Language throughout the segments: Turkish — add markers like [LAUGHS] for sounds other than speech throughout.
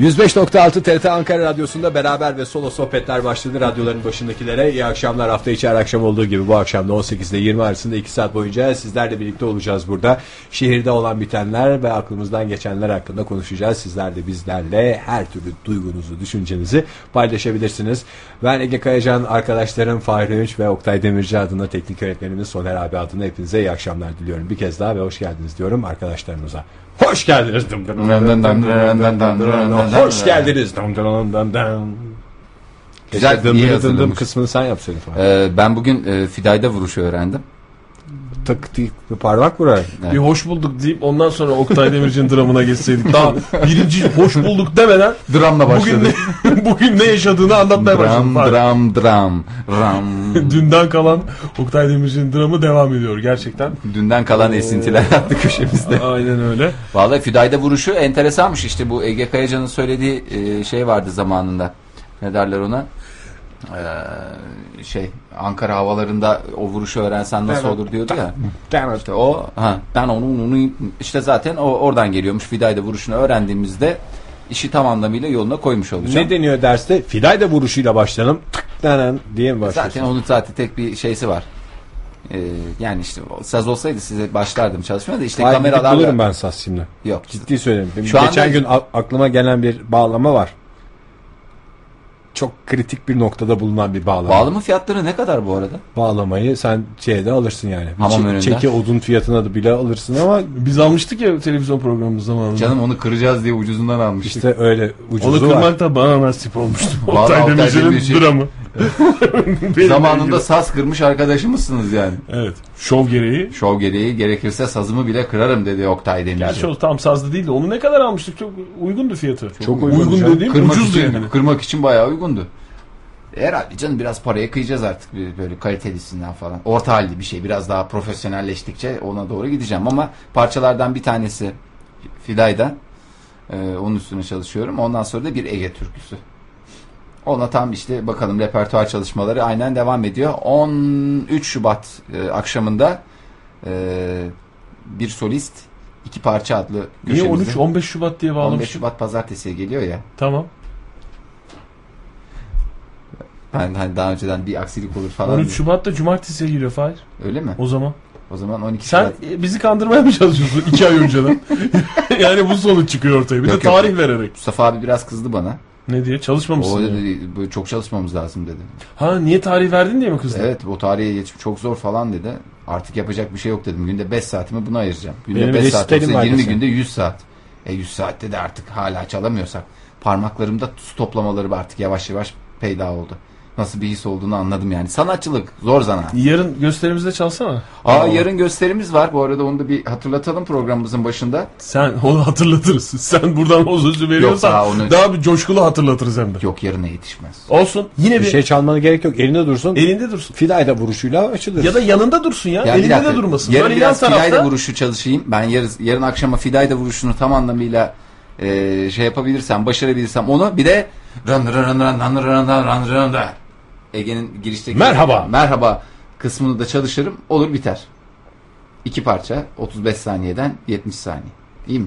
105.6 TRT Ankara Radyosu'nda beraber ve solo sohbetler başladı. Radyoların başındakilere iyi akşamlar. Hafta içi her akşam olduğu gibi bu akşam da 18 ile 20 arasında 2 saat boyunca sizlerle birlikte olacağız burada. Şehirde olan bitenler ve aklımızdan geçenler hakkında konuşacağız. Sizler de bizlerle her türlü duygunuzu, düşüncenizi paylaşabilirsiniz. Ben Ege Kayacan, arkadaşlarım Fahri Ünç ve Oktay Demirci adına teknik öğretmenimiz Soner abi adına hepinize iyi akşamlar diliyorum. Bir kez daha ve hoş geldiniz diyorum arkadaşlarımıza. Hoş geldiniz. Hoş geldiniz. Güzel, Güzel iyi dım dım hazırlamış. kısmını sen yapsaydın. Ee, ben bugün e, Fidayda vuruşu öğrendim. Tık tık bir parmak vurar. Evet. Bir hoş bulduk deyip ondan sonra Oktay Demirci'nin dramına geçseydik. Daha birinci hoş bulduk demeden Dramla bugün ne, [LAUGHS] bugün ne yaşadığını anlatmaya başladım. Dram Bak, dram dram ram. [LAUGHS] Dünden kalan Oktay Demirci'nin dramı devam ediyor gerçekten. Dünden kalan esintiler adlı köşemizde. [LAUGHS] Aynen öyle. Vallahi Fidayda vuruşu enteresanmış işte bu Ege Kayacan'ın söylediği e, şey vardı zamanında. Ne derler ona? Ee, şey Ankara havalarında o vuruşu öğrensen nasıl olur diyordu ya. İşte o ha ben onu, onu işte zaten o oradan geliyormuş Fidayda vuruşunu öğrendiğimizde işi tam anlamıyla yoluna koymuş olacağım. Ne deniyor derste? Fidayda vuruşuyla başlayalım. Tık danan diye mi başlıyorsun? Zaten onun zaten tek bir şeysi var. Ee, yani işte saz olsaydı size başlardım çalışmaya da işte kameralarla bulurum ben saz şimdi. yok. Ciddi söyleyeyim. Şu geçen anda- gün aklıma gelen bir bağlama var. Çok kritik bir noktada bulunan bir bağlama. Bağlama fiyatları ne kadar bu arada? Bağlamayı sen şeyde alırsın yani. Hamam önünde. Çeki odun fiyatına da bile alırsın ama Biz almıştık ya televizyon programımız zamanında. Canım onu kıracağız diye ucuzundan almıştık. işte öyle Onu ucuzu var. kırmak da bana nasip olmuştu. Oktay Demirci'nin Demirci- dramı. [LAUGHS] Zamanında saz kırmış arkadaşımızsınız yani. Evet. Şov gereği. Şov gereği gerekirse sazımı bile kırarım dedi Oktay Demirci. Gerçi o tam sazlı değil de onu ne kadar almıştık? Çok uygundu fiyatı. Çok uygun, uygun canım. dediğim kırmak ucuzdu için, yani. kırmak için bayağı uygundu. Herhalde canım biraz paraya kıyacağız artık böyle kalitelisinden falan. Orta halli bir şey biraz daha profesyonelleştikçe ona doğru gideceğim ama parçalardan bir tanesi Fidayda. Ee, onun üstüne çalışıyorum. Ondan sonra da bir Ege türküsü. Ona tam işte bakalım repertuar çalışmaları aynen devam ediyor. 13 Şubat e, akşamında e, bir solist iki parça adlı Niye köşemizde. 13-15 Şubat diye 15 bağlamıştık? Şubat pazartesiye geliyor ya. Tamam. Ben hani daha önceden bir aksilik olur falan. 13 diye. Şubat'ta cumartesiye giriyor Fahir. Öyle mi? O zaman. O zaman 12 Sen Şubat. e, bizi kandırmaya mı çalışıyorsun 2 ay önceden? [LAUGHS] yani bu sonuç çıkıyor ortaya. Bir Yok, de yok. tarih vererek. Mustafa abi biraz kızdı bana. Ne diye? Çalışmamışsın. O dedi böyle çok çalışmamız lazım dedi. Ha niye tarih verdin diye mi kızdın? Evet o tarihe geçip çok zor falan dedi. Artık yapacak bir şey yok dedim. Günde 5 saatimi buna ayıracağım. Günde Benim 5 saat olsa var 20 desene. günde 100 saat. E 100 saatte de artık hala çalamıyorsak parmaklarımda su toplamaları artık yavaş yavaş peyda oldu. Nasıl bir his olduğunu anladım yani. Sanatçılık zor zanaat. Yarın gösterimizde çalsana. Aa yarın gösterimiz var. Bu arada onu da bir hatırlatalım programımızın başında. Sen onu hatırlatırız. Sen buradan o sözü veriyorsan daha onu- daha bir coşkulu hatırlatırız hem de. Yok yarına yetişmez. Olsun. Yine Bir bir, şey çalmana gerek yok. Elinde dursun. elinde dursun. Fidayda vuruşuyla açılır. Ya da yanında dursun ya. Ya elinde dakika, de durmasın. Yarın Böyle biraz Fidayda tarafta vuruşu çalışayım. Ben yarın, yarın akşama Fidayda vuruşunu tam anlamıyla e, şey yapabilirsem, başarabilirsem onu bir de rın rın rın rın rın rın rın rın da Ege'nin girişteki Merhaba. merhaba kısmını da çalışırım. Olur biter. İki parça 35 saniyeden 70 saniye. İyi mi?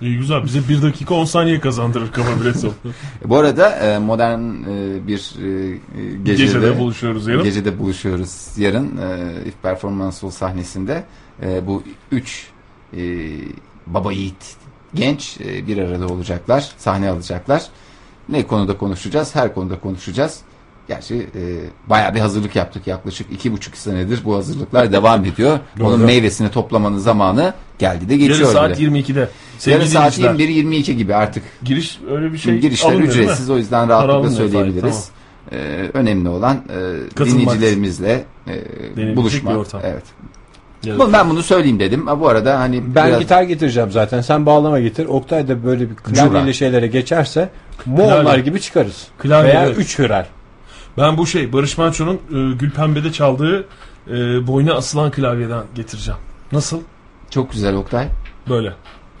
İyi güzel. Bize 1 dakika 10 saniye kazandırır kafa bileti. [LAUGHS] E, Bu arada e, modern e, bir e, gecede, Gecede buluşuyoruz yarın. Gecede buluşuyoruz yarın If Performance Hall sahnesinde bu üç e, baba yiğit genç bir arada olacaklar sahne alacaklar ne konuda konuşacağız her konuda konuşacağız gerçi e, bayağı bir hazırlık yaptık yaklaşık iki buçuk senedir bu hazırlıklar devam ediyor onun meyvesini toplamanın zamanı geldi de Yarın geçiyor saat bile. 22'de. yarın saat dinleyiciler, 21-22 gibi artık Giriş öyle bir şey girişler mi? ücretsiz o yüzden rahatlıkla alınmıyor, söyleyebiliriz. Ee, önemli olan e, dinleyicilerimizle e, bir buluşmak. ortam. Evet. Bunu- Ben bunu söyleyeyim dedim. Ha, bu arada hani Ben biraz- gitar getireceğim zaten. Sen bağlama getir. Oktay da böyle bir klavyeli Cura. şeylere geçerse Moğollar gibi çıkarız. Klavye, Veya evet. üç hürer. Ben bu şey Barış Manço'nun e, Gülpembe'de çaldığı e, boyuna asılan klavyeden getireceğim. Nasıl? çok güzel Oktay. Böyle.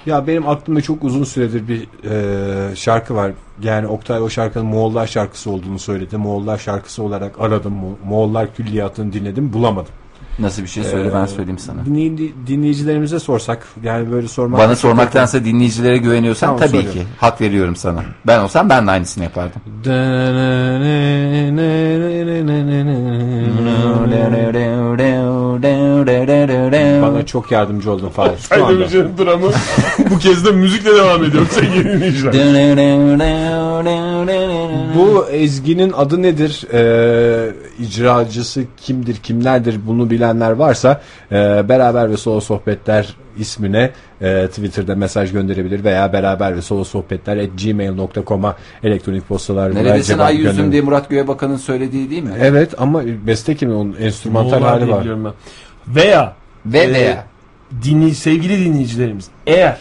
Ya benim aklımda çok uzun süredir bir e, şarkı var. Yani Oktay o şarkının Moğollar şarkısı olduğunu söyledi. Moğollar şarkısı olarak aradım. Mo- Moğollar külliyatını dinledim. Bulamadım. Nasıl bir şey söyle ben söyleyeyim sana. Dinley- dinleyicilerimize sorsak yani böyle sormak Bana sormaktansa dinleyicilere güveniyorsan Tamam, tabii soruyorum. ki. Hak veriyorum sana. Ben olsam ben de aynısını yapardım. Bana çok yardımcı oldun Fahir. Aydemici'nin dramı bu kez de müzikle devam ediyor sevgili dinleyiciler. Bu ezginin adı nedir? Ee, icracısı kimdir, kimlerdir bunu bilenler varsa e, beraber ve solo sohbetler ismine e, Twitter'da mesaj gönderebilir veya beraber ve solo sohbetler at gmail.com'a elektronik postalarla Neredesin ay yüzüm gönderin. diye Murat Göğebakan'ın söylediği değil mi? Evet ama beste kimin onun enstrümantal Moğollar hali var. biliyorum ben. Veya Ve e, veya. dinli, sevgili dinleyicilerimiz eğer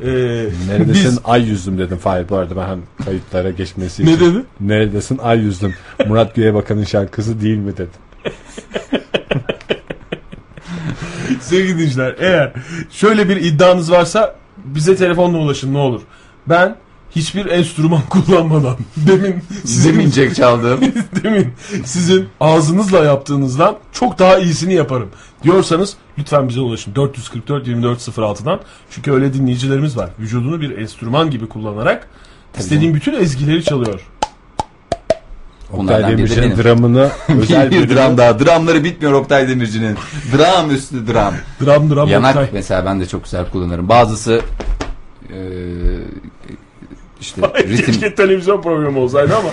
e, [LAUGHS] Neredesin biz ay yüzüm dedim Fahir bu arada ben hem kayıtlara geçmesi ne için. dedi? Neredesin ay yüzüm Murat Göğebakan'ın şarkısı değil mi dedim. [LAUGHS] [LAUGHS] Sevgili dinleyiciler eğer şöyle bir iddianız varsa bize telefonla ulaşın ne olur. Ben hiçbir enstrüman [LAUGHS] kullanmadan [LAUGHS] demin sizin Zemincek çaldığım. demin sizin ağzınızla yaptığınızdan çok daha iyisini yaparım diyorsanız lütfen bize ulaşın 444 24 06'dan çünkü öyle dinleyicilerimiz var vücudunu bir enstrüman gibi kullanarak istediğin bütün ezgileri çalıyor. Oktay Demirci'nin dramını [LAUGHS] özel bir dram daha. Dramları bitmiyor Oktay Demirci'nin. Dram üstü dram. Dram dram Yanak Oktay. mesela ben de çok güzel kullanırım. Bazısı eee, işte [LAUGHS] ritim Keşke televizyon programı olsaydı ama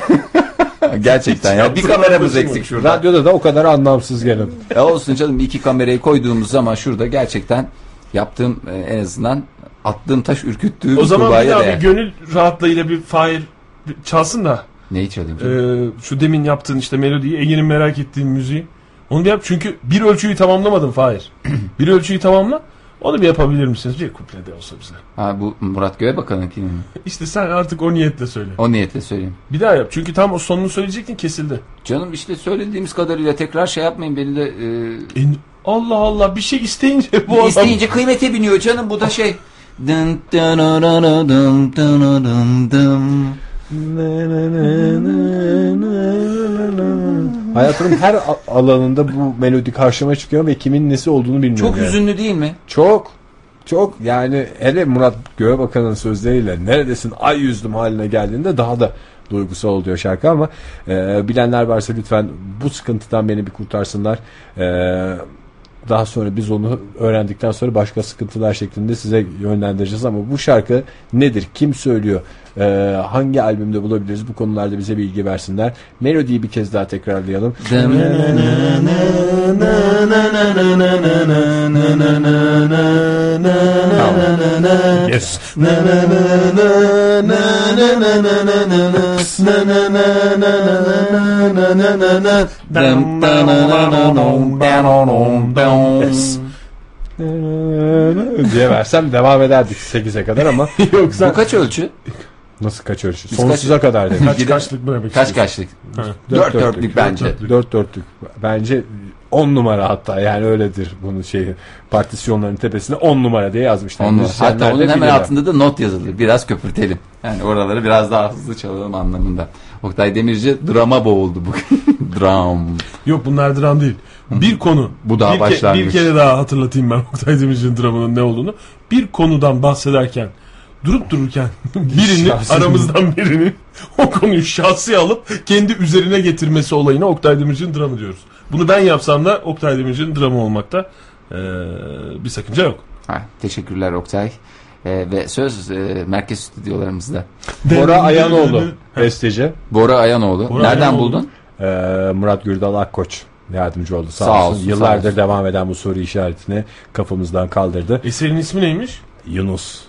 [LAUGHS] gerçekten ya bir kameramız eksik şurada. Radyoda da o kadar anlamsız gene. Ya olsun canım iki kamerayı koyduğumuz zaman şurada gerçekten yaptığım e, en azından attığım taş ürküttüğü o bir zaman bir bir gönül rahatlığıyla bir bir çalsın da Neyi çalayım e, canım? şu demin yaptığın işte melodiyi Ege'nin merak ettiği müziği onu bir yap çünkü bir ölçüyü tamamlamadın Fahir. [CLEARS THROAT] bir ölçüyü tamamla onu bir yapabilir misiniz? Bir kuple de olsa bize. Ha bu Murat Göğebakan'ınkini mi? İşte sen artık o niyetle söyle. O niyetle söyleyeyim. Bir daha yap. Çünkü tam o sonunu söyleyecektin kesildi. Canım işte söylediğimiz kadarıyla tekrar şey yapmayın beni de e, En- Allah Allah bir şey isteyince bu adam... isteyince kıymete biniyor canım bu da şey. Dın dın dın dın dın dın dın dın. Hayatımın her alanında bu melodi karşıma çıkıyor ve kimin nesi olduğunu bilmiyorum. Çok yani. hüzünlü değil mi? Çok. Çok yani hele Murat Göğebakan'ın sözleriyle neredesin ay yüzdüm haline geldiğinde daha da duygusal oluyor şarkı ama e, bilenler varsa lütfen bu sıkıntıdan beni bir kurtarsınlar. E, daha sonra biz onu öğrendikten sonra başka sıkıntılar şeklinde size yönlendireceğiz ama bu şarkı nedir? Kim söylüyor? E, hangi albümde bulabiliriz? Bu konularda bize bilgi versinler. Melodiyi bir kez daha tekrarlayalım. Yes. Yes. diye versem devam ederdik 8'e kadar ama Yok sen Bu kaç ölçü? nasıl kaç ölçü? Biz Sonsuza kadar dedik. kaç kaçlık mı demek Kaç kaçlık? Ha. Dört Dört dörtlük bence. Dört dörtlük. Bence 10 numara hatta yani öyledir bunun şeyi partisyonların tepesine 10 numara diye yazmışlar. Onu, Müzisyenler hatta onun hemen bilirler. altında da not yazılır. Biraz köpürtelim. Yani oraları biraz daha hızlı çalalım anlamında. Oktay Demirci drama boğuldu bugün. [LAUGHS] Dram. Yok bunlar dram değil. Bir konu. Bu daha bir, başlangıç. bir kere daha hatırlatayım ben [LAUGHS] Oktay Demirci'nin dramının ne olduğunu. Bir konudan bahsederken durup dururken [LAUGHS] birinin Şahsi aramızdan birinin o konuyu şahsi alıp kendi üzerine getirmesi olayına Oktay Demirci'nin dramı diyoruz. Bunu ben yapsam da Oktay Demirci'nin dramı olmakta eee, bir sakınca yok. Ha, teşekkürler Oktay. Ee, ve söz e, merkez stüdyolarımızda. Bora Ayanoğlu besteci. Bora Ayanoğlu. Bora Nereden Ayanoğlu. buldun? Ee, Murat Gürdal Akkoç yardımcı oldu sağ, Sağ olsun. olsun, sağ Yıllardır olsun. devam eden bu soru işaretini kafamızdan kaldırdı. Eserin ismi neymiş? Yunus.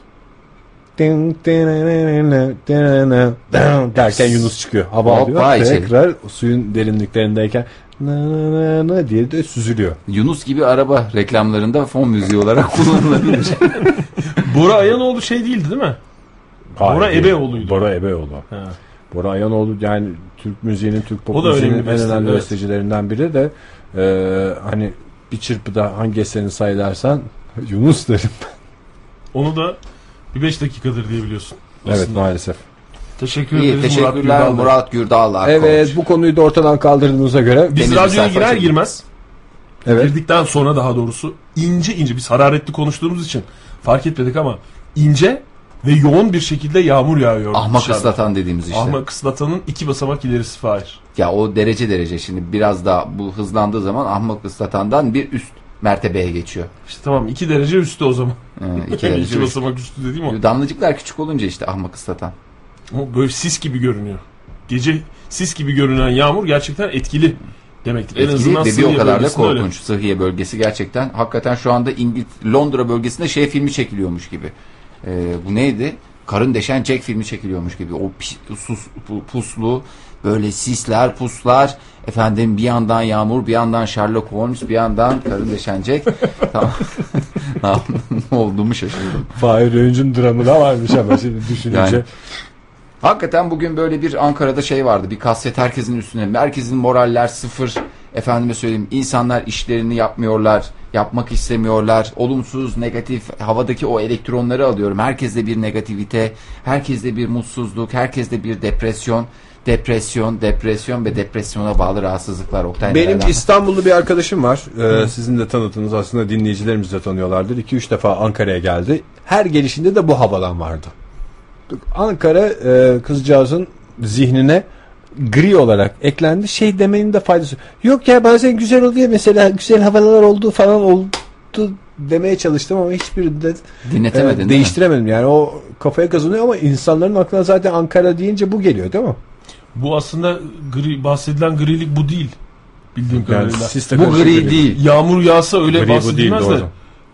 Derken Yunus çıkıyor. Hava Hoppa alıyor. içeri. Tekrar suyun derinliklerindeyken na na na na diye de süzülüyor. Yunus gibi araba reklamlarında fon müziği olarak [LAUGHS] kullanılabilir. [LAUGHS] Bora Ayanoğlu şey değildi değil mi? Bora Hayır, Ebeoğlu'ydu. Bora Ebeoğlu. Ha. Bora Ayanoğlu yani Türk müziğinin, Türk pop müziğinin en önemli evet. bestecilerinden biri de e, hani bir çırpıda hangi eserini sayılarsan Yunus derim. Onu da bir 5 dakikadır diye biliyorsun. Evet Aslında. maalesef. Teşekkür İyi ederiz teşekkürler Murat Gürdal. Murat Gürdal. Akkoç. Evet bu konuyu da ortadan kaldırdığımıza göre Biz radyoya girer çekin. girmez Evet. Girdikten sonra daha doğrusu ince ince biz hararetli konuştuğumuz için fark etmedik ama ince ve yoğun bir şekilde yağmur yağıyor. Ahmak dışarıda. ıslatan dediğimiz işte. Ahmak ıslatanın iki basamak ilerisi Fahir. Ya o derece derece şimdi biraz daha bu hızlandığı zaman ahmak ıslatandan bir üst mertebeye geçiyor. İşte tamam iki derece üstü o zaman. Ee, iki [LAUGHS] iki, derece üst. basamak üstü dediğim o. Damlacıklar küçük olunca işte ahmak ıslatan. O böyle sis gibi görünüyor. Gece sis gibi görünen yağmur gerçekten etkili demektir. en Etkili azından ve bir o kadar da bölgesinde öyle. korkunç. Sıhhiye bölgesi gerçekten hakikaten şu anda İngiliz Londra bölgesinde şey filmi çekiliyormuş gibi. Ee, bu neydi? Karın deşen Jack filmi çekiliyormuş gibi. O pi- sus, pu- puslu böyle sisler, puslar. Efendim bir yandan yağmur, bir yandan Sherlock Holmes, bir yandan karın deşen Jack. [LAUGHS] tamam. [LAUGHS] ne olduğumu şaşırdım. Fahir Öğüncü'nün dramı da varmış ama şimdi [LAUGHS] düşününce. Yani- Hakikaten bugün böyle bir Ankara'da şey vardı. Bir kasvet herkesin üstüne. Herkesin moraller sıfır. Efendime söyleyeyim insanlar işlerini yapmıyorlar. Yapmak istemiyorlar. Olumsuz, negatif havadaki o elektronları alıyorum. Herkeste bir negativite, herkeste bir mutsuzluk, herkeste bir depresyon. Depresyon, depresyon ve depresyona bağlı rahatsızlıklar. Oktay Benim nelerden- İstanbul'da bir arkadaşım var. Ee, sizin de tanıdığınız aslında dinleyicilerimiz de tanıyorlardır. 2-3 defa Ankara'ya geldi. Her gelişinde de bu havadan vardı. Ankara e, kızcağızın zihnine gri olarak eklendi. Şey demenin de faydası. Yok ya bazen güzel oluyor mesela güzel havalar olduğu falan oldu demeye çalıştım ama hiçbirinde dinletemedin e, değiştiremedim. Yani o kafaya kazanıyor ama insanların aklına zaten Ankara deyince bu geliyor değil mi? Bu aslında gri, bahsedilen grilik bu değil. Bildiğim kadarıyla. sis de Bu gri değil. Yağmur yağsa öyle Gri değil, bahsedilmez de. doğru.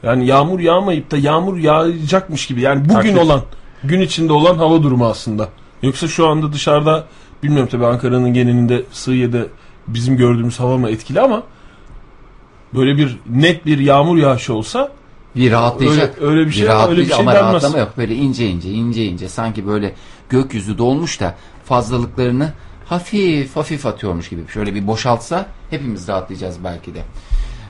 Yani yağmur yağmayıp da yağmur yağacakmış gibi. Yani bugün Taklit. olan, gün içinde olan hava durumu aslında. Yoksa şu anda dışarıda bilmiyorum tabii Ankara'nın genelinde Sığıye'de bizim gördüğümüz hava mı etkili ama böyle bir net bir yağmur yağışı olsa Bir rahatlayacak. Öyle- öyle bir şey- öyle bir rahatlayacak şey ama denmez. rahatlama yok. Böyle ince ince ince ince sanki böyle gökyüzü dolmuş da fazlalıklarını hafif hafif atıyormuş gibi. Şöyle bir boşaltsa hepimiz rahatlayacağız belki de.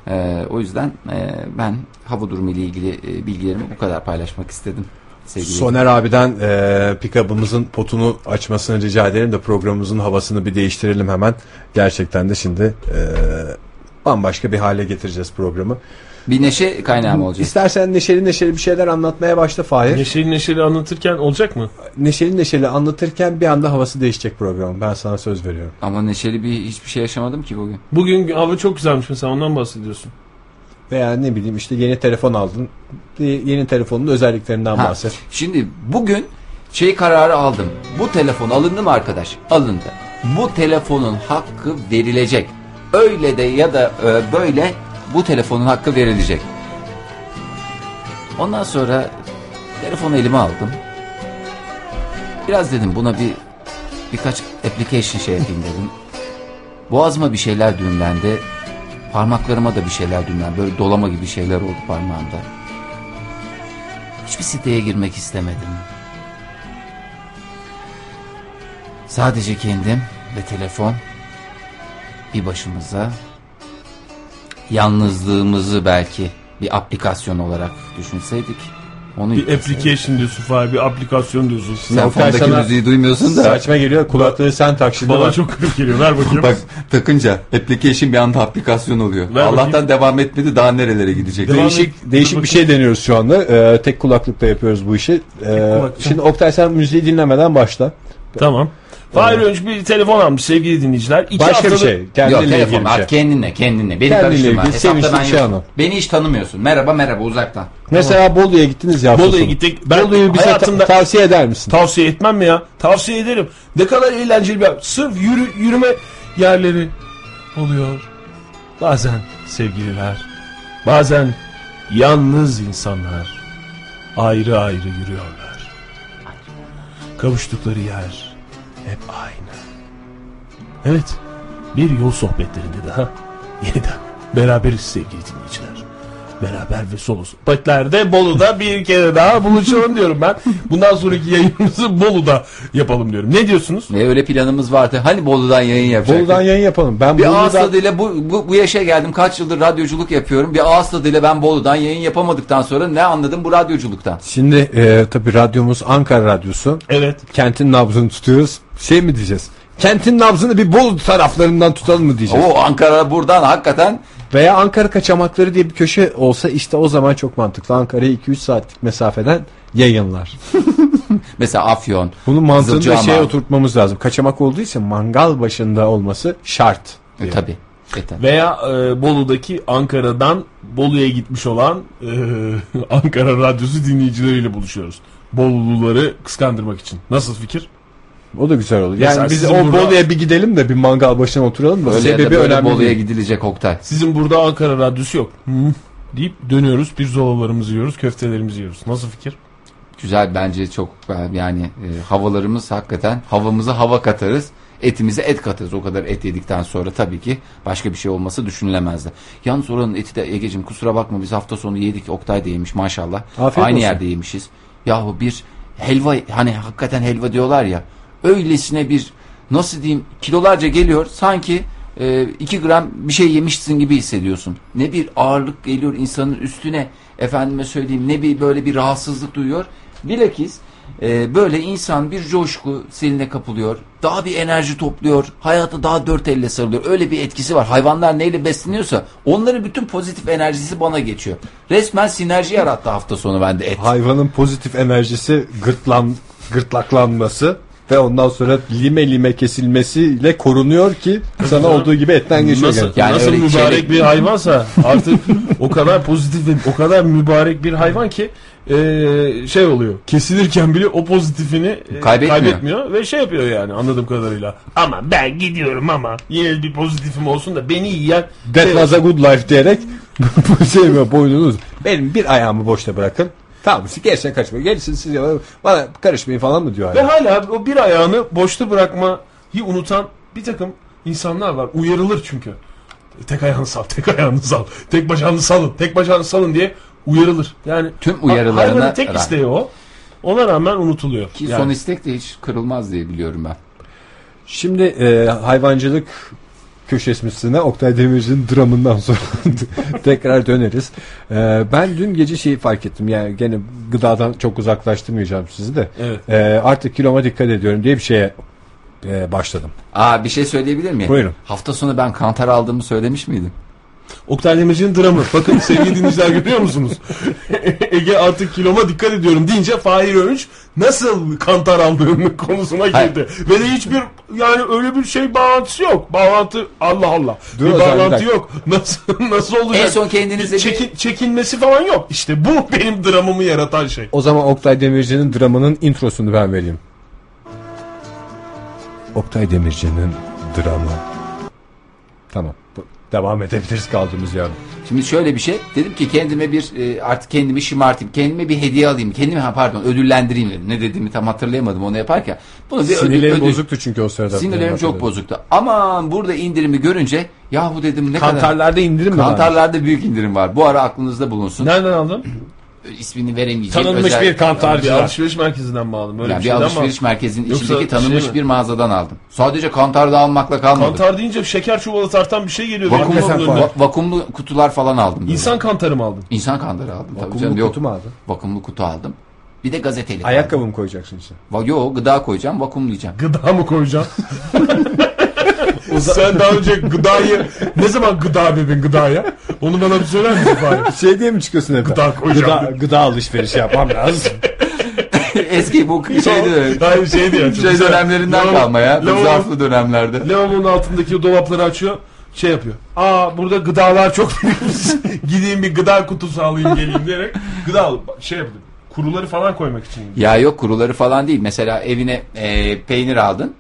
Ee, o yüzden e, ben hava durumu ile ilgili e, bilgilerimi bu kadar paylaşmak istedim. Sevgili Soner abiden e, pick-up'ımızın potunu açmasını rica ederim de programımızın havasını bir değiştirelim hemen. Gerçekten de şimdi e, bambaşka bir hale getireceğiz programı. Bir neşe kaynağı mı olacak? İstersen neşeli neşeli bir şeyler anlatmaya başla Fahir. neşeli neşeli anlatırken olacak mı? neşeli neşeli anlatırken bir anda havası değişecek programın. Ben sana söz veriyorum. Ama neşeli bir hiçbir şey yaşamadım ki bugün. Bugün hava çok güzelmiş mesela ondan bahsediyorsun. Veya ne bileyim işte yeni telefon aldın. Yeni telefonun özelliklerinden Ha, bahset. Şimdi bugün şey kararı aldım. Bu telefon alındı mı arkadaş? Alındı. Bu telefonun hakkı verilecek. Öyle de ya da e, böyle bu telefonun hakkı verilecek. Ondan sonra telefonu elime aldım. Biraz dedim buna bir birkaç application şey yapayım dedim. Boğazıma bir şeyler düğümlendi. Parmaklarıma da bir şeyler düğümlendi. Böyle dolama gibi şeyler oldu parmağımda. Hiçbir siteye girmek istemedim. Sadece kendim ve telefon bir başımıza yalnızlığımızı belki bir aplikasyon olarak düşünseydik. Onu Bir application diyorsun Fahir, bir aplikasyon diyorsun. Sen Oktay fondaki sana- müziği duymuyorsun da. Saçma geliyor. Kulaklığı sen tak şimdi. Bana çok garip geliyor. Ver bakayım. Bak takınca application bir anda aplikasyon oluyor. Ver Allah'tan bakayım. devam etmedi daha nerelere gidecek. Devam Değişik et. değişik bir şey deniyoruz şu anda. Ee, tek kulaklıkla yapıyoruz bu işi. Ee, şimdi Oktay sen müziği dinlemeden başla. Tamam. Fahir önce bir telefon almış sevgili dinleyiciler. İki Başka bir haftadır- şey. Kendinle Yok telefon ilgili bir şey. at kendinle kendinle. Beni Kendinle karıştırma. ilgili Hesapta sevinçli ben bir şey yokum. anlat. Beni hiç tanımıyorsun. Merhaba merhaba uzaktan. Mesela Bolu'ya gittiniz ya. hafta Bolu'ya sonu. gittik. Ben Bolu'yu bize ta- hayatımda tavsiye eder misin? tavsiye etmem mi ya? Tavsiye ederim. Ne kadar eğlenceli bir Sırf yürü, yürüme yerleri oluyor. Bazen sevgililer, bazen yalnız insanlar ayrı ayrı yürüyorlar. Kavuştukları yer hep aynı. Evet, bir yol sohbetlerinde daha yeniden beraberiz sevgili dinleyiciler. Beraber ve solo sohbetlerde Bolu'da bir kere daha buluşalım diyorum ben. Bundan sonraki yayınımızı Bolu'da yapalım diyorum. Ne diyorsunuz? Ve öyle planımız vardı. Hani Bolu'dan yayın yapacaktık. Bolu'dan yayın yapalım. Ben bir ağız Bolu'dan tadıyla bu, bu, bu yaşa geldim. Kaç yıldır radyoculuk yapıyorum. Bir ağız tadıyla ben Bolu'dan yayın yapamadıktan sonra ne anladım bu radyoculuktan? Şimdi e, tabii radyomuz Ankara Radyosu. Evet. Kentin nabzını tutuyoruz. Şey mi diyeceğiz? Kentin nabzını bir Bolu taraflarından tutalım mı diyeceğiz? O Ankara buradan hakikaten Veya Ankara kaçamakları diye bir köşe olsa işte o zaman çok mantıklı. Ankara'ya 2-3 saatlik mesafeden yayınlar. [LAUGHS] Mesela Afyon. Bunun mantığını şeye oturtmamız lazım. Kaçamak olduğu mangal başında olması şart. E, tabii. E, tabii. Veya e, Bolu'daki Ankara'dan Bolu'ya gitmiş olan e, [LAUGHS] Ankara Radyosu dinleyicileriyle buluşuyoruz. Boluluları kıskandırmak için. Nasıl fikir? O da güzel olur. Mesela Yani biz sizin o burada- Bolu'ya bir gidelim de bir mangal başına oturalım da Öyle ya da sebebi böyle önemli Bolu'ya değil. gidilecek Oktay. Sizin burada Ankara Radyosu yok. Deyip dönüyoruz. Bir zolalarımızı yiyoruz, köftelerimizi yiyoruz. Nasıl fikir? Güzel bence çok yani e, havalarımız hakikaten havamıza hava katarız. Etimize et katarız. O kadar et yedikten sonra tabii ki başka bir şey olması düşünülemezdi. Yalnız oranın eti de Ege'cim kusura bakma biz hafta sonu yedik. Oktay da yemiş maşallah. Afiyet Aynı olsun. yerde yemişiz. Yahu bir helva hani hakikaten helva diyorlar ya. Öylesine bir nasıl diyeyim kilolarca geliyor. Sanki 2 gram bir şey yemişsin gibi hissediyorsun. Ne bir ağırlık geliyor insanın üstüne efendime söyleyeyim ne bir böyle bir rahatsızlık duyuyor. Bilakis e, böyle insan bir coşku seline kapılıyor. Daha bir enerji topluyor. Hayatı daha dört elle sarılıyor. Öyle bir etkisi var. Hayvanlar neyle besleniyorsa onların bütün pozitif enerjisi bana geçiyor. Resmen sinerji yarattı hafta sonu bende et. Hayvanın pozitif enerjisi gırtlan, gırtlaklanması ve ondan sonra lime lime kesilmesiyle korunuyor ki sana olduğu gibi etten geçiyor. Nasıl. Yani nasıl öyle mübarek çeyrek- bir hayvansa artık o kadar pozitif ve o kadar mübarek bir hayvan ki e, şey oluyor. Kesilirken bile o pozitifini e, Kaybetmiyor. kaybetmiyor ve şey yapıyor yani anladığım kadarıyla. Ama ben gidiyorum ama yine bir pozitifim olsun da beni yiyen That şey was a good life diyerek [LAUGHS] bu şey mi boynunuz benim bir ayağımı boşta bırakın. Tamam siz gerisine kaçmayın. Gerisini siz yapın. Bana karışmayın falan mı diyor Ve hala. hala o bir ayağını boşta bırakmayı unutan bir takım insanlar var. Uyarılır çünkü. Tek ayağını sal, tek ayağını sal, tek bacağını salın, tek bacağını salın diye uyarılır. Yani Tüm uyarılarına hayvanın tek rağmen. isteği o. Ona rağmen unutuluyor. Ki Yani son istek de hiç kırılmaz diye biliyorum ben. Şimdi e, hayvancılık köşesine Oktay Demirci'nin dramından sonra [LAUGHS] tekrar döneriz. E, ben dün gece şeyi fark ettim. Yani gene gıdadan çok uzaklaştırmayacağım sizi de. Evet. E, artık kiloma dikkat ediyorum diye bir şeye e, başladım. Aa bir şey söyleyebilir miyim? Buyurun. Hafta sonu ben kantar aldığımı söylemiş miydim? Oktay Demirci'nin dramı. Bakın sevgili dinleyiciler görüyor musunuz? [LAUGHS] Ege artık kiloma dikkat ediyorum deyince Fahir Önç nasıl kantar aldığını [LAUGHS] konusuna Hayır. girdi. Ve de hiçbir yani öyle bir şey bağlantısı yok. Bağlantı Allah Allah. Dur bir bir bağlantı yok. [LAUGHS] Nasıl nasıl olacak? En son kendinize bir- Çekin, çekinmesi falan yok. İşte bu benim dramımı yaratan şey. O zaman Oktay Demirci'nin dramının introsunu ben vereyim. Oktay Demirci'nin dramı. Tamam. Devam edebiliriz kaldığımız yerden. Şimdi şöyle bir şey. Dedim ki kendime bir e, artık kendimi şımartayım. Kendime bir hediye alayım. Kendimi ha pardon ödüllendireyim dedim. Ne dediğimi tam hatırlayamadım onu yaparken. Bunu bir ödül, Sinirlerim ödül- bozuktu çünkü o sırada. Sinirlerim çok bozuktu. Aman burada indirimi görünce yahu dedim ne kadar. Kantarlarda indirim mi var? Kantarlarda büyük indirim var. Bu ara aklınızda bulunsun. Nereden aldın? İsmini veremeyeceğim. Tanınmış özel- bir Bir kantarcı. alışveriş merkezinden mi aldın? Böyle Yani bir bir alışveriş aldın? merkezinin Yoksa içindeki tanınmış şey bir mağazadan aldım. Sadece kantarda almakla kalmadı. Kantar deyince şeker çuvalı tartan bir şey geliyor. benim Vakum, kafamın önüne. va- vakumlu kutular falan aldım. böyle. İnsan kantarı mı aldın? İnsan kantarı aldım. Tabii Vakumlu canım, yok. kutu mu aldın? Vakumlu kutu aldım. Bir de gazeteli. aldım. Ayakkabı mı koyacaksın içine? Va- Yo gıda koyacağım vakumlayacağım. Gıda mı koyacaksın? [LAUGHS] Sen daha önce gıdayı ne zaman gıda dedin gıdaya? Onu bana bir söyler misin Fahri? Şey diye mi çıkıyorsun evden? Gıda koyacağım. Gıda, gıda alışverişi yapmam lazım. [LAUGHS] Eski bu şeydi. Hayır şey diyor. şey dönemlerinden Lavabo- kalma ya. Lavabo- zarflı dönemlerde. Lavabonun altındaki dolapları açıyor. Şey yapıyor. Aa burada gıdalar çok [LAUGHS] Gideyim bir gıda kutusu alayım geleyim diyerek gıda alıp şey yapıyor. Kuruları falan koymak için. Ya yok kuruları falan değil. Mesela evine e, peynir aldın.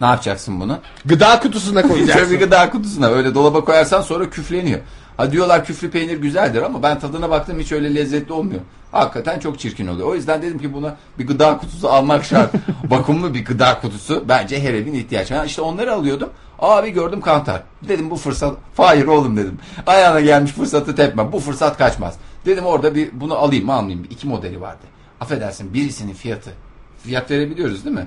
Ne yapacaksın bunu? Gıda kutusuna koyacaksın. bir gıda kutusuna öyle dolaba koyarsan sonra küfleniyor. Ha diyorlar küflü peynir güzeldir ama ben tadına baktım hiç öyle lezzetli olmuyor. Hakikaten çok çirkin oluyor. O yüzden dedim ki buna bir gıda kutusu almak şart. [LAUGHS] Vakumlu bir gıda kutusu bence her evin ihtiyacı. Ha işte onları alıyordum. Abi gördüm kantar. Dedim bu fırsat. Hayır oğlum dedim. Ayağına gelmiş fırsatı tepme. Bu fırsat kaçmaz. Dedim orada bir bunu alayım mı almayayım? İki modeli vardı. Affedersin birisinin fiyatı. Fiyat verebiliyoruz değil mi?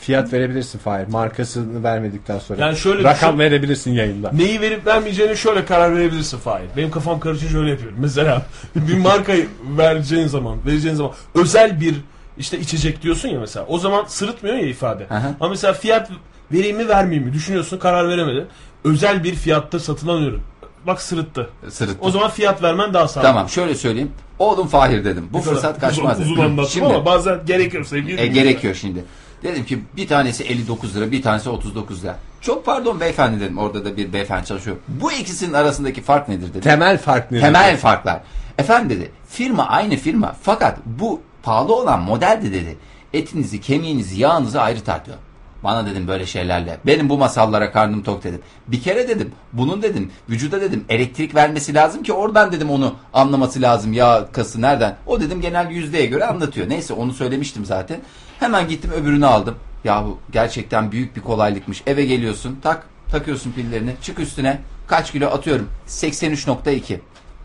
Fiyat verebilirsin Fahir. Markasını vermedikten sonra. Yani şöyle Rakam düşün- verebilirsin yayında. Neyi verip vermeyeceğini şöyle karar verebilirsin Fahir. Benim kafam karışınca öyle yapıyorum. Mesela [LAUGHS] bir markayı vereceğin zaman, vereceğin zaman özel bir işte içecek diyorsun ya mesela. O zaman sırıtmıyor ya ifade. Aha. Ama mesela fiyat vereyim mi vermeyeyim mi düşünüyorsun karar veremedin. Özel bir fiyatta satılan ürün. bak sırıttı. Sırıttı. O zaman fiyat vermen daha sağlıklı. Tamam şöyle söyleyeyim. Oğlum Fahir dedim. Bu Ne kadar fırsat kaçmaz. Uzun, uzun anlattım Şimdi ama bazen gerekiyor sevgili e, gerekiyor şimdi. Dedim ki bir tanesi 59 lira bir tanesi 39 lira. Çok pardon beyefendi dedim. Orada da bir beyefendi çalışıyor. Bu ikisinin arasındaki fark nedir dedim. Temel fark nedir? Temel farklar. Efendim dedi firma aynı firma fakat bu pahalı olan model de dedi etinizi kemiğinizi yağınızı ayrı tartıyor. Bana dedim böyle şeylerle. Benim bu masallara karnım tok dedim. Bir kere dedim bunun dedim vücuda dedim elektrik vermesi lazım ki oradan dedim onu anlaması lazım yağ kası nereden. O dedim genel yüzdeye göre anlatıyor. Neyse onu söylemiştim zaten. Hemen gittim öbürünü aldım. Yahu gerçekten büyük bir kolaylıkmış. Eve geliyorsun tak takıyorsun pillerini çık üstüne kaç kilo atıyorum 83.2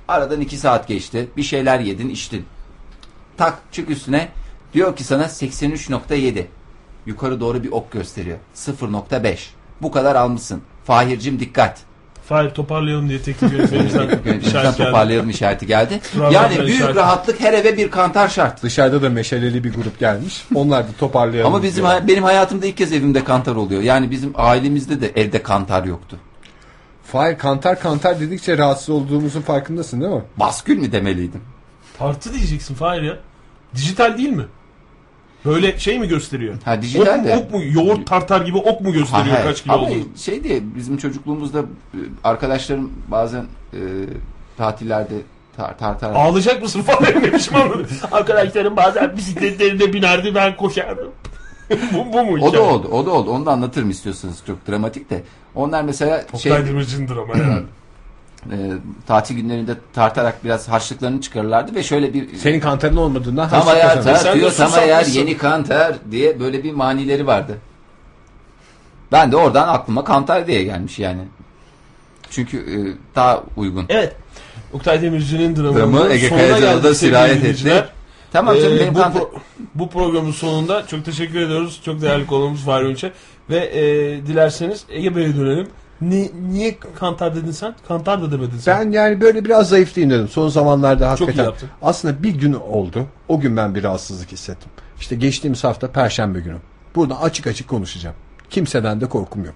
Aradan 2 saat geçti. Bir şeyler yedin, içtin. Tak çık üstüne. Diyor ki sana 83.7. Yukarı doğru bir ok gösteriyor. 0.5. Bu kadar almışsın. Fahircim dikkat. Fahir toparlayalım diye teknik yönetmenimizden işaret toparlayalım işareti geldi. Yani büyük işaret. rahatlık her eve bir kantar şart. Dışarıda da meşaleli bir grup gelmiş. Onlar da toparlayalım. Ama bizim diyor. benim hayatımda ilk kez evimde kantar oluyor. Yani bizim ailemizde de evde kantar yoktu. Fahir kantar kantar dedikçe rahatsız olduğumuzun farkındasın değil mi? Baskül mü demeliydim? Tartı diyeceksin Fahir ya. Dijital değil mi? Böyle şey mi gösteriyor? Ha, dijital ok, de. Ok mu? Yoğurt tartar gibi ok mu gösteriyor Ha, kaç kilo Ama olduğunu? şey diye bizim çocukluğumuzda e, arkadaşlarım bazen e, tatillerde tar tartar Ağlayacak mısın Fahir ne biçim anladın? Arkadaşlarım bazen bisikletlerinde binerdi ben koşardım. [LAUGHS] bu, bu mu O hikaye? da oldu, o da oldu. Onu da anlatır mı istiyorsanız çok dramatik de. Onlar mesela şey Oktay Demirci'ndir ama herhalde. [CLEARS THROAT] e, tatil günlerinde tartarak biraz harçlıklarını çıkarırlardı ve şöyle bir Senin kantarın olmadığından tam harçlık tartıyor tam mısın? yeni kantar diye böyle bir manileri vardı. Ben de oradan aklıma kantar diye gelmiş yani. Çünkü e, daha uygun. Evet. Oktay Demirci'nin dramı, Dramı Ege Kayacan'a da sirayet etti. Tamam canım Ee, benim bu, kantar... pro- bu programın sonunda çok teşekkür ediyoruz. Çok değerli konuğumuz Fahri Önç'e. Ve e, dilerseniz Ege Bey'e dönelim. Ni, niye kantar dedin sen? Kantar da demedin sen. Ben yani böyle biraz zayıflayayım dedim. Son zamanlarda iyi hakikaten. yaptın. Aslında bir gün oldu. O gün ben bir rahatsızlık hissettim. İşte geçtiğimiz hafta Perşembe günü. Burada açık açık konuşacağım. Kimseden de korkum yok.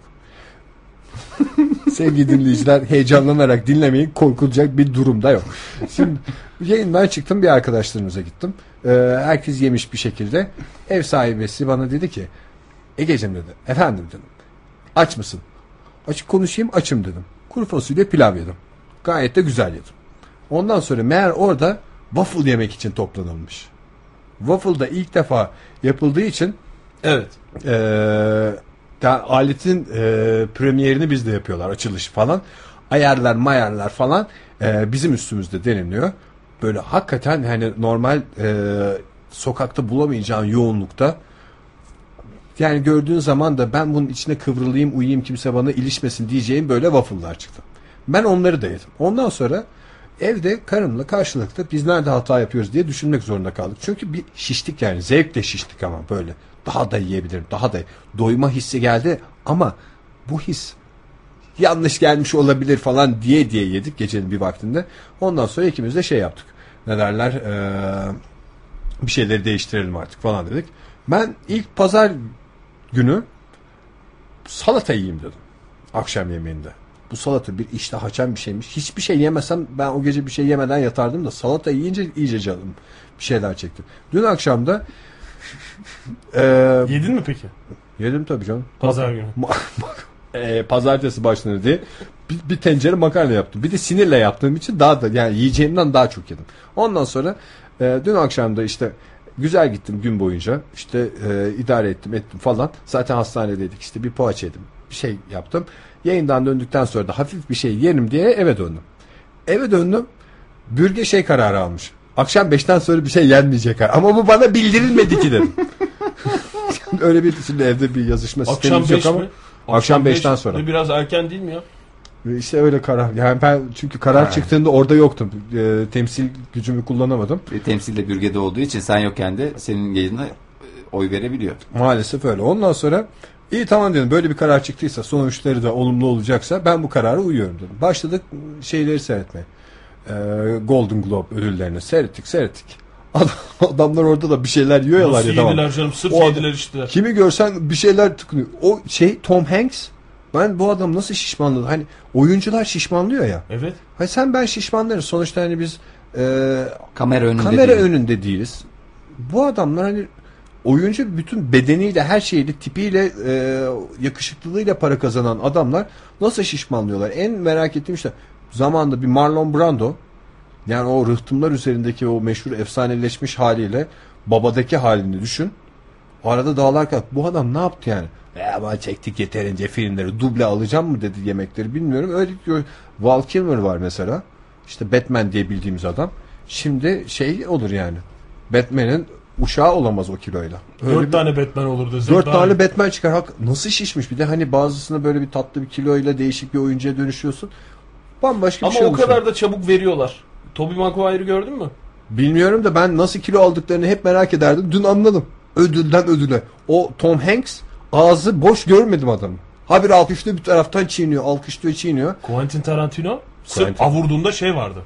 [LAUGHS] Sevgili dinleyiciler heyecanlanarak dinlemeyin korkulacak bir durumda yok. Şimdi yayından çıktım bir arkadaşlarımıza gittim. Ee, herkes yemiş bir şekilde. Ev sahibesi bana dedi ki Egeciğim dedi. Efendim dedim. Aç mısın? Açık konuşayım açım dedim. Kuru fasulye pilav yedim. Gayet de güzel yedim. Ondan sonra meğer orada waffle yemek için toplanılmış. Waffle da ilk defa yapıldığı için Evet. eee, da aletin eee, premierini bizde yapıyorlar açılışı falan. Ayarlar mayarlar falan eee, bizim üstümüzde deniliyor. Böyle hakikaten hani normal eee, sokakta bulamayacağın yoğunlukta yani gördüğün zaman da ben bunun içine kıvrılayım uyuyayım kimse bana ilişmesin diyeceğim böyle waffle'lar çıktı. Ben onları da yedim. Ondan sonra evde karımla karşılıklı biz nerede hata yapıyoruz diye düşünmek zorunda kaldık. Çünkü bir şiştik yani zevkle şiştik ama böyle daha da yiyebilirim daha da doyma hissi geldi ama bu his yanlış gelmiş olabilir falan diye diye yedik gecenin bir vaktinde. Ondan sonra ikimiz de şey yaptık. Ne derler eee, bir şeyleri değiştirelim artık falan dedik. Ben ilk pazar günü salata yiyeyim dedim. Akşam yemeğinde. Bu salata bir iştah açan bir şeymiş. Hiçbir şey yemesem ben o gece bir şey yemeden yatardım da salata yiyince iyice canım bir şeyler çekti. Dün akşam da [LAUGHS] eee, Yedin mi peki? yedim tabii canım. Pazar günü. Ma- e, pazartesi başlanır diye bir, bir tencere makarna yaptım. Bir de sinirle yaptığım için daha da yani yiyeceğimden daha çok yedim. Ondan sonra e, dün akşam da işte güzel gittim gün boyunca. İşte e, idare ettim ettim falan. Zaten hastanedeydik işte bir poğaça yedim. Bir şey yaptım. Yayından döndükten sonra da hafif bir şey yerim diye eve döndüm. Eve döndüm. Bürge şey kararı almış. Akşam 5'ten sonra bir şey yenmeyecek. Ama bu bana bildirilmedi ki dedim. [LAUGHS] Öyle bir şimdi evde bir yazışma Akşam sistemimiz yok 5 ama. mi? Akşam beş 5'ten sonra. Biraz erken değil mi ya? İşte öyle karar. Yani ben çünkü karar çıktığında orada yoktum. Ee, temsil gücümü kullanamadım. E, temsilde bürgede olduğu için sen yokken de senin yayına e, oy verebiliyor. Maalesef öyle. Ondan sonra iyi tamam dedim. Böyle bir karar çıktıysa sonuçları da olumlu olacaksa ben bu karara uyuyorum dedim. Başladık şeyleri seyretmeye. Ee, Golden Globe ödüllerini seyrettik seyrettik. Adam- [LAUGHS] Adamlar orada da bir şeyler yiyorlar Nasıl ya tamam. canım? Sırf O yediler içtiler. Kimi görsen bir şeyler tıkınıyor. O şey Tom Hanks Ben bu adam nasıl şişmanladı? Hani oyuncular şişmanlıyor ya. Evet. Hani sen ben şişmanlarız. Sonuçta hani biz e, Kamera önünde kamera değil. önünde değiliz. Bu adamlar hani oyuncu bütün bedeniyle her şeyiyle tipiyle e, yakışıklılığıyla para kazanan adamlar nasıl şişmanlıyorlar? En merak ettiğim işte zamanda bir Marlon Brando yani o rıhtımlar üzerindeki o meşhur efsaneleşmiş haliyle babadaki halini düşün. Arada dağlar kalk. Bu adam ne yaptı yani? Ya ben çektik yeterince filmleri duble alacağım mı dedi yemekleri bilmiyorum. Öyle diyor. Val Kilmer var mesela. İşte Batman diye bildiğimiz adam. Şimdi şey olur yani. Batman'in uşağı olamaz o kiloyla. Öyle Dört bir- tane Batman olur desek Dört tane iyi. Batman çıkar. Hak, nasıl şişmiş bir de hani bazısına böyle bir tatlı bir kiloyla değişik bir oyuncuya dönüşüyorsun. Bambaşka bir Ama şey o olmuş. kadar da çabuk veriyorlar. Tobey Maguire'ı gördün mü? Bilmiyorum da ben nasıl kilo aldıklarını hep merak ederdim. Dün anladım. Ödülden ödüle. O Tom Hanks ağzı boş görmedim adamı. Habire alkışlıyor bir taraftan çiğniyor. Alkışlıyor çiğniyor. Quentin Tarantino sırf Quentin. avurduğunda şey vardı.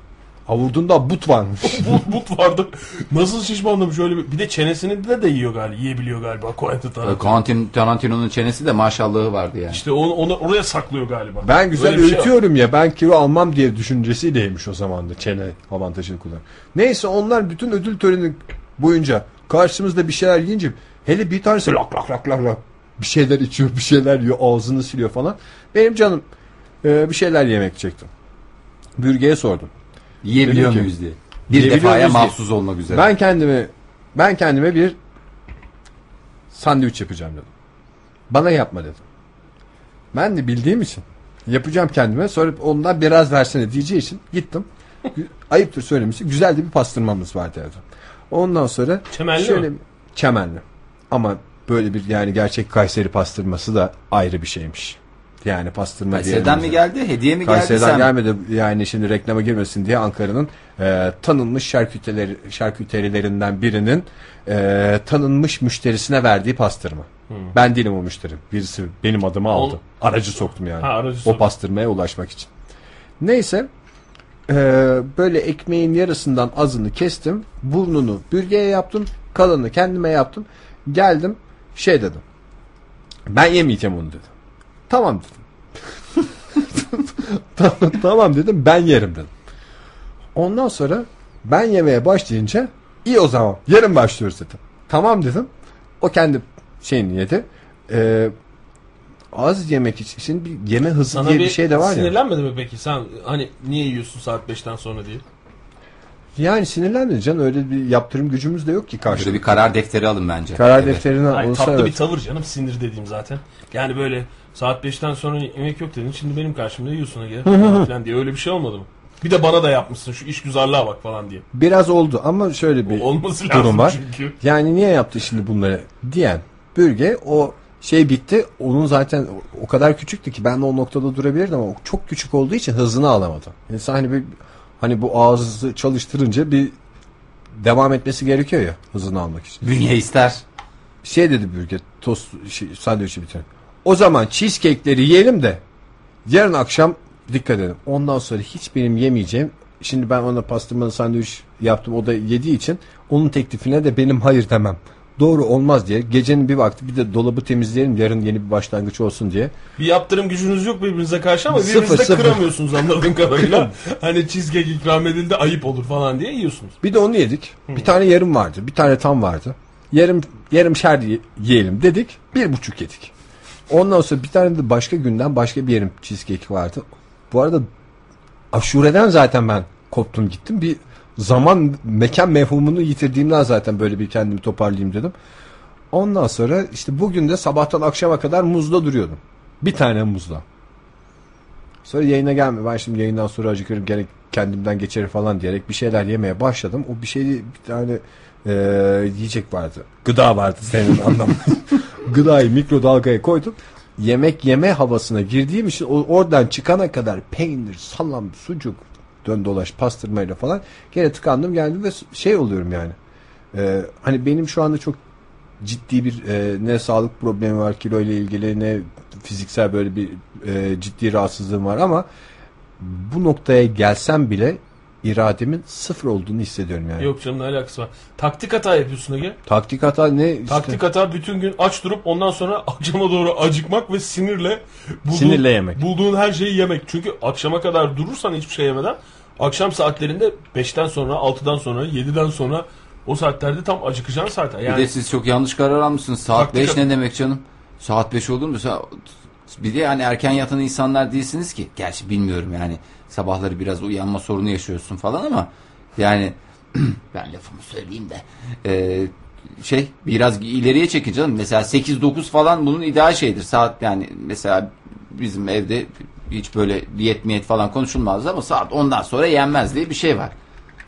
Avurduğunda but varmış. [LAUGHS] but, but vardı. Nasıl şişmanlamış öyle bir. Bir de çenesini de de yiyor galiba. Yiyebiliyor galiba Quentin Tarantino. Quentin Tarantino'nun çenesi de maşallahı vardı yani. İşte onu, onu oraya saklıyor galiba. Ben güzel Öyle bir şey var. öğütüyorum ya ben kilo almam diye düşüncesiyleymiş o zaman da çene avantajını kullan. Neyse onlar bütün ödül töreni boyunca karşımızda bir şeyler yiyince hele bir tanesi lak lak lak lak lak bir şeyler içiyor bir şeyler yiyor ağzını siliyor falan. Benim canım e, bir şeyler yemek çektim. Bürge'ye sordum. Yiyebiliyor Dedim muyuz diye. Bir defaya mahsus olmak üzere. Ben kendime ben kendime bir sandviç yapacağım dedim. Bana yapma dedim. Ben de bildiğim için yapacağım kendime. Sonra ondan biraz versene diyeceği için gittim. [LAUGHS] Ayıptır söylemesi. Güzel de bir pastırmamız vardı evde. Ondan sonra Çemenli şöyle mi? çemenli. Ama böyle bir yani gerçek Kayseri pastırması da ayrı bir şeymiş. Yani pastırma Kayseri'den mi geldi? Hediye mi geldi? Kayseri'den gelmedi. Yani şimdi reklama girmesin diye Ankara'nın e, tanınmış şarküteleri, şarküterilerinden birinin e, tanınmış müşterisine verdiği pastırma. Ben değilim o müşteri. Birisi benim adımı aldı. O- Aracı soktum yani. Ha, aracı o pastırmaya ulaşmak için. Neyse e, böyle ekmeğin yarısından azını kestim. Burnunu bürgeye yaptım. Kalanını kendime yaptım. Geldim şey dedim. Ben yemeyeceğim onu dedim. Tamam dedim. [LAUGHS] tamam, dedim ben yerim dedim. Ondan sonra ben yemeye başlayınca iyi o zaman yarın başlıyoruz dedim. Tamam dedim. O kendi şeyini yedi. Ee, az yemek için bir yeme hızı Sana diye bir, bir şey de var ya. sinirlenmedi mi peki? Sen hani niye yiyorsun saat 5'ten sonra diye? Yani sinirlenmedi can öyle bir yaptırım gücümüz de yok ki Şöyle karşıda. bir karar defteri alın bence. Karar Evet. defterine Hayır, olsa tatlı evet. bir tavır canım sinir dediğim zaten. Yani böyle saat 5'ten sonra yemek yok dedin. Şimdi benim karşımda yiyorsun Ege falan diye öyle bir şey olmadı mı? Bir de bana da yapmışsın şu iş güzelliğe bak falan diye. Biraz oldu ama şöyle bir O olması durum var. çünkü. Yani niye yaptı şimdi bunları diyen bölge o şey bitti. Onun zaten o kadar küçüktü ki ben de o noktada durabilirdim ama çok küçük olduğu için hızını alamadı. İnsan hani bir hani bu ağzı çalıştırınca bir devam etmesi gerekiyor ya hızını almak için. Bünye ister. Şey dedi bürge tost şey, sandviçi bitirin. O zaman cheesecake'leri yiyelim de yarın akşam dikkat edin. Ondan sonra hiç benim yemeyeceğim. Şimdi ben ona pastırmalı sandviç yaptım. O da yediği için onun teklifine de benim hayır demem. Doğru olmaz diye. Gecenin bir vakti bir de dolabı temizleyelim. Yarın yeni bir başlangıç olsun diye. Bir yaptırım gücünüz yok birbirinize karşı ama Sıfır, birbirinize sıfır. kıramıyorsunuz anladığım [LAUGHS] kadarıyla. hani cheesecake ikram edildi ayıp olur falan diye yiyorsunuz. Bir de onu yedik. Bir tane yarım vardı. Bir tane tam vardı. Yarım yarım şer ye- yiyelim dedik. Bir buçuk yedik. Ondan sonra bir tane de başka günden başka bir yerim cheesecake vardı. Bu arada aşureden zaten ben koptum gittim. Bir zaman mekan mefhumunu yitirdiğimden zaten böyle bir kendimi toparlayayım dedim. Ondan sonra işte bugün de sabahtan akşama kadar muzda duruyordum. Bir tane muzla. Sonra yayına gelme. Ben şimdi yayından sonra acıkırım gene kendimden geçerim falan diyerek bir şeyler yemeye başladım. O bir şey bir tane e, yiyecek vardı. Gıda vardı senin [LAUGHS] anlamın. Gıdayı mikrodalgaya koydum. Yemek yeme havasına girdiğim için oradan çıkana kadar peynir, salam, sucuk, dön dolaş pastırmayla falan gene tıkandım geldim ve şey oluyorum yani. E, hani benim şu anda çok ciddi bir e, ne sağlık problemi var kilo ile ilgili ne fiziksel böyle bir e, ciddi rahatsızlığım var ama bu noktaya gelsem bile irademin sıfır olduğunu hissediyorum yani. Yok canım ne alakası var. Taktik hata yapıyorsun Ege. Taktik hata ne? işte? Taktik hata bütün gün aç durup ondan sonra [LAUGHS] akşama doğru acıkmak ve sinirle bulduğun, Sinirle yemek. bulduğun her şeyi yemek. Çünkü akşama kadar durursan hiçbir şey yemeden akşam saatlerinde 5'ten sonra 6'dan sonra 7'den sonra o saatlerde tam acıkacağın saatler. Bir Yani de siz çok yanlış karar almışsınız. Saat Taktik 5 at- ne demek canım? Saat 5 olur mu? Bir de yani erken yatan insanlar değilsiniz ki. Gerçi bilmiyorum yani. Sabahları biraz uyanma sorunu yaşıyorsun falan ama yani [CLEARS THROAT] ben lafımı söyleyeyim de Ee, şey biraz ileriye çekin canım. Mesela 8-9 falan bunun ideal şeydir. Saat yani mesela bizim evde hiç böyle diyet miyet falan konuşulmaz ama saat ondan sonra yenmez diye bir şey var.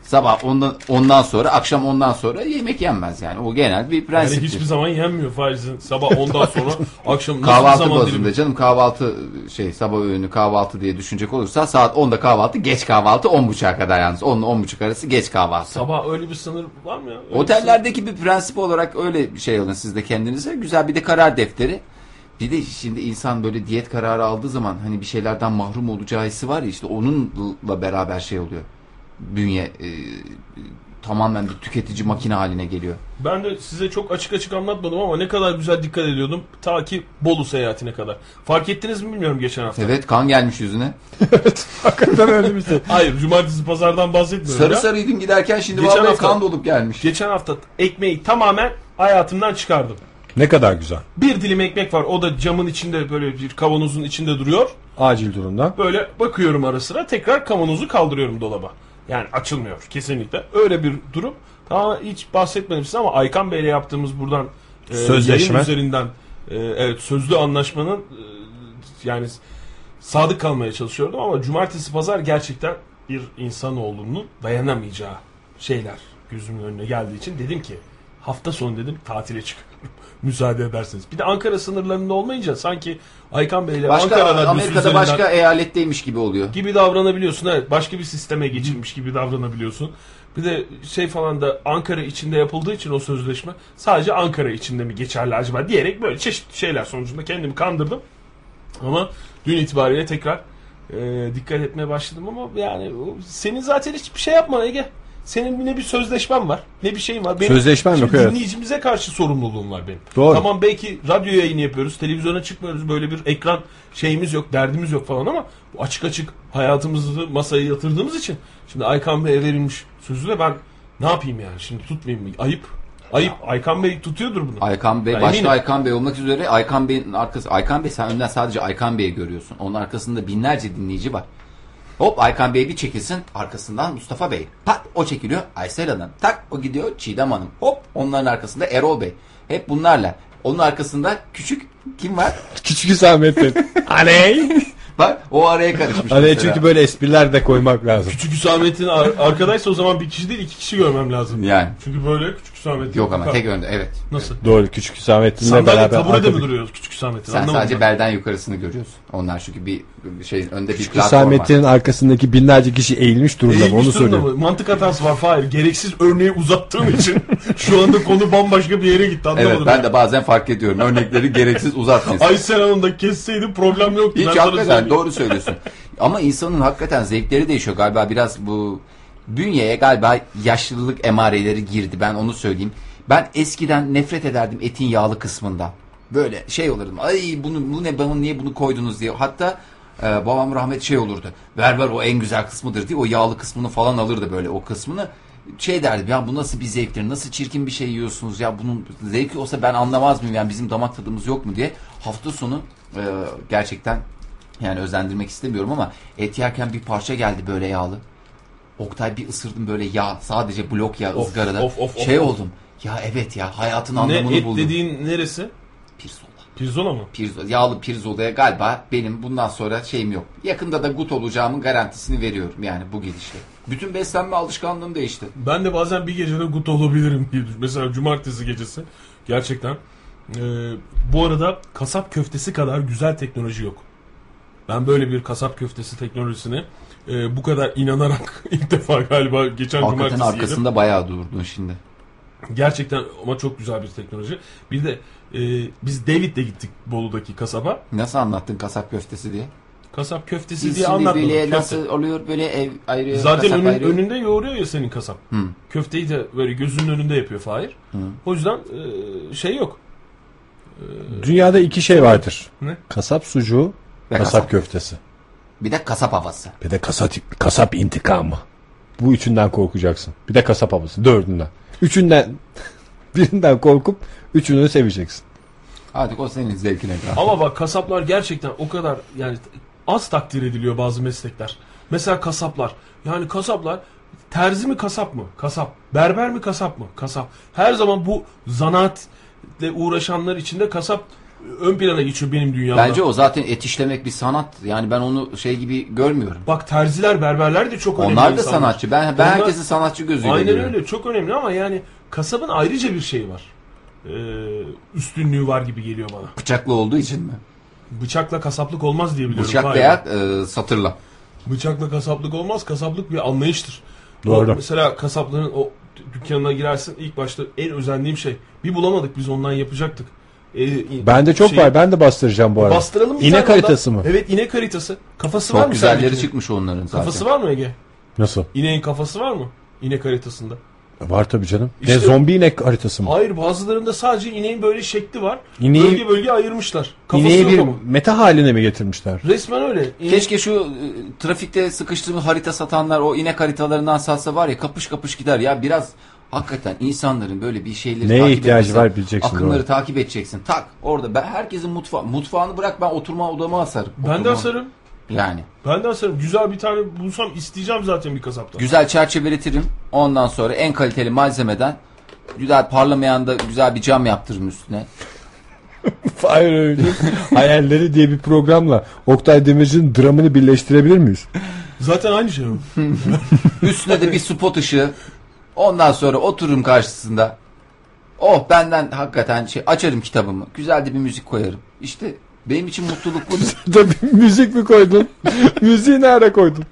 Sabah ondan, ondan sonra akşam ondan sonra yemek yenmez yani. O genel bir yani prensiptir. hiçbir zaman yenmiyor faizin. Sabah ondan sonra [LAUGHS] akşam nasıl kahvaltı zaman bazında dilimi? canım kahvaltı şey sabah öğünü kahvaltı diye düşünecek olursa saat 10'da kahvaltı geç kahvaltı 10.30'a kadar yalnız 10 ile 10.30 arası geç kahvaltı. Sabah öyle bir sınır var mı ya? Öyle bir Otellerdeki bir prensip olarak öyle bir şey alın siz de kendinize. Güzel bir de karar defteri. Bir de şimdi insan böyle diyet kararı aldığı zaman hani bir şeylerden mahrum olacağı hissi var ya işte onunla beraber şey oluyor. Bünye e, tamamen bir tüketici makine haline geliyor. Ben de size çok açık açık anlatmadım ama ne kadar güzel dikkat ediyordum. Ta ki Bolu seyahatine kadar. Fark ettiniz mi bilmiyorum geçen hafta. Evet kan gelmiş yüzüne. [LAUGHS] Hakikaten öyle bir şey. Hayır cumartesi pazardan bahsetmiyorum Sarı ya. sarıydın giderken şimdi Geçen vallahi hafta- kan dolup gelmiş. Geçen hafta ekmeği tamamen hayatımdan çıkardım. Ne kadar güzel. Bir dilim ekmek var. O da camın içinde böyle bir kavanozun içinde duruyor. Acil durumda. Böyle bakıyorum ara sıra tekrar kavanozu kaldırıyorum dolaba. Yani açılmıyor kesinlikle. Öyle bir durum. Tamam hiç bahsetmedim size ama Aykan Bey'le yaptığımız buradan e, Sözleşme. yayın üzerinden e, evet sözlü anlaşmanın e, yani sadık kalmaya çalışıyordum ama cumartesi pazar gerçekten bir insanoğlunun dayanamayacağı şeyler gözümün önüne geldiği için dedim ki hafta sonu dedim tatile çıkıyorum. Müsaade ederseniz. Bir de Ankara sınırlarında olmayınca sanki Aykan Bey'le Başka Ankara Radyosu Amerika'da üzerinden başka eyaletteymiş gibi oluyor. gibi davranabiliyorsun. Evet, başka bir sisteme geçilmiş gibi davranabiliyorsun. Bir de şey falan da Ankara içinde yapıldığı için o sözleşme sadece Ankara içinde mi geçerli acaba diyerek böyle çeşitli şeyler sonucunda kendimi kandırdım. Ama dün itibariyle tekrar e, dikkat etmeye başladım ama yani senin zaten hiçbir şey yapma Ege. Senin ne bir sözleşmen var ne bir şeyin var. Benim Sözleşmem yok, evet. Dinleyicimize karşı sorumluluğum var benim. Doğru. Tamam belki radyo yayını yapıyoruz, televizyona çıkmıyoruz, böyle bir ekran şeyimiz yok, derdimiz yok falan ama bu açık açık hayatımızı masaya yatırdığımız için şimdi Aykan Bey'e verilmiş sözü de ben ne yapayım yani şimdi tutmayayım mı? Ayıp. Ayıp. Aykan Bey tutuyordur bunu. Aykan Bey, Ben başta eminim. Aykan Bey olmak üzere Aykan Bey'in arkası Aykan Bey sen önden sadece Aykan Bey'i görüyorsun. Onun arkasında binlerce dinleyici var. Hop Aykan Bey bir çekilsin arkasından Mustafa Bey. Tak o çekiliyor Aysel Hanım. Tak o gidiyor Çiğdem Hanım. Hop onların arkasında Erol Bey. Hep bunlarla. Onun arkasında küçük kim var? [LAUGHS] Küçük Hüsamettin. [LAUGHS] Aley. Bak o araya karışmış. Hani mesela. çünkü böyle espriler de koymak lazım. Küçük Hüsamettin ar- arkadaysa o zaman bir kişi değil iki kişi görmem lazım. Yani. Çünkü böyle Küçük Hüsamettin. Yok ama tek önde evet. Nasıl? Doğru küçük Hüsamettin'le Sandalye beraber. taburede mi duruyor Küçük Hüsamettin? Sen Anlamadım sadece ben. belden yukarısını görüyorsun. Onlar çünkü bir, bir şeyin önde bir Küçük platform var. Hüsamettin'in arkasındaki binlerce kişi eğilmiş durumda mı? Eğilmiş Onu durumda soruyorum. mı? Mantık hatası var Fahir. Gereksiz örneği uzattığın için [LAUGHS] şu anda konu bambaşka bir yere gitti anlamadım. Evet ben ya. de bazen fark ediyorum. Örnekleri gereksiz uzatmayın. [LAUGHS] Aysel Hanım da kesseydi problem yoktu. Hiç Ben sana hakikaten söyleyeyim. doğru söylüyorsun. Ama insanın hakikaten zevkleri değişiyor galiba biraz bu bünyeye galiba yaşlılık emareleri girdi ben onu söyleyeyim. Ben eskiden nefret ederdim etin yağlı kısmından. Böyle şey olurdum. Ay bunu bu ne bana niye bunu koydunuz diye. Hatta e, babam rahmet şey olurdu. Ver ver o en güzel kısmıdır diye o yağlı kısmını falan alırdı böyle o kısmını. Şey derdim ya bu nasıl bir zevktir nasıl çirkin bir şey yiyorsunuz ya bunun zevki olsa ben anlamaz mıyım yani bizim damak tadımız yok mu diye hafta sonu e, gerçekten yani özendirmek istemiyorum ama et yerken bir parça geldi böyle yağlı. Oktay bir ısırdım böyle yağ sadece blok yağ Of, ızgarada. of, of, şey of. oldum. Ya evet ya hayatın Ne anlamını et buldum. dediğin neresi? Pirzola. Pirzola mı? Pirzola, yağlı pirzolaya galiba benim bundan sonra şeyim yok. Yakında da gut olacağımın garantisini veriyorum yani bu gidişle. Bütün beslenme alışkanlığım değişti. Ben de bazen bir gecede gut olabilirim diye düşün- Mesela cumartesi gecesi gerçekten. Ee, bu arada kasap köftesi kadar güzel teknoloji yok. Ben böyle bir kasap köftesi teknolojisine e, bu kadar inanarak [LAUGHS] ilk defa galiba geçen Hakikaten cumartesi yedim. arkasında bayağı durdun şimdi. Gerçekten ama çok güzel bir teknoloji. Bir de e, biz David'le gittik Bolu'daki kasaba. Nasıl anlattın kasap köftesi diye? Kasap köftesi Biz diye anlatmadım. Köfte. nasıl oluyor böyle ev ayrı Zaten kasap önün- ayrı. önünde yoğuruyor ya senin kasap. Hı. Köfteyi de böyle gözünün önünde yapıyor Fahir. O yüzden e, şey yok. Dünyada iki şey vardır. Ne? Kasap sucuğu, Ve kasap, kasap. köftesi. Bir de kasap havası. Bir de kasap, kasap intikamı. Bu üçünden korkacaksın. Bir de kasap havası. Dördünden. Üçünden [LAUGHS] birinden korkup üçünü seveceksin. Artık o senin zevkine kalmış. Ama bak kasaplar gerçekten o kadar yani az takdir ediliyor bazı meslekler. Mesela kasaplar. Yani kasaplar terzi mi kasap mı? Kasap. Berber mi kasap mı? Kasap. Her zaman bu zanaatle uğraşanlar içinde kasap ön plana geçiyor benim dünyamda. Bence o zaten et işlemek bir sanat. Yani ben onu şey gibi görmüyorum. Bak terziler, berberler de çok önemli Onlar da insanlar. sanatçı. Ben ben Onlar- herkesi sanatçı gözüyle Aynen görüyorum. öyle. Çok önemli ama yani kasabın ayrıca bir şey var. Ee, üstünlüğü var gibi geliyor bana. Bıçaklı olduğu için mi? Bıçakla kasaplık olmaz diye biliyorum. Bıçak Hayır. veya e, satırla. Bıçakla kasaplık olmaz. Kasaplık bir anlayıştır. Doğru. O mesela kasaplığın o dükkanına girersin ilk başta en özendiğim şey. Bir bulamadık biz ondan yapacaktık. Ee, Bende çok şey- var. Ben de bastıracağım bu arada. Bastıralım bir İnek haritası mı? Evet inek haritası. Kafası var Çok mı güzelleri sendekinin? çıkmış onların zaten. Kafası var mı Ege? Nasıl? İneğin kafası var mı? İnek haritasında. Var tabii canım. İşte- ne zombi inek haritası mı? Hayır bazılarında sadece ineğin böyle şekli var. İneği- Bölge bölge ayırmışlar. Kafası İneği yok bir ama. meta haline mi getirmişler? Resmen öyle. İnek- Keşke şu e, trafikte sıkıştığımız harita satanlar o inek haritalarından satsa var ya kapış kapış gider ya biraz hakikaten insanların böyle bir şeyleri Neye takip ihtiyacı etmesi- var bileceksin, Akımları doğru. takip edeceksin. Tak orada ben herkesin mutfağı mutfağını bırak ben oturma odama asarım. Ben de Oturma- asarım. Yani Ben de asarım. Güzel bir tane bulsam isteyeceğim zaten bir kasaptan. güzel çerçeveletirim. Ondan sonra en kaliteli malzemeden güzel parlamayan da güzel bir cam yaptırırım üstüne. [LAUGHS] Hayır öyle. Hayalleri diye bir programla Oktay Demirci'nin dramını birleştirebilir miyiz? Zaten aynı şey o. [LAUGHS] Üstüne de bir spot ışığı. Ondan sonra otururum karşısında. Oh benden hakikaten şey açarım kitabımı. Güzel de bir müzik koyarım. İşte benim için mutluluk. Tabii müzik mi koydun? [LAUGHS] Müziği nerede koydun?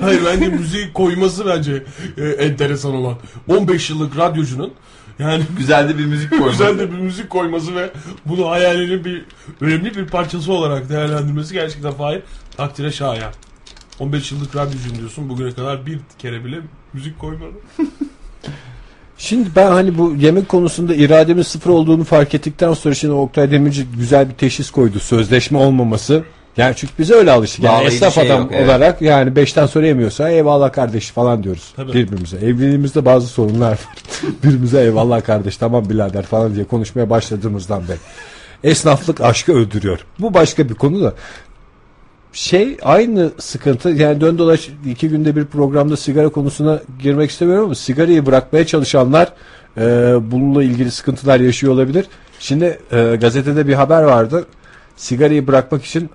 Hayır bence müziği koyması bence e, enteresan olan. 15 yıllık radyocunun yani Güzel de bir müzik koymak. güzel de bir müzik koyması ve bunu hayalinin bir önemli bir parçası olarak değerlendirmesi gerçekten Fahir takdire şayan. 15 yıllık radyocuyum diyorsun bugüne kadar bir kere bile müzik koymadı. [LAUGHS] Şimdi ben hani bu yemek konusunda irademin sıfır olduğunu fark ettikten sonra şimdi Oktay Demirci güzel bir teşhis koydu. Sözleşme olmaması. Yani çünkü bize öyle alıştık. Yani Bağlayıcı esnaf şey adam yok, evet. olarak yani beşten sonra yemiyorsa eyvallah kardeş falan diyoruz Tabii. birbirimize. Evliliğimizde bazı sorunlar var. [LAUGHS] birbirimize eyvallah kardeş tamam birader falan diye konuşmaya başladığımızdan beri. Esnaflık aşkı öldürüyor. Bu başka bir konu da. Şey aynı sıkıntı yani dön dolaş iki günde bir programda sigara konusuna girmek istemiyorum ama sigarayı bırakmaya çalışanlar e, bununla ilgili sıkıntılar yaşıyor olabilir. Şimdi e, gazetede bir haber vardı. Sigarayı bırakmak için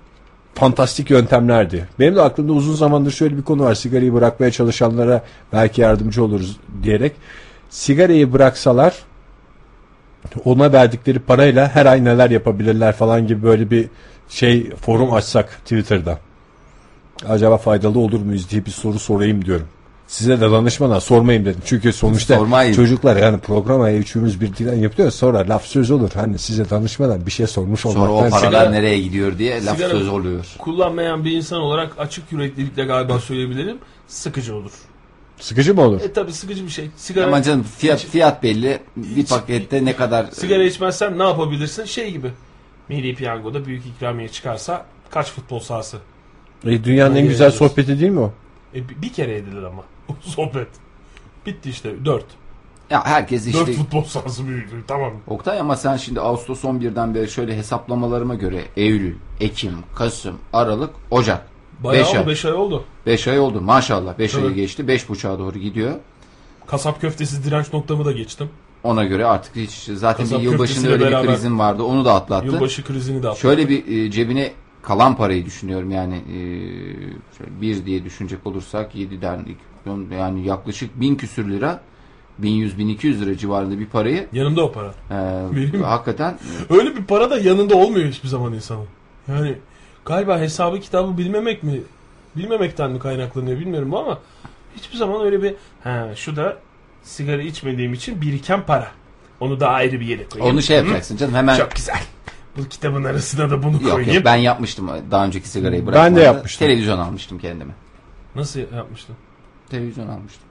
fantastik yöntemlerdi. Benim de aklımda uzun zamandır şöyle bir konu var. Sigarayı bırakmaya çalışanlara belki yardımcı oluruz diyerek. Sigarayı bıraksalar ona verdikleri parayla her ay neler yapabilirler falan gibi böyle bir şey forum açsak Twitter'da. Acaba faydalı olur muyuz diye bir soru sorayım diyorum. Size de danışmadan sormayayım dedim. Çünkü sonuçta Sormayın. çocuklar yani programa üçümüz birden yapıyor. Sonra laf söz olur. Hani size danışmadan bir şey sormuş Sonra olmaktan. o paralar sigara- nereye gidiyor diye laf söz oluyor. Kullanmayan bir insan olarak açık yüreklilikle galiba söyleyebilirim. Sıkıcı olur. Sıkıcı mı olur? E tabi sıkıcı bir şey. Sigara, Ama canım fiyat fiyat belli. Bir pakette ne kadar sigara içmezsen ne yapabilirsin? Şey gibi. Milli Piyango'da büyük ikramiye çıkarsa kaç futbol sahası? E, dünyanın en güzel sohbeti değil mi o? E, bir- kere edilir ama. [LAUGHS] O sohbet. Bitti işte. Dört. ya herkes Dört işte futbol sahası büyüklüğü. Tamam. Oktay ama sen şimdi Ağustos 11'den beri şöyle hesaplamalarıma göre Eylül, Ekim, Kasım, Aralık, Ocak. Bayağı Beş oldu. ay. Beş ay oldu. 5 ay oldu maşallah. 5 ayı Evet. geçti. 5.5'a doğru gidiyor. Kasap köftesi direnç noktamı da geçtim. Ona göre artık hiç zaten Kasap bir yılbaşında öyle bir krizin vardı. Onu da atlattı. Yılbaşı krizini de atlattı. Şöyle bir e, cebine kalan parayı düşünüyorum yani e, şöyle bir diye düşünecek olursak 7'den yani yaklaşık 1000 küsür lira 1100-1200 lira civarında bir parayı Yanımda o para. e, Benim- hakikaten Öyle bir para da yanında olmuyor hiçbir zaman insanın. Yani galiba hesabı kitabı bilmemek mi? Bilmemekten mi kaynaklanıyor bilmiyorum ama hiçbir zaman öyle bir ha şu da sigara içmediğim için biriken para. Onu da ayrı bir yere koyayım. onu şey Hı? yapacaksın canım hemen Çok güzel. Bu kitabın arasına da bunu Yok koyayım. yok ben yapmıştım daha önceki sigarayı Ben bırakmada. de yapmıştım. Televizyon almıştım kendime. Nasıl yapmıştın? Televizyon almıştım.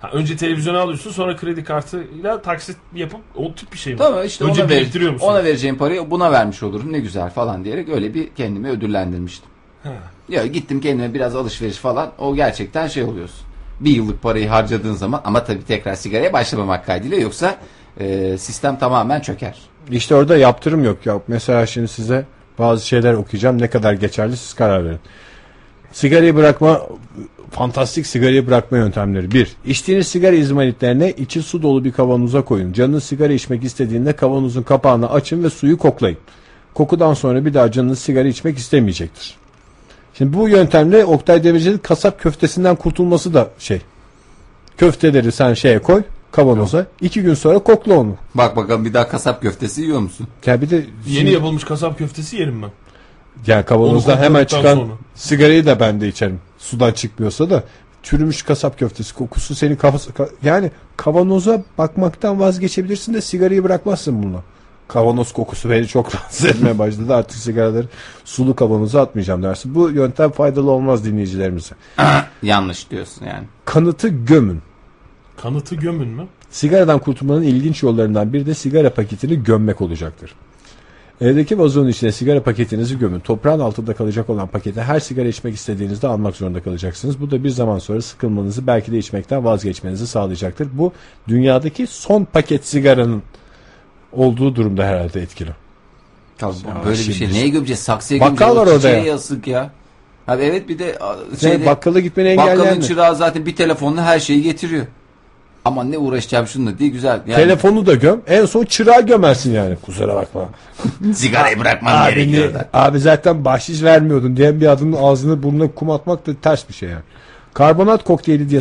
Ha, önce televizyonu alıyorsun sonra kredi kartıyla taksit yapıp o tip bir şey mi? Tamam işte önce ona, ver, musun? ona vereceğim parayı buna vermiş olurum ne güzel falan diyerek öyle bir kendimi ödüllendirmiştim. Ha. Ya gittim kendime biraz alışveriş falan o gerçekten şey oluyorsun. Bir yıllık parayı harcadığın zaman ama tabii tekrar sigaraya başlamamak kaydıyla yoksa e, sistem tamamen çöker. İşte orada yaptırım yok ya. Mesela şimdi size bazı şeyler okuyacağım. Ne kadar geçerli siz karar verin. Sigarayı bırakma fantastik sigarayı bırakma yöntemleri. 1. İçtiğiniz sigara izmaritlerine içi su dolu bir kavanoza koyun. Canınız sigara içmek istediğinde kavanozun kapağını açın ve suyu koklayın. Kokudan sonra bir daha canınız sigara içmek istemeyecektir. Şimdi bu yöntemle Oktay Demirci'nin kasap köftesinden kurtulması da şey. Köfteleri sen şeye koy kavanoza. iki gün sonra kokla onu. Bak bakalım bir daha kasap köftesi yiyor musun? Ya bir de Yeni yapılmış kasap köftesi yerim ben. Yani kavanozdan Onu hemen çıkan sonra. sigarayı da ben de içerim. Sudan çıkmıyorsa da çürümüş kasap köftesi kokusu senin kafası ka- yani kavanoza bakmaktan vazgeçebilirsin de sigarayı bırakmazsın bununla. Kavanoz kokusu beni çok [LAUGHS] rahatsız etmeye başladı. Artık sigaraları sulu kavanoza atmayacağım dersin. Bu yöntem faydalı olmaz dinleyicilerimize. [CLEARS THROAT] Yanlış diyorsun yani. Kanıtı gömün. Kanıtı gömün mü? Sigaradan kurtulmanın ilginç yollarından biri de sigara paketini gömmek olacaktır. Evdeki vazonun içine sigara paketinizi gömün. Toprağın altında kalacak olan paketi her sigara içmek istediğinizde almak zorunda kalacaksınız. Bu da bir zaman sonra sıkılmanızı belki de içmekten vazgeçmenizi sağlayacaktır. Bu dünyadaki son paket sigaranın olduğu durumda herhalde etkili. Tabii Ya böyle bir şey. Neye gömeceğiz? Saksıya Bakkal gömeceğiz. var O orada ya. yazık ya. Abi evet bir de a, Sen şeyde, bakkala gitmeni bakkalın engelleyen mi? çırağı zaten bir telefonla her şeyi getiriyor. Aman ne uğraşacağım şununla diye güzel. Yani Telefonu da göm. En son çırağı gömersin yani. Kusura bakma. [LAUGHS] sigarayı bırakmam Abi, gerekiyor abi zaten bahşiş vermiyordun diyen bir adamın ağzını burnuna kum atmak da ters bir şey yani. Karbonat kokteyli diye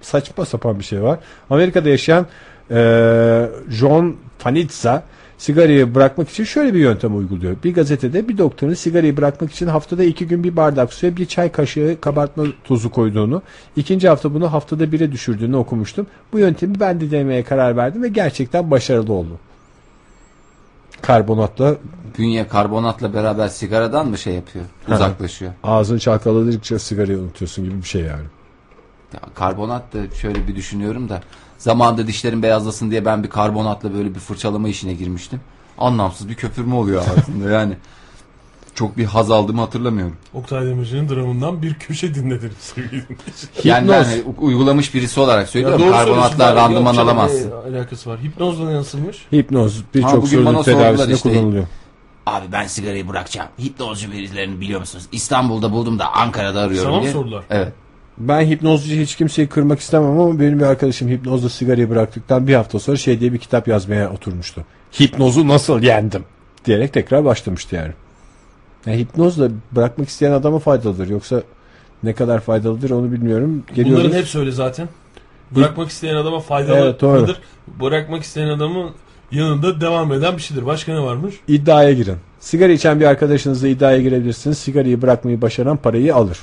saçma sapan bir şey var. Amerika'da yaşayan eee John Fanitza sigarayı bırakmak için şöyle bir yöntem uyguluyor. Bir gazetede bir doktorun sigarayı bırakmak için haftada iki gün bir bardak suya bir çay kaşığı kabartma tozu koyduğunu, ikinci hafta bunu haftada bire düşürdüğünü okumuştum. Bu yöntemi ben de denemeye karar verdim ve gerçekten başarılı oldu. Karbonatla Bünye karbonatla beraber sigaradan mı şey yapıyor? Uzaklaşıyor. ağzın çalkaladıkça sigarayı unutuyorsun gibi bir şey yani. Ya, karbonat da şöyle bir düşünüyorum da zamanında dişlerim beyazlasın diye ben bir karbonatla böyle bir fırçalama işine girmiştim. Anlamsız bir köpürme oluyor ağzımda [LAUGHS] yani. Çok bir haz aldığımı hatırlamıyorum. Oktay Demirci'nin dramından bir köşe dinlediniz sevgili. Yani ben Hipnoz. hani u- uygulamış birisi olarak söylüyorum. Ya doğru Karbonatla söylüyorsun. randıman Yok canım, alamazsın. ne alakası var. Hipnozla nasılmış? Hipnoz Ha, birçok bugün bana sözlük sordular tedavisinde işte. kullanılıyor. Abi ben sigarayı bırakacağım. Hipnozcu birilerini biliyor musunuz? İstanbul'da buldum da Ankara'da arıyorum Sana mı diye. sordular? Evet. Ben hipnozcu hiç kimseyi kırmak istemem ama benim bir arkadaşım hipnozla sigarayı bıraktıktan bir hafta sonra şey diye bir kitap yazmaya oturmuştu. Hipnozu nasıl yendim diyerek tekrar başlamıştı yani. yani hipnozla bırakmak isteyen adama faydalıdır. Yoksa ne kadar faydalıdır onu bilmiyorum. Geliyoruz. Bunların hepsi öyle zaten. Bırakmak isteyen adama faydalı Evet, doğru. Bırakmak isteyen adamın yanında devam eden bir şeydir. Başka ne varmış? İddiaya girin. Sigara içen bir arkadaşınızla iddiaya girebilirsiniz. Sigarayı bırakmayı başaran parayı alır.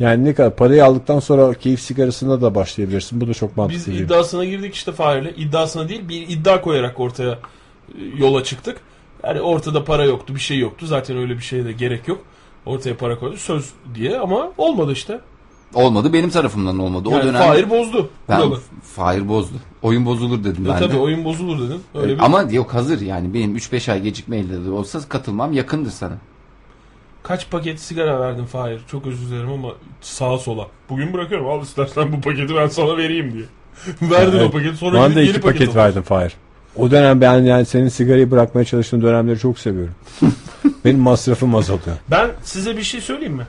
Yani ne kadar parayı aldıktan sonra keyif sigarasına da başlayabilirsin. Bu da çok mantıklı. Biz değil. iddiasına girdik işte Fahir'le. İddiasına değil bir iddia koyarak ortaya e, yola çıktık. Yani ortada para yoktu, bir şey yoktu. Zaten öyle bir şeye de gerek yok. Ortaya para koydu söz diye ama olmadı işte. Olmadı benim tarafımdan olmadı. O Yani dönem Fahir bozdu. ben kuralı. Fahir bozdu. Oyun bozulur dedim Ya ben tabii de. oyun bozulur dedin. Öyle bir... Ama yok hazır yani benim 3-5 ay gecikmeyle de olsa katılmam yakındır sana. Kaç paket sigara verdin Fahir? Çok özür dilerim ama sağa sola. Bugün bırakıyorum. Al istersen bu paketi ben sana vereyim diye. [LAUGHS] Verdin Evet. o paketi sonra da yeni iki paket, paket verdim Fahir. O dönem ben yani senin sigarayı bırakmaya çalıştığın dönemleri çok seviyorum. [LAUGHS] Benim masrafım azalıyor. Ben size bir şey söyleyeyim mi?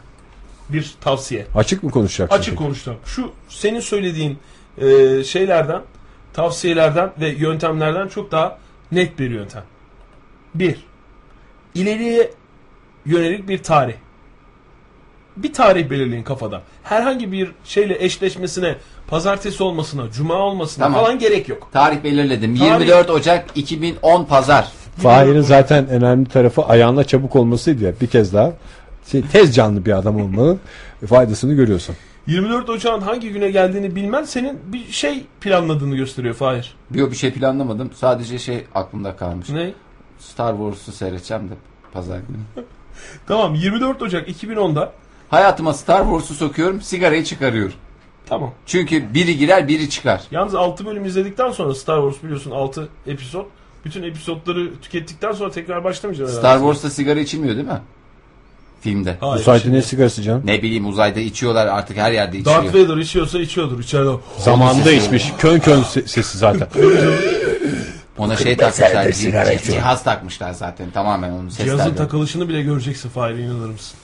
Bir tavsiye. Açık mı konuşacaksın? Açık peki? konuşacağım. Şu senin söylediğin e, şeylerden, tavsiyelerden ve yöntemlerden çok daha net bir yöntem. Bir, ileriye yönelik bir tarih. Bir tarih belirleyin kafada. Herhangi bir şeyle eşleşmesine, pazartesi olmasına, cuma olmasına Tamam. falan gerek yok. Tarih belirledim. Tarih- 24 Ocak 2010 Pazar. Fahir'in zaten önemli tarafı ayağınla çabuk olmasıydı ya. Bir kez daha şey, tez canlı bir adam olmanın [LAUGHS] faydasını görüyorsun. 24 Ocak'ın hangi güne geldiğini bilmen senin bir şey planladığını gösteriyor Fahir. Yok bir şey planlamadım. Sadece şey aklımda kalmış. Ne? Star Wars'u seyredeceğim de pazar günü. [LAUGHS] Tamam 24 Ocak 2010'da. Hayatıma Star Wars'u sokuyorum, sigarayı çıkarıyorum. Tamam. Çünkü biri girer, biri çıkar. Yalnız 6 bölüm izledikten sonra Star Wars biliyorsun 6 episod. Bütün episodları tükettikten sonra tekrar başlamayacağız Star herhalde. Wars'ta sigara içilmiyor değil mi? Filmde. Hayır, Uzayda şimdi ne sigarası canım? Ne bileyim uzayda içiyorlar artık her yerde içiyor. Darth Vader içiyorsa içiyordur içeride. Zamanında içmiş. Kön kön se- sesi zaten. [LAUGHS] Ona şey takmışlar, cih- cihaz takmışlar zaten tamamen onun Cihazın seslerden. takılışını bile göreceksin Fahir inanır mısın?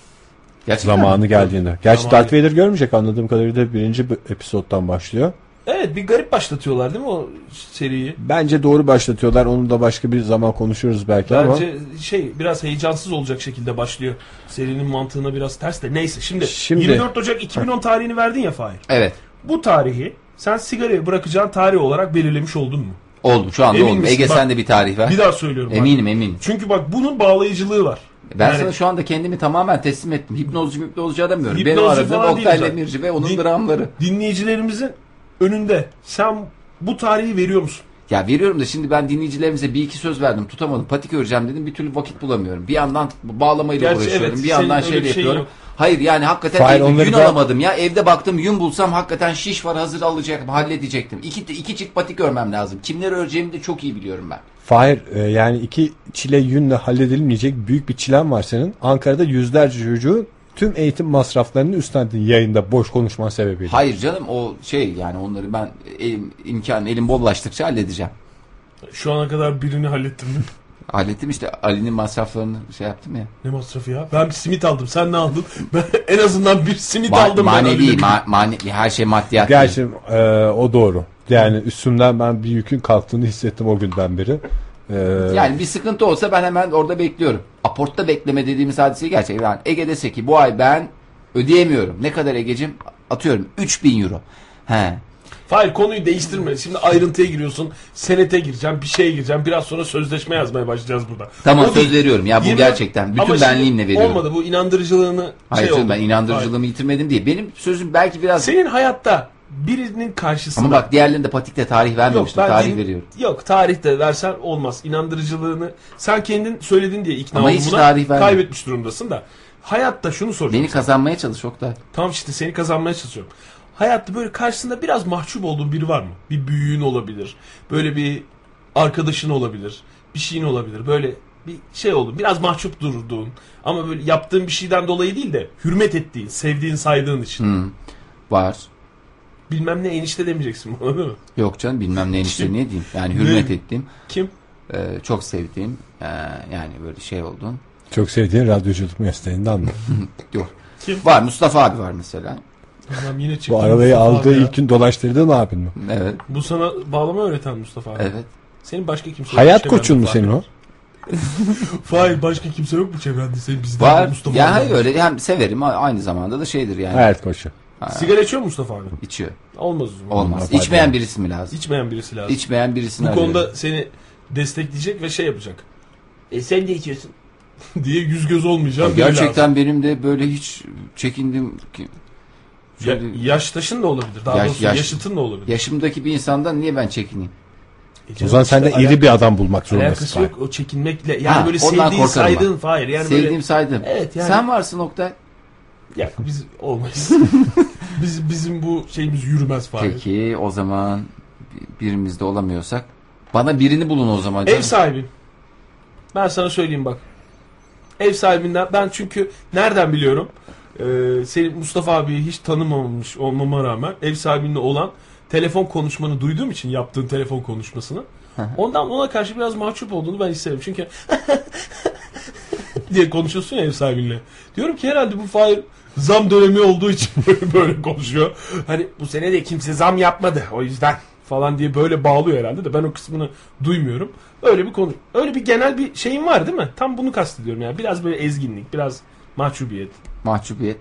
Gerçekten mi? Zamanı geldiğinde. Gerçi Zamanı- Darth Vader görmeyecek anladığım kadarıyla birinci b- episoddan başlıyor. Evet bir garip başlatıyorlar değil mi o seriyi? Bence doğru başlatıyorlar. Onu da başka bir zaman konuşuruz belki ama. Bence şey biraz heyecansız olacak şekilde başlıyor. Serinin mantığına biraz ters de. Neyse şimdi, Şimdi- 24 Ocak 2010 tarihini verdin ya Fahir. Evet. Bu tarihi sen sigarayı bırakacağın tarih olarak belirlemiş oldun mu? Oldu şu anda Emin oldu. misin? Ege Bak- sen de bir tarih ver. Bir daha söylüyorum. bak. Eminim eminim. Çünkü bak bunun bağlayıcılığı var. Ben Yani- sana şu anda kendimi tamamen teslim ettim. Hipnozcu hipnozcu. Benim Hipnozcu aradığım falan Oktay Demirci ve onun Din- dramları. Dinleyicilerimizin önünde sen bu tarihi veriyor musun? Ya veriyorum da şimdi ben dinleyicilerimize bir iki söz verdim. Tutamadım. Patik öreceğim dedim. Bir türlü vakit bulamıyorum. Bir yandan bağlamayla Gerçi uğraşıyorum. evet, bir yandan şeyin yapıyorum. yok. Hayır yani hakikaten bir onları yün da- alamadım ya. Evde baktım yün bulsam hakikaten şiş var hazır alacaktım. Halledecektim. İki, iki çift patik örmem lazım. Kimleri öreceğimi de çok iyi biliyorum ben. Fahir e, yani iki çile yünle halledilmeyecek büyük bir çilen var senin. Ankara'da yüzlerce çocuğu tüm eğitim masraflarını üstlendin yayında boş konuşman sebebiyle. Hayır canım o şey yani onları ben elim, imkan elim bollaştıkça halledeceğim. Şu ana kadar birini hallettin mi? [LAUGHS] Hallettim işte Ali'nin masraflarını şey yaptım ya. Ne masrafı ya? Ben bir simit aldım. Sen ne aldın? [LAUGHS] Ben en azından bir simit Ma- aldım. ben manevi, Ali'nin. ma- manevi her şey maddiyat. değil. Gerçi e, o doğru. Yani üstümden ben bir yükün kalktığını hissettim o günden beri. E, Yani bir sıkıntı olsa ben hemen orada bekliyorum. Aportta bekleme dediğimiz hadiseyi gerçekten yani Ege dese ki bu ay ben ödeyemiyorum. Ne kadar Ege'cim? Atıyorum 3000 euro. He. Hayır konuyu değiştirme. Şimdi ayrıntıya giriyorsun. Senete gireceğim. Bir şeye gireceğim. Biraz sonra sözleşme yazmaya başlayacağız burada. Tamam O söz değil. veriyorum ya bu Yirmi- gerçekten. Bütün Ama benliğimle veriyorum. Olmadı bu inandırıcılığını Hayır şey canım, ben inandırıcılığımı yitirmedim diye. Benim sözüm belki biraz... Senin hayatta birinin karşısında Ama bak diğerlerinde patikte tarih Yok vermemiştim. ben tarih din- veriyorum. Yok tarihte versen olmaz. İnandırıcılığını sen kendin söyledin diye ikna Ama hiç tarih vermedim. Kaybetmiş durumdasın da. Hayatta şunu soracağım. Beni kazanmaya çalış Oktay. Tamam işte seni kazanmaya çalışıyorum. Hayatta böyle karşısında biraz mahcup olduğun biri var mı? Bir büyüğün olabilir. Böyle bir arkadaşın olabilir. Bir şeyin olabilir. Böyle bir şey oldu. Biraz mahcup durduğun ama böyle yaptığın bir şeyden dolayı değil de hürmet ettiğin, sevdiğin, saydığın için. Hı. Var. Bilmem ne enişte demeyeceksin bana değil mi? Yok canım bilmem ne enişte Kim? ne diyeyim. Yani hürmet Ne? ettiğim, Kim? e, çok sevdiğim, e, yani böyle şey oldun. çok sevdiğin radyoculuk mesleğinden mi? [LAUGHS] Yok. Kim? Var Mustafa abi var mesela. Adam yine çıktı. Bu arabayı Mustafa aldığı abi ya. ilk gün dolaştırdığın abin mi? Evet. Bu sana bağlama öğreten Mustafa abi. Evet. Senin başka kimse yok Hayat koçun mu senin o? [LAUGHS] Fahir? Başka kimse yok mu çevrende senin bizden Var. Mustafa Ya abi? hayır öyle hem severim a- aynı zamanda da şeydir yani. Hayat koçu. Sigara içiyor mu Mustafa abi? İçiyor. Olmaz o zaman. Olmaz. Olmaz, İçmeyen pardon. birisi mi lazım? İçmeyen birisi lazım. İçmeyen birisini Bu arıyorum. konuda seni destekleyecek ve şey yapacak. E sen de içiyorsun. [LAUGHS] diye yüz göz olmayacağım. biri lazım. Gerçekten benim de böyle hiç çekindim ki. Ya, yaştaşın da olabilir. Daha Yaş- doğrusu yaş- yaşıtın da olabilir. Yaşımdaki bir insandan niye ben çekineyim? E O canım zaman sen de işte iri bir adam bulmak zorundasın. Alakası yok o çekinmekle. Yani Ha, böyle sevdiğin saydığın Fahir. Yani Sevdiğim böyle saydım. Evet, yani- Sen varsın Oktay. ya [LAUGHS] biz olmayız. [LAUGHS] biz bizim bu şeyimiz yürümez Fahir. Peki o zaman bi- birimizde olamıyorsak bana birini bulun o zaman. canım. Ev sahibi. Ben sana söyleyeyim bak. Ev sahibinden ben çünkü nereden biliyorum? Ee, senin Mustafa abiyi hiç tanımamış olmama rağmen ev sahibinle olan telefon konuşmanı duyduğum için yaptığın telefon konuşmasını ondan ona karşı biraz mahcup olduğunu ben hissediyorum. Çünkü [LAUGHS] diye konuşuyorsun ya ev sahibinle. Diyorum ki herhalde bu Fahir zam dönemi olduğu için [LAUGHS] böyle, böyle konuşuyor. Hani bu sene de kimse zam yapmadı o yüzden falan diye böyle bağlıyor herhalde de ben o kısmını duymuyorum. Öyle bir konu. Öyle bir genel bir şeyin var değil mi? Tam bunu kastediyorum yani. Biraz böyle ezginlik, biraz mahcubiyet. Mahcubiyet.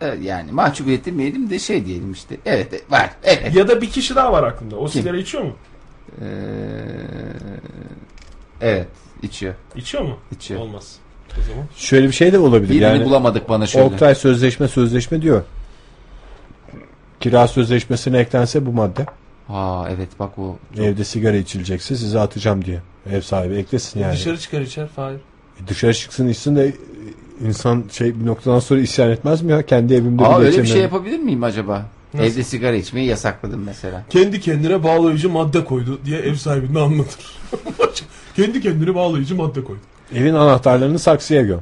Evet, yani mahcubiyet demeyelim de şey diyelim işte. Evet var. Evet. Ya da bir kişi daha var aklımda. O Kim? sigara içiyor mu? Ee, evet. içiyor. İçiyor mu? İçiyor. Olmaz. O zaman. Şöyle bir şey de olabilir. Birini yani bulamadık bana şöyle. Oktay sözleşme sözleşme diyor. Kira sözleşmesine eklense bu madde. Ha evet bak o. Evde sigara içilecekse size atacağım diye. Ev sahibi eklesin yani. Dışarı çıkar içer Fahir. E, Dışarı çıksın içsin de insan şey bir noktadan sonra isyan etmez mi ya? Kendi evimde Aa bile öyle bir şey yapabilir miyim acaba? Nasıl? Evde sigara içmeyi yasakladım mesela. Kendi kendine bağlayıcı madde koydu diye ev sahibine anlatır. [LAUGHS] Kendi kendine bağlayıcı madde koydu. Evin anahtarlarını saksıya göm.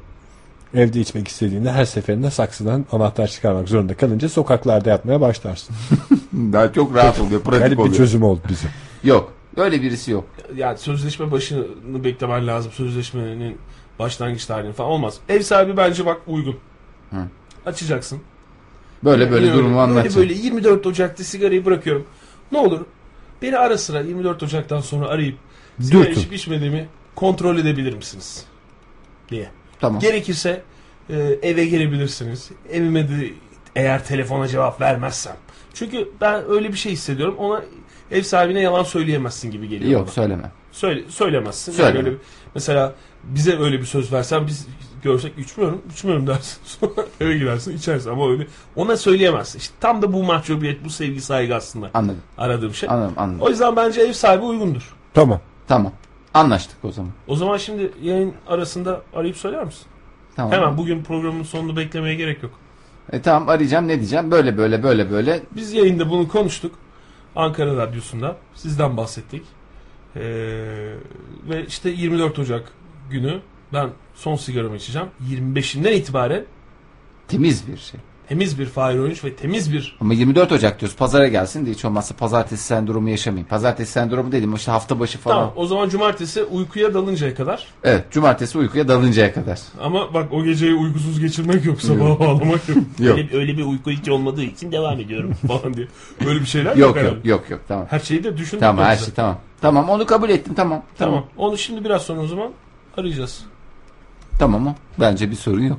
Evde içmek istediğinde her seferinde saksıdan anahtar çıkarmak zorunda kalınca sokaklarda yatmaya başlarsın. [LAUGHS] Daha çok rahat oluyor, pratik Garip bir oluyor. çözüm oldu bize. Yok. Öyle birisi yok. Yani sözleşme başını beklemen lazım. Sözleşmenin başlangıç tarihini falan olmaz. Ev sahibi bence bak uygun. Hı. Açacaksın. Böyle böyle Öyle, durumu böyle, anlatacağım. böyle 24 Ocak'ta sigarayı bırakıyorum. Ne olur beni ara sıra 24 Ocak'tan sonra arayıp sigara içip içmediğimi kontrol edebilir misiniz? Diye. Tamam. Gerekirse e, eve gelebilirsiniz. Evime de eğer telefona cevap vermezsem. Çünkü ben öyle bir şey hissediyorum. Ona ev sahibine yalan söyleyemezsin gibi geliyor Yok bana. söyleme. Söyle, söylemezsin. Yani Söyleme. öyle bir- mesela bize öyle bir söz versen biz görsek içmiyorum, içmiyorum dersin. [LAUGHS] Sonra eve gidersin içersin ama öyle ona söyleyemezsin. İşte tam da bu mahcubiyet, bu sevgi saygı aslında Anladım. aradığım şey. Anladım anladım. O yüzden bence ev sahibi uygundur. Tamam. Tamam. Anlaştık o zaman. O zaman şimdi yayın arasında arayıp söyler misin? Tamam. Hemen bugün programın sonunu beklemeye gerek yok. E, tamam arayacağım ne diyeceğim? Böyle böyle böyle böyle. Biz yayında bunu konuştuk. Ankara Radyosu'nda sizden bahsettik. Ee, ve işte 24 Ocak günü ben son sigaramı içeceğim. 25'inden itibaren Temiz bir şey. temiz bir Fahir Öğünç ve temiz bir Ama 24 Ocak diyoruz. Pazara gelsin de hiç olmazsa pazartesi sendromu yaşamayayım. Pazartesi sendromu dedim işte hafta başı falan. Tamam o zaman cumartesi uykuya dalıncaya kadar Evet cumartesi uykuya dalıncaya kadar. ama bak o geceyi uykusuz geçirmek yok sabah bağlamak yok. [LAUGHS] Yok. Öyle, öyle bir uyku hiç olmadığı için devam ediyorum [LAUGHS] falan diye. Böyle bir şeyler Yok herhalde. yok yok yok tamam. Her şeyi de düşündük. Tamam her yoksa. şey tamam. Tamam onu kabul ettim tamam. Tamam. Onu şimdi biraz sonra o zaman arayacağız. Tamam o. Bence bir sorun yok.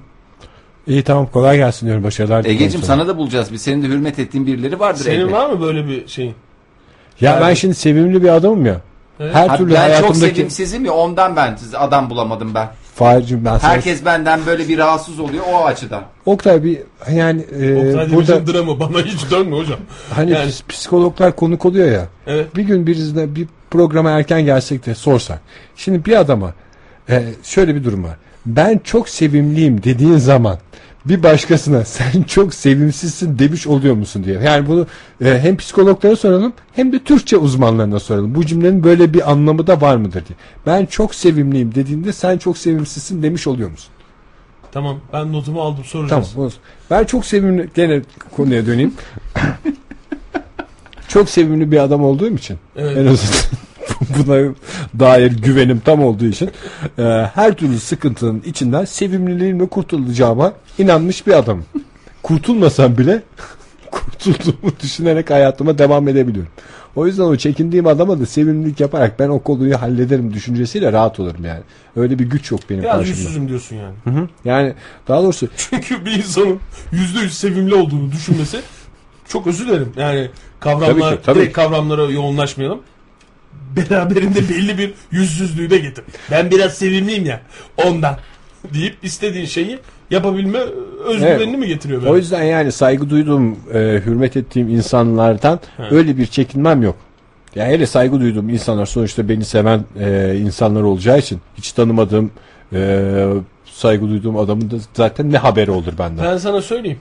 İyi tamam kolay gelsin diyorum başarılar. diliyorum Egeciğim sana da bulacağız. Bir senin de hürmet ettiğin birileri vardır Senin elbet. var mı böyle bir şeyin? Ya ben Evet. şimdi sevimli bir adamım ya. Evet. Her Ha, türlü ben çok hayatımdaki... sevimsizim ya ondan ben adam bulamadım ben. Fahir'cim ben sana... Herkes benden böyle bir rahatsız oluyor o açıdan. Oktay bir yani e, Oktay burada dramı bana hiç dönme hocam. hani yani- psikologlar konuk oluyor ya. Evet. Bir gün birisine bir programa erken gelsek de sorsak. Şimdi bir adama e, şöyle bir durum var. Ben çok sevimliyim dediğin zaman bir başkasına [LAUGHS] sen çok sevimsizsin demiş oluyor musun diye. Yani bunu e, hem psikologlara soralım hem de Türkçe uzmanlarına soralım. Bu cümlenin böyle bir anlamı da var mıdır diye. Ben çok sevimliyim dediğinde sen çok sevimsizsin demiş oluyor musun? Tamam ben notumu aldım Tamam. soracağız. olsun. Ben çok sevimli gene konuya döneyim. [LAUGHS] çok sevimli bir adam olduğum için Evet. en azından [LAUGHS] buna dair güvenim tam olduğu için e, her türlü sıkıntının içinden sevimliliğimle kurtulacağıma inanmış bir adamım. Kurtulmasam bile [LAUGHS] kurtulduğumu düşünerek hayatıma devam edebiliyorum. O yüzden o çekindiğim adama da sevimlilik yaparak ben o konuyu hallederim düşüncesiyle rahat olurum yani. Öyle bir güç yok benim Biraz karşımda. yüzsüzüm diyorsun yani. Hı hı. Yani daha doğrusu [LAUGHS] Çünkü bir insanın yüzde yüz sevimli olduğunu düşünmesi çok özür dilerim. Yani kavramlar, Tabii ki, tabii direkt ki. kavramlara yoğunlaşmayalım. Beraberinde belli bir yüzsüzlüğü de getir. Ben biraz sevimliyim ya ondan deyip istediğin şeyi yapabilme özgüvenini Evet. mi getiriyor? O böyle? yüzden yani saygı duyduğum, e, hürmet ettiğim insanlardan He. öyle bir çekinmem yok. Ya hele saygı duyduğum insanlar sonuçta beni seven e, insanlar olacağı için hiç tanımadığım, e, saygı duyduğum adamın da zaten ne haberi olur benden. Ben sana söyleyeyim.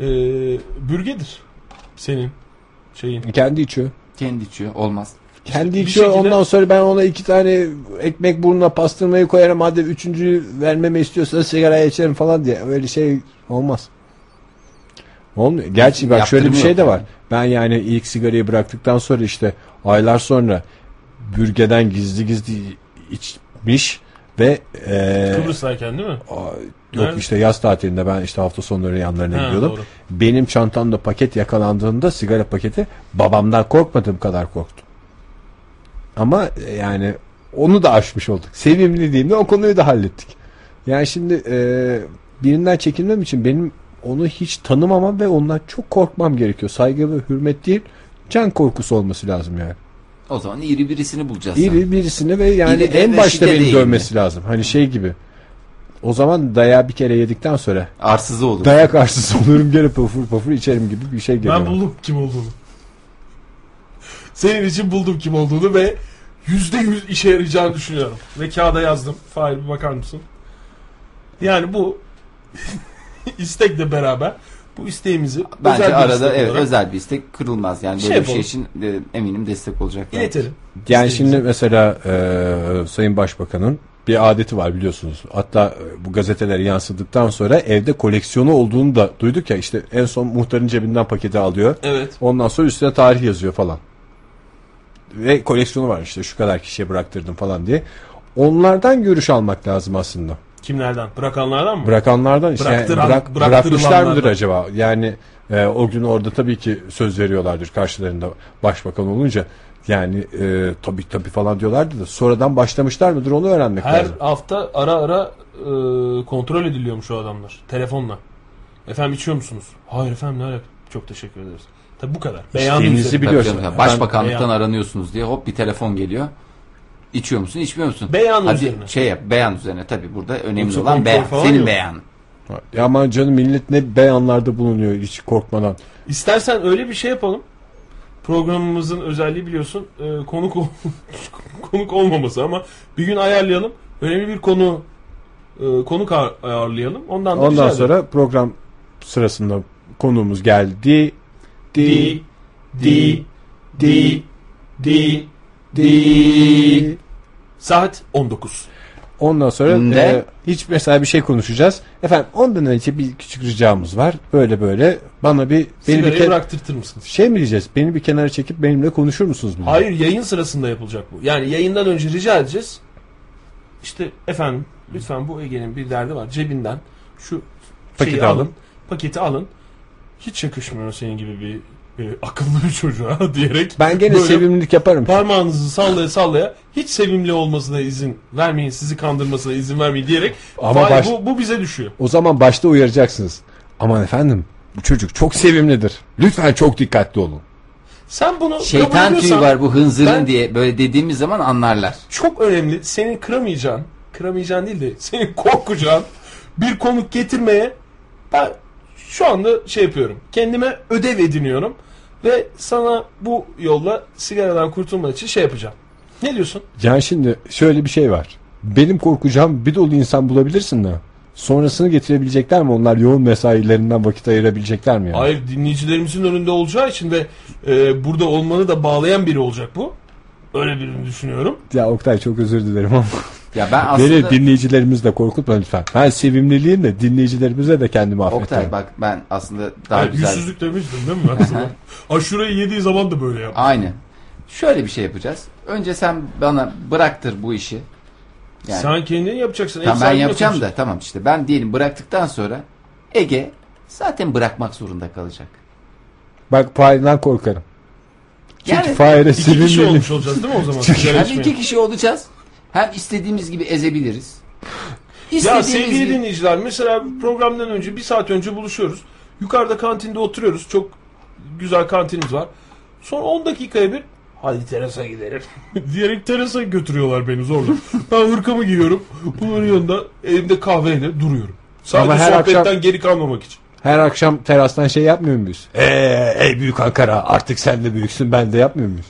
Ee, bürgedir senin şeyin. Kendi içiyor. Kendi içiyor olmaz. Kendi bir içiyor. şekilde- Ondan sonra ben ona iki tane ekmek burnuna pastırmayı koyarım. Hadi üçüncüyü vermeme istiyorsa sigara içerim falan diye. Öyle şey olmaz. Olmuyor. Gerçi bak şöyle bir şey de var. Ben yani ilk sigarayı bıraktıktan sonra işte aylar sonra bürgeden gizli gizli içmiş ve e, Kıbrıs'tayken değil mi? Yok Nerede? işte yaz tatilinde ben işte hafta sonları yanlarına Ha, gidiyordum. doğru. Benim çantamda paket yakalandığında sigara paketi babamdan korkmadığım kadar korktum. Ama e, yani onu da aşmış olduk. Sevimliliğimle o konuyu da hallettik. Yani şimdi e, birinden çekinmem için benim onu hiç tanımamam ve ondan çok korkmam gerekiyor. Saygı ve hürmet değil can korkusu olması lazım yani. O zaman iri birisini bulacağız. İri birisini ve yani İri de en başta beni dövmesi lazım. Hani şey gibi. O zaman dayağı bir kere yedikten sonra Arsızı olur. dayak arsız olurum gene pafur pafur içerim gibi bir şey geliyor. Ben buldum kim olduğunu. Senin için buldum kim olduğunu ve yüzde yüz işe yarayacağını düşünüyorum. Ve kağıda yazdım. Fahir bir bakar mısın? Yani bu [LAUGHS] istekle beraber bu isteğimizi Bence özel bir arada istek evet olarak özel bir istek kırılmaz. Yani Şey böyle bir şey için e, eminim destek olacaklar. iletelim. Yani şimdi mesela e, Sayın Başbakan'ın bir adeti var biliyorsunuz. Hatta e, bu gazetelere yansıdıktan sonra evde koleksiyonu olduğunu da duyduk ya işte en son muhtarın cebinden paketi alıyor. Evet. Ondan sonra üstüne tarih yazıyor falan. Ve koleksiyonu var işte şu kadar kişiye bıraktırdım falan diye. Onlardan görüş almak lazım aslında. Kimlerden? Bırakanlardan mı? Bırakanlardan işte yani Bıraktıran- bırak, bıraktırılanlardan. bırakmışlar mıdır acaba? Yani e, o gün orada tabii ki söz veriyorlardır karşılarında başbakan olunca. Yani e, tabii tabii falan diyorlardı da sonradan başlamışlar mıdır onu öğrenmek Her lazım. hafta ara ara e, kontrol ediliyormuş o adamlar. Telefonla. Efendim içiyor musunuz? Hayır efendim ne alaka? Çok teşekkür ederiz. Tabi bu kadar. Tabii Biliyorsun. Ben- Başbakanlıktan Beyan. aranıyorsunuz diye hop bir telefon geliyor. İçiyor musun, içmiyor musun? Beyan Hadi üzerine. şey yap, beyan üzerine tabii burada önemli Yoksa olan beyan. Senin yok. beyanın. Ya ama canım millet ne beyanlarda bulunuyor hiç korkmadan. İstersen öyle bir şey yapalım. Programımızın özelliği biliyorsun e, konuk ol- [LAUGHS] konuk olmaması ama bir gün ayarlayalım. Önemli bir konu e, konuk ayarlayalım. Ondan da Ondan sonra program sırasında konuğumuz geldi. di di di di di saat 19. Ondan sonra Ne? e, hiç mesela bir şey konuşacağız. Efendim ondan önce bir küçük ricamız var. Böyle böyle bana bir beni bir Sigarayı ke- bıraktırtır mısınız? şey mi diyeceğiz? Beni bir kenara çekip benimle konuşur musunuz? bunu? Hayır yayın sırasında yapılacak bu. Yani yayından önce rica edeceğiz. İşte efendim lütfen bu Ege'nin bir derdi var. Cebinden şu Paketi şeyi alın. alın. Paketi alın. Hiç yakışmıyor senin gibi bir e, akıllı bir çocuğa [LAUGHS] diyerek. Ben gene sevimlilik yaparım. Parmağınızı sallaya sallaya hiç sevimli olmasına izin vermeyin, sizi kandırmasına izin vermeyin diyerek Ama baş- bu, bu bize düşüyor. O zaman başta uyaracaksınız. Aman efendim bu çocuk çok sevimlidir. Lütfen çok dikkatli olun. Sen bunu kabul Şeytan tüyü var bu hınzırın ben- diye böyle dediğimiz zaman anlarlar. çok önemli. Senin kıramayacağın, kıramayacağın değil de senin korkacağın bir konuk getirmeye ben şu anda şey yapıyorum. Kendime ödev ediniyorum ve sana bu yolla sigaradan kurtulmak için şey yapacağım. Ne diyorsun? Yani şimdi şöyle bir şey var. Benim korkacağım bir dolu insan bulabilirsin de. Sonrasını getirebilecekler mi? Onlar yoğun mesailerinden vakit ayırabilecekler mi? Yani? Hayır dinleyicilerimizin önünde olacağı için ve e, burada olmanı da bağlayan biri olacak bu. Öyle birini düşünüyorum. Ya Oktay çok özür dilerim ama. Ya ben Beni aslında dinleyicilerimiz de korkutma lütfen. Ben sevimliliğim de dinleyicilerimize de kendimi affettim. Oktay bak ben aslında daha Hayır, güzel. yüzsüzlük demiştim değil mi ben [LAUGHS] şurayı yediği zaman da böyle yap. Aynı. Şöyle bir şey yapacağız. Önce sen bana bıraktır bu işi. Yani Sen kendin yapacaksın. tamam, ben yapacağım yapacaksın. da tamam işte ben diyelim bıraktıktan sonra Ege zaten bırakmak zorunda kalacak. Bak Fahir'den korkarım. Çünkü Yani Fahir'e İki kişi olmuş olacağız değil mi o zaman? Çünkü- içmeye. iki kişi olacağız. Hem istediğimiz gibi ezebiliriz. Ya sevgili gibi- dinleyiciler mesela programdan önce bir saat önce buluşuyoruz. Yukarıda kantinde oturuyoruz. Çok güzel kantinimiz var. Sonra 10 dakikaya bir hadi terasa gidelim. [LAUGHS] Diyerek terasa götürüyorlar beni zorla. ben hırkamı giyiyorum. Bunların yanında elimde kahveyle duruyorum. Sadece Ama her sohbetten akşam- geri kalmamak için. Her akşam terastan şey yapmıyor muyuz? Eee ey büyük Ankara artık sen de büyüksün ben de yapmıyor muyuz?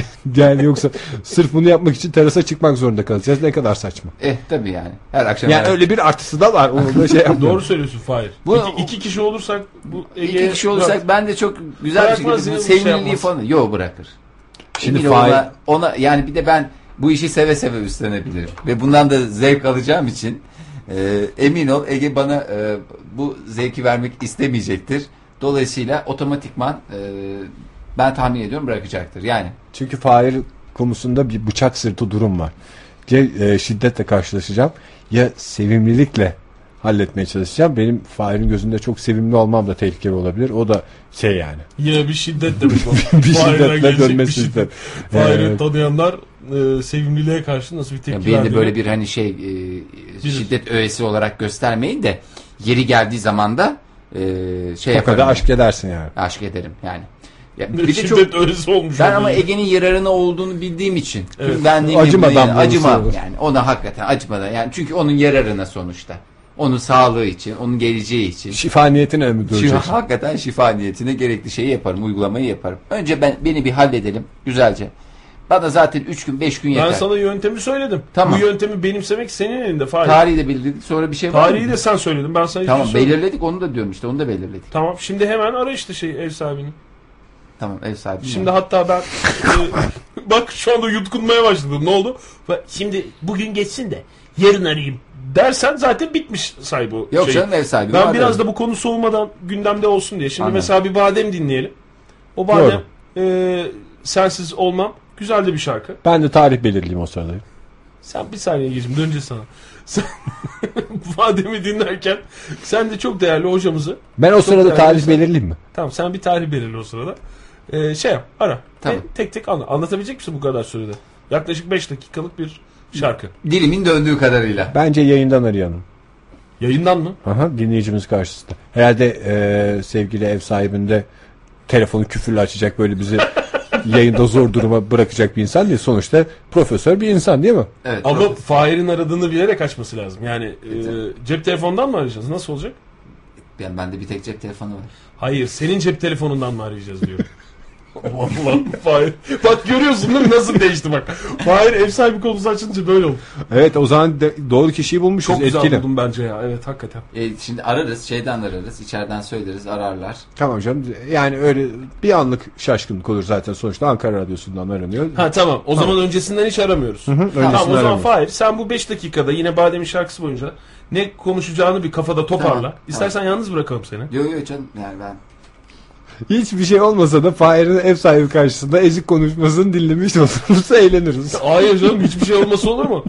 [LAUGHS] yani yoksa sırf bunu yapmak için terasa çıkmak zorunda kalacağız. Ne kadar saçma. Eh tabii yani. Her akşam Yani her- öyle bir artısı da var. Onu da şey yapmıyorum. Doğru söylüyorsun Fahir. Bu- iki, iki kişi olursak bu İki Ege'ye kişi olursak ben de çok güzel bir Bırakmaz şekilde bir şey sevimliliği yapmaz. falan. Yo bırakır. Şimdi Emin Fahir- ona, ona yani bir de ben bu işi seve seve üstlenebilirim. Ve bundan da zevk alacağım için e, emin ol Ege bana e, bu zevki vermek istemeyecektir. Dolayısıyla otomatikman e, ben tahmin ediyorum bırakacaktır. Yani Çünkü Fahir konusunda bir bıçak sırtı durum var. Ya e, şiddetle karşılaşacağım ya sevimlilikle halletmeye çalışacağım. Benim Fahir'in gözünde çok sevimli olmam da tehlikeli olabilir. O da şey yani. [LAUGHS] Yine bir şiddet demek o. [LAUGHS] bir şiddetle gelecek bir dönmesi şiddet. Fahir'i Ee, tanıyanlar e, sevimliliğe karşı nasıl bir tepki beni de böyle bir hani şey e, şiddet öğesi olarak göstermeyin de yeri geldiği zaman da e, şey o yaparım. kadar aşk edersin yani. aşk ederim yani. Ya, bir bir de şiddet çok öğresi olmuş. Ben ama Ege'nin yararına olduğunu bildiğim için. Evet. Ben Acımadan yani, olur. yani. Ona hakikaten acımadan. Yani çünkü onun yararına sonuçta. Onun sağlığı için, onun geleceği için. Şifa niyetine mi Şu, duracaksın? hakikaten şifa niyetine gerekli şeyi yaparım, uygulamayı yaparım. Önce ben beni bir halledelim güzelce. Bana zaten 3 gün 5 gün yeter. Ben sana yöntemi söyledim. Tamam. Bu yöntemi benimsemek senin elinde Fahir. Tarihi de belirledik. Sonra bir şey var Tarihi de sen söyledin. Ben sana Tamam şey belirledik onu da diyorum işte onu da belirledik. Tamam şimdi hemen ara işte şey ev sahibini. Tamam ev sahibi. Şimdi hatta ben e, [LAUGHS] bak şu anda yutkunmaya başladım. Ne oldu? Bak, Şimdi bugün geçsin de yarın arayayım dersen zaten bitmiş say bu Yok şey. canım ev sahibi. Ben var biraz da bu konu soğumadan gündemde olsun diye. Şimdi Anladım. mesela bir badem dinleyelim. O badem e, sensiz olmam güzel de bir şarkı. Ben de tarih belirleyeyim o sırada. Sen bir saniye geçim döneceğiz sana. [LAUGHS] Sen bademi dinlerken sen de çok değerli hocamızı Ben o sırada tarih belirleyeyim mi? Tamam sen bir tarih belirle o sırada. Ee, şey yap ara. Tamam. Ve tek tek anla. Anlatabilecek misin bu kadar sürede? Yaklaşık 5 dakikalık bir şarkı. Dilimin döndüğü kadarıyla. Bence yayından arayalım. Yayından mı? Aha, dinleyicimiz karşısında. Herhalde e, sevgili ev sahibinde telefonu küfürle açacak böyle bizi [LAUGHS] yayında zor duruma bırakacak bir insan değil. Sonuçta profesör bir insan değil mi? Evet. Ama çok- Fahir'in aradığını bilerek açması lazım. Yani e, cep telefonundan mı arayacağız? Nasıl olacak? Yani bende bir tek cep telefonu var. Hayır, senin cep telefonundan mı arayacağız diyor. [LAUGHS] Allah Fahir. Bak görüyorsun değil mi nasıl değişti bak. Fahir ev sahibi konusu açınca böyle oldu. Evet o zaman de- doğru kişiyi bulmuşuz. Çok güzel Etkili. buldum bence ya. Evet hakikaten. E, şimdi ararız, şeyden ararız, içeriden söyleriz, ararlar. Tamam canım. Yani öyle bir anlık şaşkınlık olur zaten sonuçta Ankara Radyosu'ndan aranıyor. Ha tamam. O zaman öncesinden hiç aramıyoruz. öncesinden tamam o zaman aramıyoruz. Fahir sen bu 5 dakikada yine Badem'in şarkısı boyunca ne konuşacağını bir kafada toparla. Tamam, İstersen yalnız bırakalım seni. Yok yok canım yani ben Hiçbir şey olmasa da Fahir'in ev sahibi karşısında ezik konuşmasını dinlemiş olursa [LAUGHS] eğleniriz. Hayır canım hiçbir şey olması olur mu?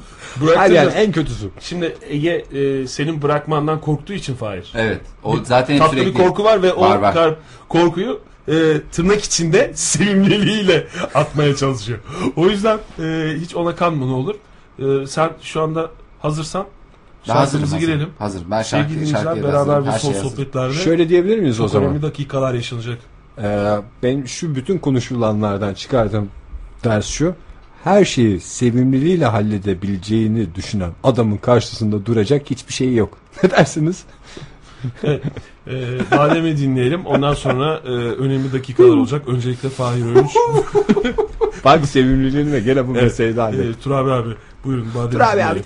Hayır yani en kötüsü. Şimdi Ege e, senin bırakmandan korktuğu için Fahir. evet. O zaten Tatlı sürekli bir korku var ve o Var, var. kar- korkuyu e, tırnak içinde [LAUGHS] sevimliliğiyle atmaya çalışıyor. O yüzden e, hiç ona kanma ne olur. E, sen şu anda hazırsan şarkımızı hazırım. girelim. Hazır. Ben Sevgili şarkı, dinleyiciler şarkıya beraber hazırım. bir Her son şey hazır. sohbetlerde Şöyle diyebilir miyiz o zaman? önemli dakikalar yaşanacak. Ee, benim şu bütün konuşulanlardan çıkardığım ders şu. Her şeyi sevimliliğiyle halledebileceğini düşünen adamın karşısında duracak hiçbir şey yok. [LAUGHS] Ne dersiniz? E, Badem'i dinleyelim. Ondan sonra e, önemli dakikalar olacak. Öncelikle Fahir Öğünç. Bak sevimliliğine gene bu Evet. meseleyi de hallet. e, Turabi abi. Buyurun Badem'i Dur abi dinleyelim.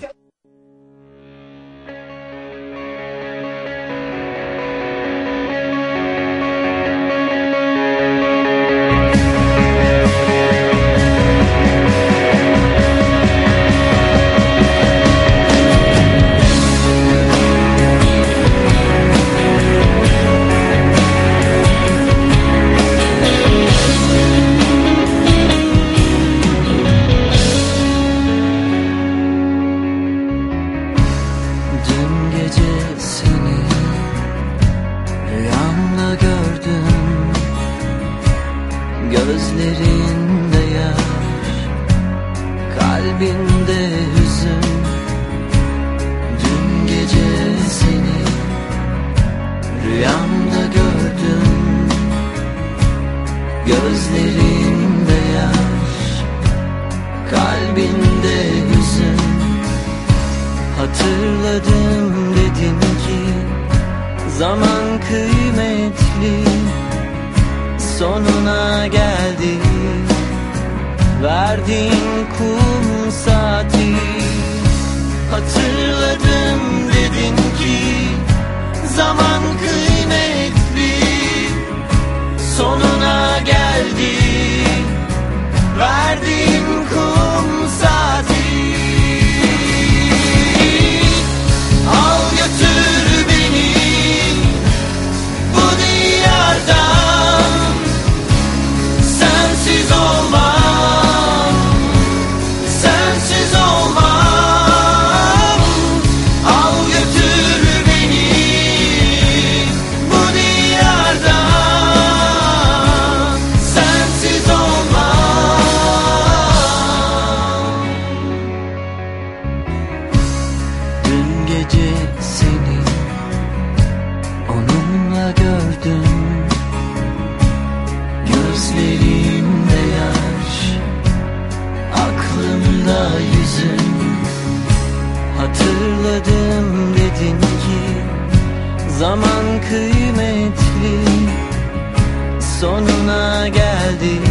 Sonuna geldi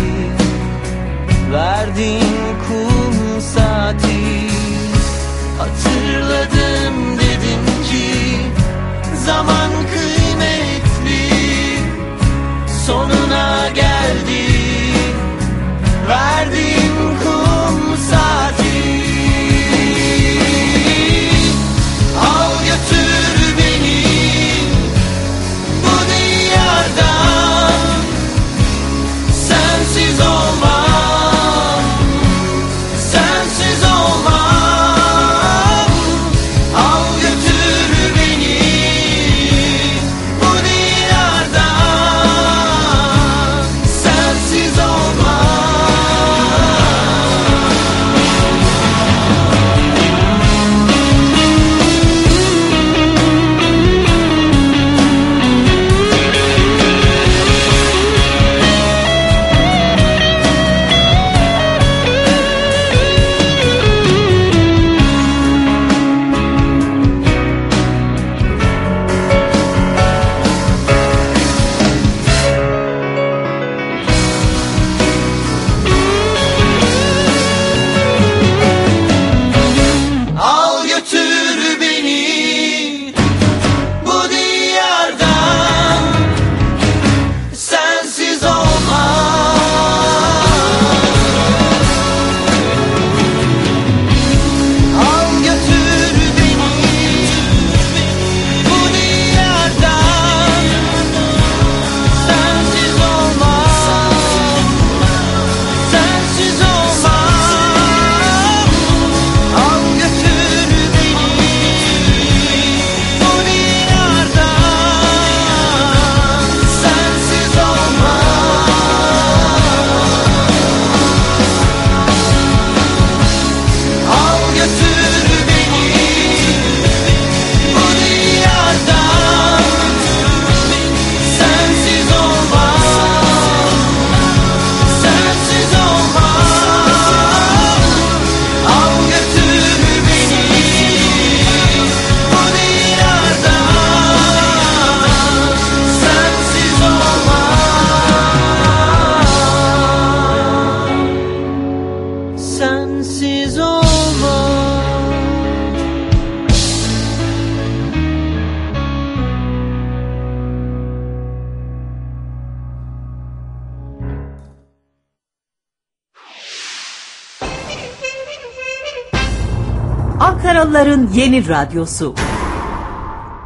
Yeni radyosu.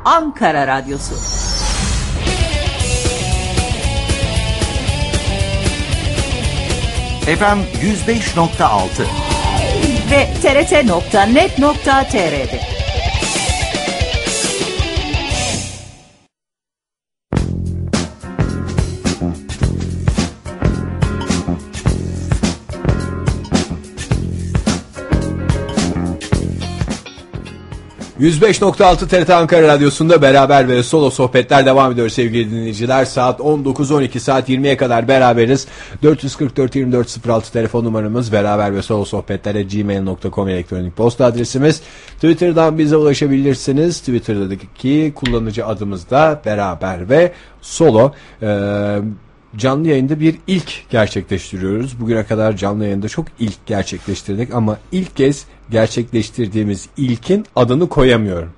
Ankara Radyosu. FM 105.6 ve trt.net.tr'de. %105.6 TRT Ankara Radyosu'nda beraber ve solo sohbetler devam ediyor sevgili dinleyiciler. Saat 19-12 saat 20'ye kadar beraberiz. 444-2406 telefon numaramız beraber ve solo sohbetlere gmail.com elektronik posta adresimiz. Twitter'dan bize ulaşabilirsiniz. Twitter'daki kullanıcı adımız da beraber ve solo. Ee, canlı yayında bir ilk gerçekleştiriyoruz. Bugüne kadar canlı yayında çok ilk gerçekleştirdik ama ilk kez gerçekleştirdiğimiz ilkin adını koyamıyorum.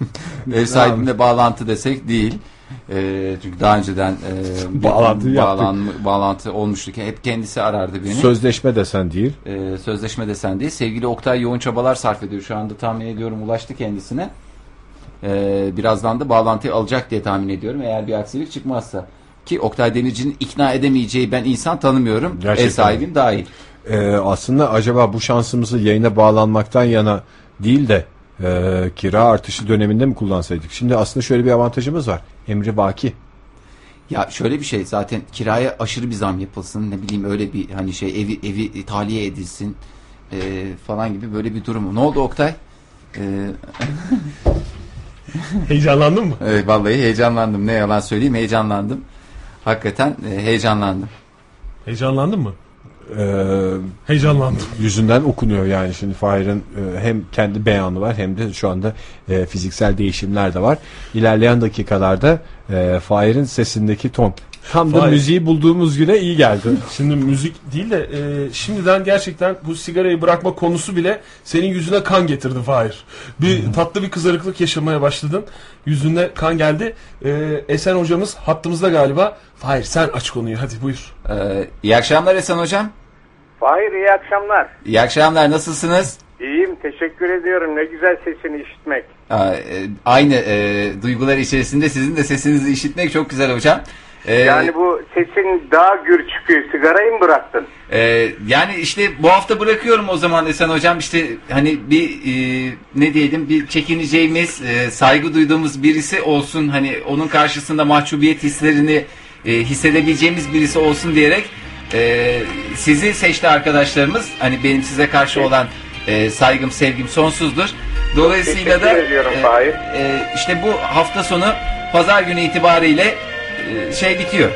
[LAUGHS] Ev sahibine bağlantı desek değil. Ee, çünkü daha önceden e, [LAUGHS] Bağlantı bağlan- bağlantı olmuştu ki hep kendisi arardı beni. Sözleşme desen değil. Ee, sözleşme desen değil. Sevgili Oktay yoğun çabalar sarf ediyor. Şu anda tahmin ediyorum ulaştı kendisine. Ee, birazdan da bağlantıyı alacak diye tahmin ediyorum. Eğer bir aksilik çıkmazsa. Ki Oktay Demirci'nin ikna edemeyeceği ben insan tanımıyorum. Gerçekten. Ev sahibim dahil. Ee, aslında acaba bu şansımızı yayına bağlanmaktan yana değil de e, kira artışı döneminde mi kullansaydık? Şimdi aslında şöyle bir avantajımız var. Emri Baki. Ya şöyle bir şey zaten kiraya aşırı bir zam yapılsın ne bileyim öyle bir hani şey evi evi tahliye edilsin e, falan gibi böyle bir durum. Ne oldu Oktay? E, Heyecanlandın mı? evet, vallahi heyecanlandım ne yalan söyleyeyim heyecanlandım. Hakikaten e, heyecanlandım. Heyecanlandın mı? Ee, Heyecanlandım. yüzünden okunuyor yani şimdi Fahir'in e, hem kendi beyanı var hem de şu anda e, fiziksel değişimler de var. İlerleyen dakikalarda Fahir'in sesindeki ton Tam da Vay. müziği bulduğumuz güne iyi geldi. [LAUGHS] Şimdi müzik değil de e, şimdiden gerçekten bu sigarayı bırakma konusu bile senin yüzüne kan getirdi Fahir. Bir tatlı bir kızarıklık yaşamaya başladın. Yüzüne kan geldi. E, Esen hocamız hattımızda galiba. Fahir sen aç konuyu hadi buyur. Ee, iyi akşamlar Esen Hocam. Hayır iyi akşamlar. İyi akşamlar nasılsınız? İyiyim teşekkür ediyorum. Ne güzel sesini işitmek. Aa, e, aynı e, duygular içerisinde sizin de sesinizi işitmek çok güzel hocam. Ee, Yani bu sesin daha gür çıkıyor. Sigarayı mı bıraktın? e, yani işte bu hafta bırakıyorum o zaman Esen hocam işte hani bir e, ne diyelim bir çekineceğimiz e, saygı duyduğumuz birisi olsun hani onun karşısında mahcubiyet hislerini e, hissedebileceğimiz birisi olsun diyerek e, sizi seçti arkadaşlarımız hani benim size karşı olan e, saygım sevgim sonsuzdur. Dolayısıyla da e, e, işte bu hafta sonu pazar günü itibariyle şey bitiyor.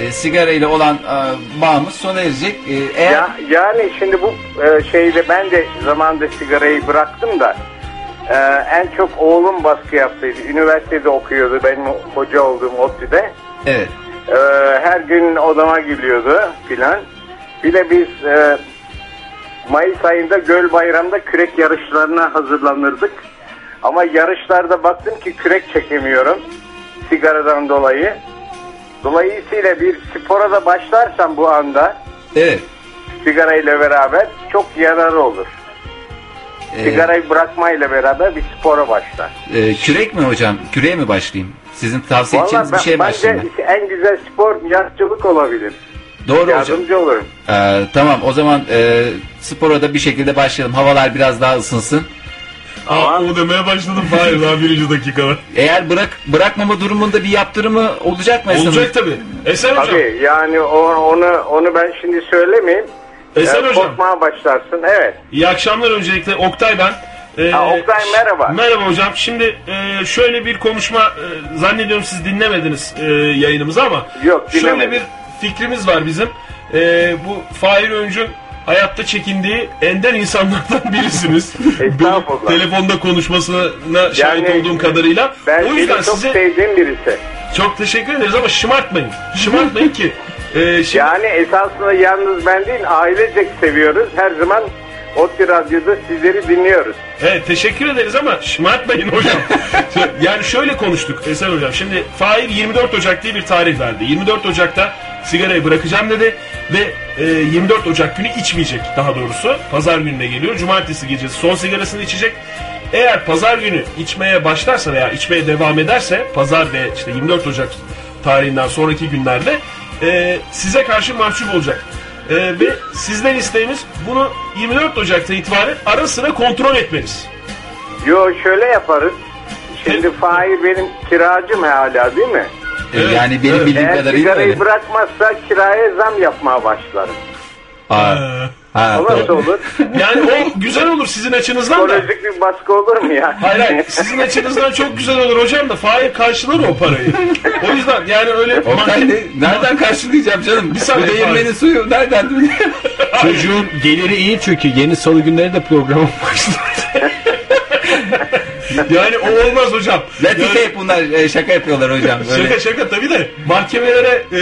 E, sigara ile olan e, bağımız sona erecek. E, eğer Ya, yani şimdi bu e, şeyde ben de zamanında sigarayı bıraktım da e, en çok oğlum baskı yaptıydı. Üniversitede okuyordu benim hoca olduğum ODTÜ'de. evet E, her gün odama geliyordu filan. Bir de biz e, Mayıs ayında Göl Bayram'da kürek yarışlarına hazırlanırdık. Ama yarışlarda baktım ki kürek çekemiyorum sigaradan dolayı. Dolayısıyla bir spora da başlarsam bu anda evet. sigara ile beraber çok yararı olur. E, Sigarayı bırakmayla beraber bir spora başlar. e, kürek mi hocam? Küreğe mi başlayayım? Sizin tavsiye Vallahi edeceğiniz bir ben, şeye başlayayım bence en güzel spor yaşçılık olabilir. Doğru hocam. Yardımcı olurum. E, tamam o zaman e, spora da bir şekilde başlayalım. Havalar biraz daha ısınsın. Aa, o demeye başladım Fahir daha birinci dakikada. Eğer bırak bırakmama durumunda bir yaptırımı olacak mı? Esen Olacak hocam? tabi. Esen hocam. Tabii yani o- onu onu ben şimdi söylemeyeyim. Esen Ee, hocam. Korkmaya başlarsın. Evet. İyi akşamlar öncelikle Oktay ben. Ee, Ha, Oktay, merhaba. Merhaba hocam. Şimdi e, şöyle bir konuşma e, zannediyorum siz dinlemediniz e, yayınımızı ama Yok, şöyle dinlemedim. bir fikrimiz var bizim. E, bu Fahir Öncü'nün hayatta çekindiği ender insanlardan birisiniz. Estağfurullah. Telefonda konuşmasına şahit Yani, olduğum kadarıyla. Ben o seni yüzden çok size sevdiğim birisi. çok teşekkür ederiz ama şımartmayın. Şımartmayın ki. E, şimdi Yani esasında yalnız ben değil ailecek seviyoruz. Her zaman ODTÜ Radyo'da sizleri dinliyoruz. Evet teşekkür ederiz ama şımartmayın hocam. [LAUGHS] yani şöyle konuştuk Esen hocam. Şimdi Fahir 24 Ocak diye bir tarih verdi. 24 Ocak'ta sigarayı bırakacağım dedi ve e, 24 Ocak günü içmeyecek daha doğrusu. Pazar gününe geliyor. Cumartesi gecesi son sigarasını içecek. Eğer pazar günü içmeye başlarsa veya içmeye devam ederse pazar ve işte 24 Ocak tarihinden sonraki günlerde e, size karşı mahcup olacak. E, ve sizden isteğimiz bunu 24 Ocak'ta itibaren ara sıra kontrol etmeniz. Yo şöyle yaparız. Şimdi Fahir benim kiracım hala değil mi? E, Evet, yani benim evet. bildiğim Eğer kadarıyla sigarayı öyle. bırakmazsa kiraya zam yapmaya başlarım. Aa, ha, O nasıl doğru. olur? Yani o güzel olur sizin açınızdan da. Psikolojik bir baskı olur mu ya? Hayır hayır sizin açınızdan çok güzel olur hocam da Fahir karşılar o parayı. O yüzden yani öyle Oktay ne- nereden karşılayacağım canım? Bir saniye, değirmenin suyu nereden? Çocuğun geliri iyi çünkü yeni salı günleri de programı başladı. [LAUGHS] [LAUGHS] yani o olmaz hocam. Latife Yani- hep bunlar e, şaka yapıyorlar hocam. [LAUGHS] Böyle. Şaka şaka tabii de mahkemelere e,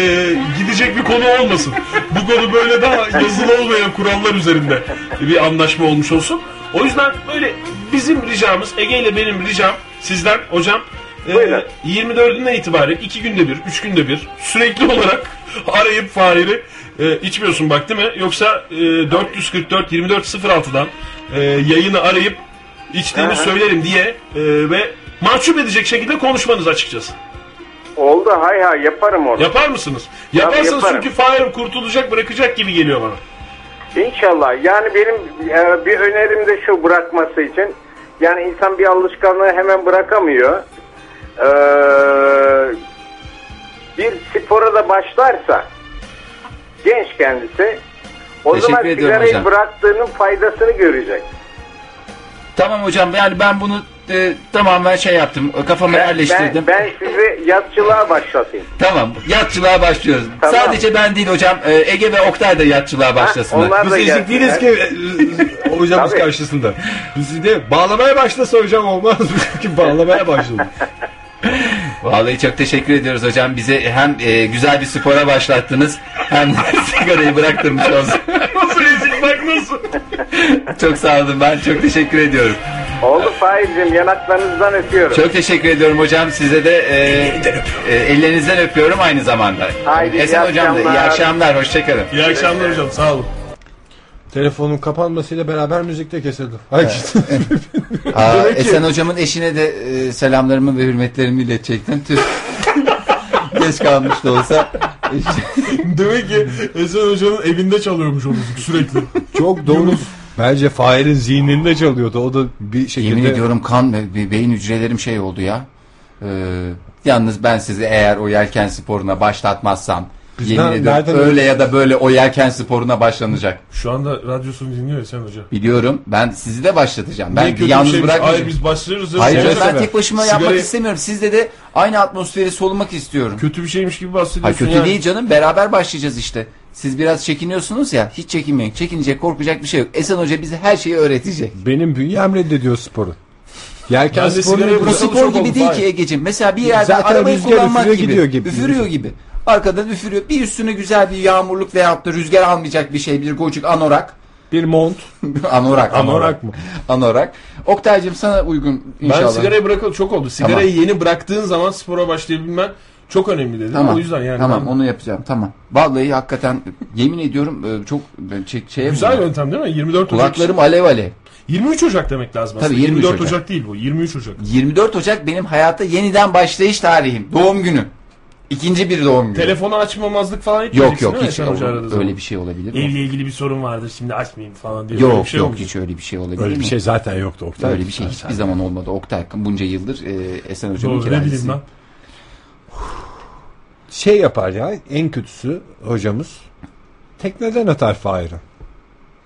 gidecek bir konu olmasın. Bu konu böyle daha yazılı olmayan kurallar üzerinde bir anlaşma olmuş olsun. O yüzden böyle bizim ricamız Ege ile benim ricam sizden hocam e, Buyurun. 24'ünden itibaren iki günde bir, üç günde bir sürekli olarak arayıp Fahir'i e, içmiyorsun bak değil mi? Yoksa e, 444 2406'dan e, yayını arayıp içtiğimi söylerim diye e, ve mahcup edecek şekilde konuşmanız açıkçası. Oldu hay hay yaparım onu. Yapar mısınız? Yaparsanız yaparım. çünkü Fahir kurtulacak bırakacak gibi geliyor bana. İnşallah. Yani benim e, bir önerim de şu bırakması için. Yani insan bir alışkanlığı hemen bırakamıyor. Ee, bir spora da başlarsa genç kendisi o Teşekkür zaman sigarayı hocam. bıraktığının faydasını görecek. Tamam hocam yani ben bunu e, tamamen şey yaptım. Kafama Ben, yerleştirdim. ben, ben sizi yatçılığa başlatayım. Tamam yatçılığa başlıyoruz. Tamam. Sadece ben değil hocam e, Ege ve Oktay da yatçılığa başlasınlar. onlar Biz eşit değiliz ki e, hocamız Tabii. karşısında. Biz de bağlamaya başlasa hocam olmaz. [LAUGHS] Çünkü bağlamaya başladı. Vallahi çok teşekkür ediyoruz hocam. Bize hem e, güzel bir spora başlattınız hem [LAUGHS] sigarayı bıraktırmış olsun. [LAUGHS] Nasıl rezil bak nasıl? çok sağ olun ben çok teşekkür ediyorum. Oldu Fahir'cim yanaklarınızdan öpüyorum. Çok teşekkür ediyorum hocam. Size de e, e, ellerinizden öpüyorum aynı zamanda. Haydi, Esen iyi hocam da iyi akşamlar. akşamlar. Hoşçakalın. İyi akşamlar hocam sağ olun. Telefonun kapanmasıyla beraber müzikte kesildi. [LAUGHS] Aa, ki- Esen hocamın eşine de e, selamlarımı ve hürmetlerimi iletecektim. Tüh. [LAUGHS] Geç kalmış da olsa. [LAUGHS] Demek ki Esen Hoca'nın evinde çalıyormuş o müzik sürekli. Çok doğru. Bence Fahir'in zihninde çalıyordu. O da bir şekilde... Yemin ediyorum kan ve be- beyin hücrelerim şey oldu ya. Ee, yalnız ben sizi eğer o yelken sporuna başlatmazsam yemin ne- ediyorum nereden- öyle ya da böyle o yelken sporuna başlanacak. Şu anda radyosunu dinliyor Esen Hoca. Biliyorum. Ben sizi de başlatacağım. Ben kötü bir yalnız şeymiş? bırakmayacağım. Hayır biz başlıyoruz. Hayır canım, ben tek başıma yapmak Sigarayı- istemiyorum. Sizde de aynı atmosferi solumak istiyorum. Kötü bir şeymiş gibi Ha bahsediyorsun kötü yani. değil canım. Beraber başlayacağız işte. Siz biraz çekiniyorsunuz ya. Hiç çekinmeyin. Çekinecek, korkacak bir şey yok. Esen Hoca bize her şeyi öğretecek. Benim bünyem reddediyor sporu. Yelken Ben de sporu sigarayı? Bu spor çok gibi oldu, değil hayır. ki Ege'ciğim. Mesela bir yerde Zaten arabayı rüzgar kullanmak üfürüyor, gibi. gidiyor gibi. Üfürüyor gibi. Arkadan üfürüyor. Bir üstüne güzel bir yağmurluk veyahut da rüzgar almayacak bir şey. Bir gocuk anorak. Bir mont. [LAUGHS] anorak. Anorak mı? Anorak. Oktay'cığım sana uygun inşallah. Ben sigarayı bırakalı çok oldu. Sigarayı yeni bıraktığın zaman spora başlayabilmen çok önemli dedim. Tamam. O yüzden yani. Tamam ben- onu yapacağım. Tamam. Vallahi hakikaten yemin ediyorum e, çok çek, şeye Güzel vurdum. yöntem değil mi? 24 Ocak. Kulaklarım alev alev. 23 Ocak demek lazım aslında. Tabii, 23 24 Ocak. Ocak. değil bu. 23 Ocak. 24 Ocak benim hayata yeniden başlayış tarihim. Doğum günü. İkinci bir doğum günü. Telefonu açmamazlık falan yok etmeyeceksin yok değil mi hiç Hoca aradığı öyle bir şey olabilir mi? Evle ilgili bir sorun vardır şimdi açmayayım falan diye. Öyle Yok şey yok hiç öyle bir şey olabilir Öyle mi? bir şey zaten yoktu Oktay. Öyle bir şey hiçbir zaman olmadı. Oktay bunca yıldır e, Esen Hocam'ın Doğru ne bileyim kiracısı. ben. Şey yapar ya en kötüsü hocamız tekneden atar Fahir'i.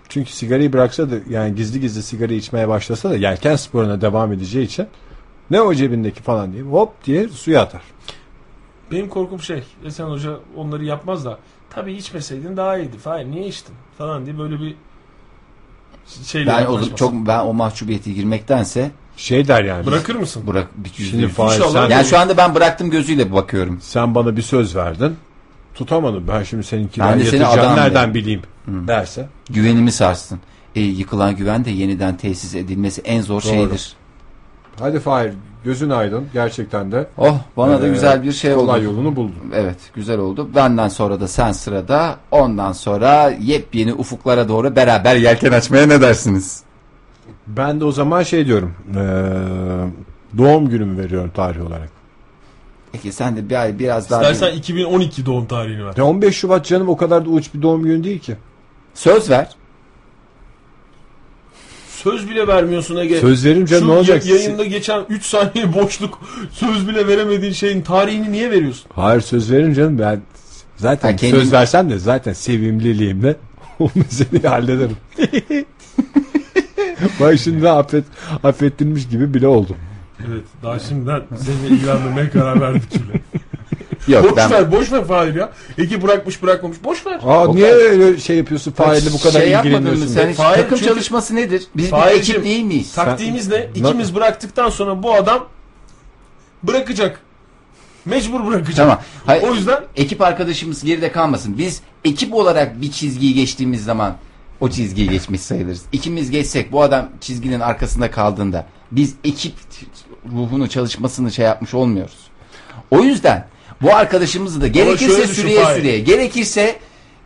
Çünkü sigarayı bıraksa da yani gizli gizli sigara içmeye başlasa da yelken sporuna devam edeceği için ne o cebindeki falan diye hop diye suya atar. Benim korkum şey. Esen Hoca onları yapmaz da. Tabii içmeseydin daha iyiydi. Hayır niye içtin? Falan diye böyle bir şeyle Ben o çok ben o mahcubiyete girmektense Şey der yani. Bırakır mısın? bırak bir Şimdi İnşallah. sen, Yani şu anda ben bıraktım gözüyle bakıyorum. sen bana bir söz verdin. Tutamadım. Ben şimdi seninkini Ben yatıracağım adam nereden bileyim derse. Güvenimi sarstın. E, yıkılan güven de yeniden tesis edilmesi en zor Doğru. şeydir. Hadi Fahir gözün aydın gerçekten de. Oh bana da Ee, güzel bir şey oldu. Kolay yolunu buldun. Evet güzel oldu. Benden sonra da sen sırada. Ondan sonra yepyeni ufuklara doğru beraber yelken açmaya ne dersiniz? Ben de o zaman şey diyorum. eee, doğum günümü veriyorum tarih olarak. Peki sen de bir ay biraz daha İstersen bir- 2012 doğum tarihini ver. Ya 15 Şubat canım o kadar da uç bir doğum günü değil ki. söz ver. Söz bile vermiyorsun Ege. Söz veririm canım Şu ne olacak? ya- yayında geçen 3 saniye boşluk söz bile veremediğin şeyin tarihini niye veriyorsun? Hayır söz veririm canım ben zaten Ha, kendim- söz versem de zaten sevimliliğimle [LAUGHS] o meseleyi hallederim. [LAUGHS] Bak şimdi affet, affettirmiş gibi bile oldum. Evet daha şimdiden seninle ilgilenmemeye karar verdik bile. Yok boş ben ver boş ver Fahir ya. Ege bırakmış bırakmamış boş ver. Aa, O niye kadar- öyle şey yapıyorsun Fahir'le bu kadar şey ilgileniyorsun? sen hiç? Hayır, takım çünkü- çalışması nedir? Biz bir Fahir'cim, ekip değil miyiz? Taktiğimiz ne? İkimiz bıraktıktan sonra bu adam bırakacak. Mecbur bırakacak. Tamam. Hayır, O yüzden ekip arkadaşımız geride kalmasın. Biz ekip olarak bir çizgiyi geçtiğimiz zaman o çizgiyi geçmiş sayılırız. İkimiz geçsek bu adam çizginin arkasında kaldığında biz ekip ruhunu çalışmasını şey yapmış olmuyoruz. O yüzden bu arkadaşımızı da gerekirse şöyle düşün süreye süreye gerekirse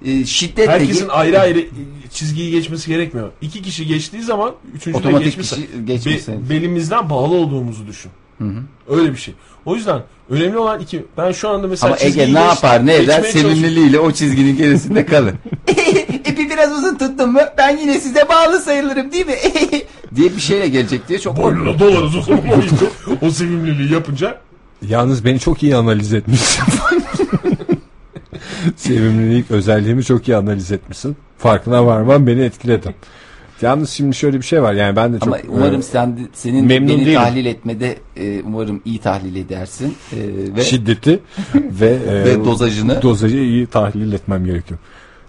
e, şiddetle herkesin ayrı ayrı çizgiyi geçmesi gerekmiyor. İki kişi geçtiği zaman üçüncü de Otomatik geçmiş. kişi geçmiş Be- belimizden bağlı olduğumuzu düşün. Öyle bir şey. O yüzden önemli olan iki. Ben şu anda mesela Ama Ege ne yapar ne eder sevimliliğiyle o çizginin gerisinde kalır. [LAUGHS] İpi biraz uzun tuttum mu ben yine size bağlı sayılırım değil mi? [LAUGHS] diye bir şeyle gelecek diye çok Boynuna dolarız o zaman o, [LAUGHS] o sevimliliği yapınca. Yalnız beni çok iyi analiz etmişsin. [LAUGHS] Sevimlilik özelliğimi çok iyi analiz etmişsin. Farkına varmam beni etkiledi. Yalnız şimdi şöyle bir şey var yani ben de çok Ama umarım e, sen senin memnun beni değilim. tahlil etmede e, umarım iyi tahlil edersin E, ve şiddeti ve, e, [LAUGHS] Ve dozajını. dozajı iyi tahlil etmem gerekiyor.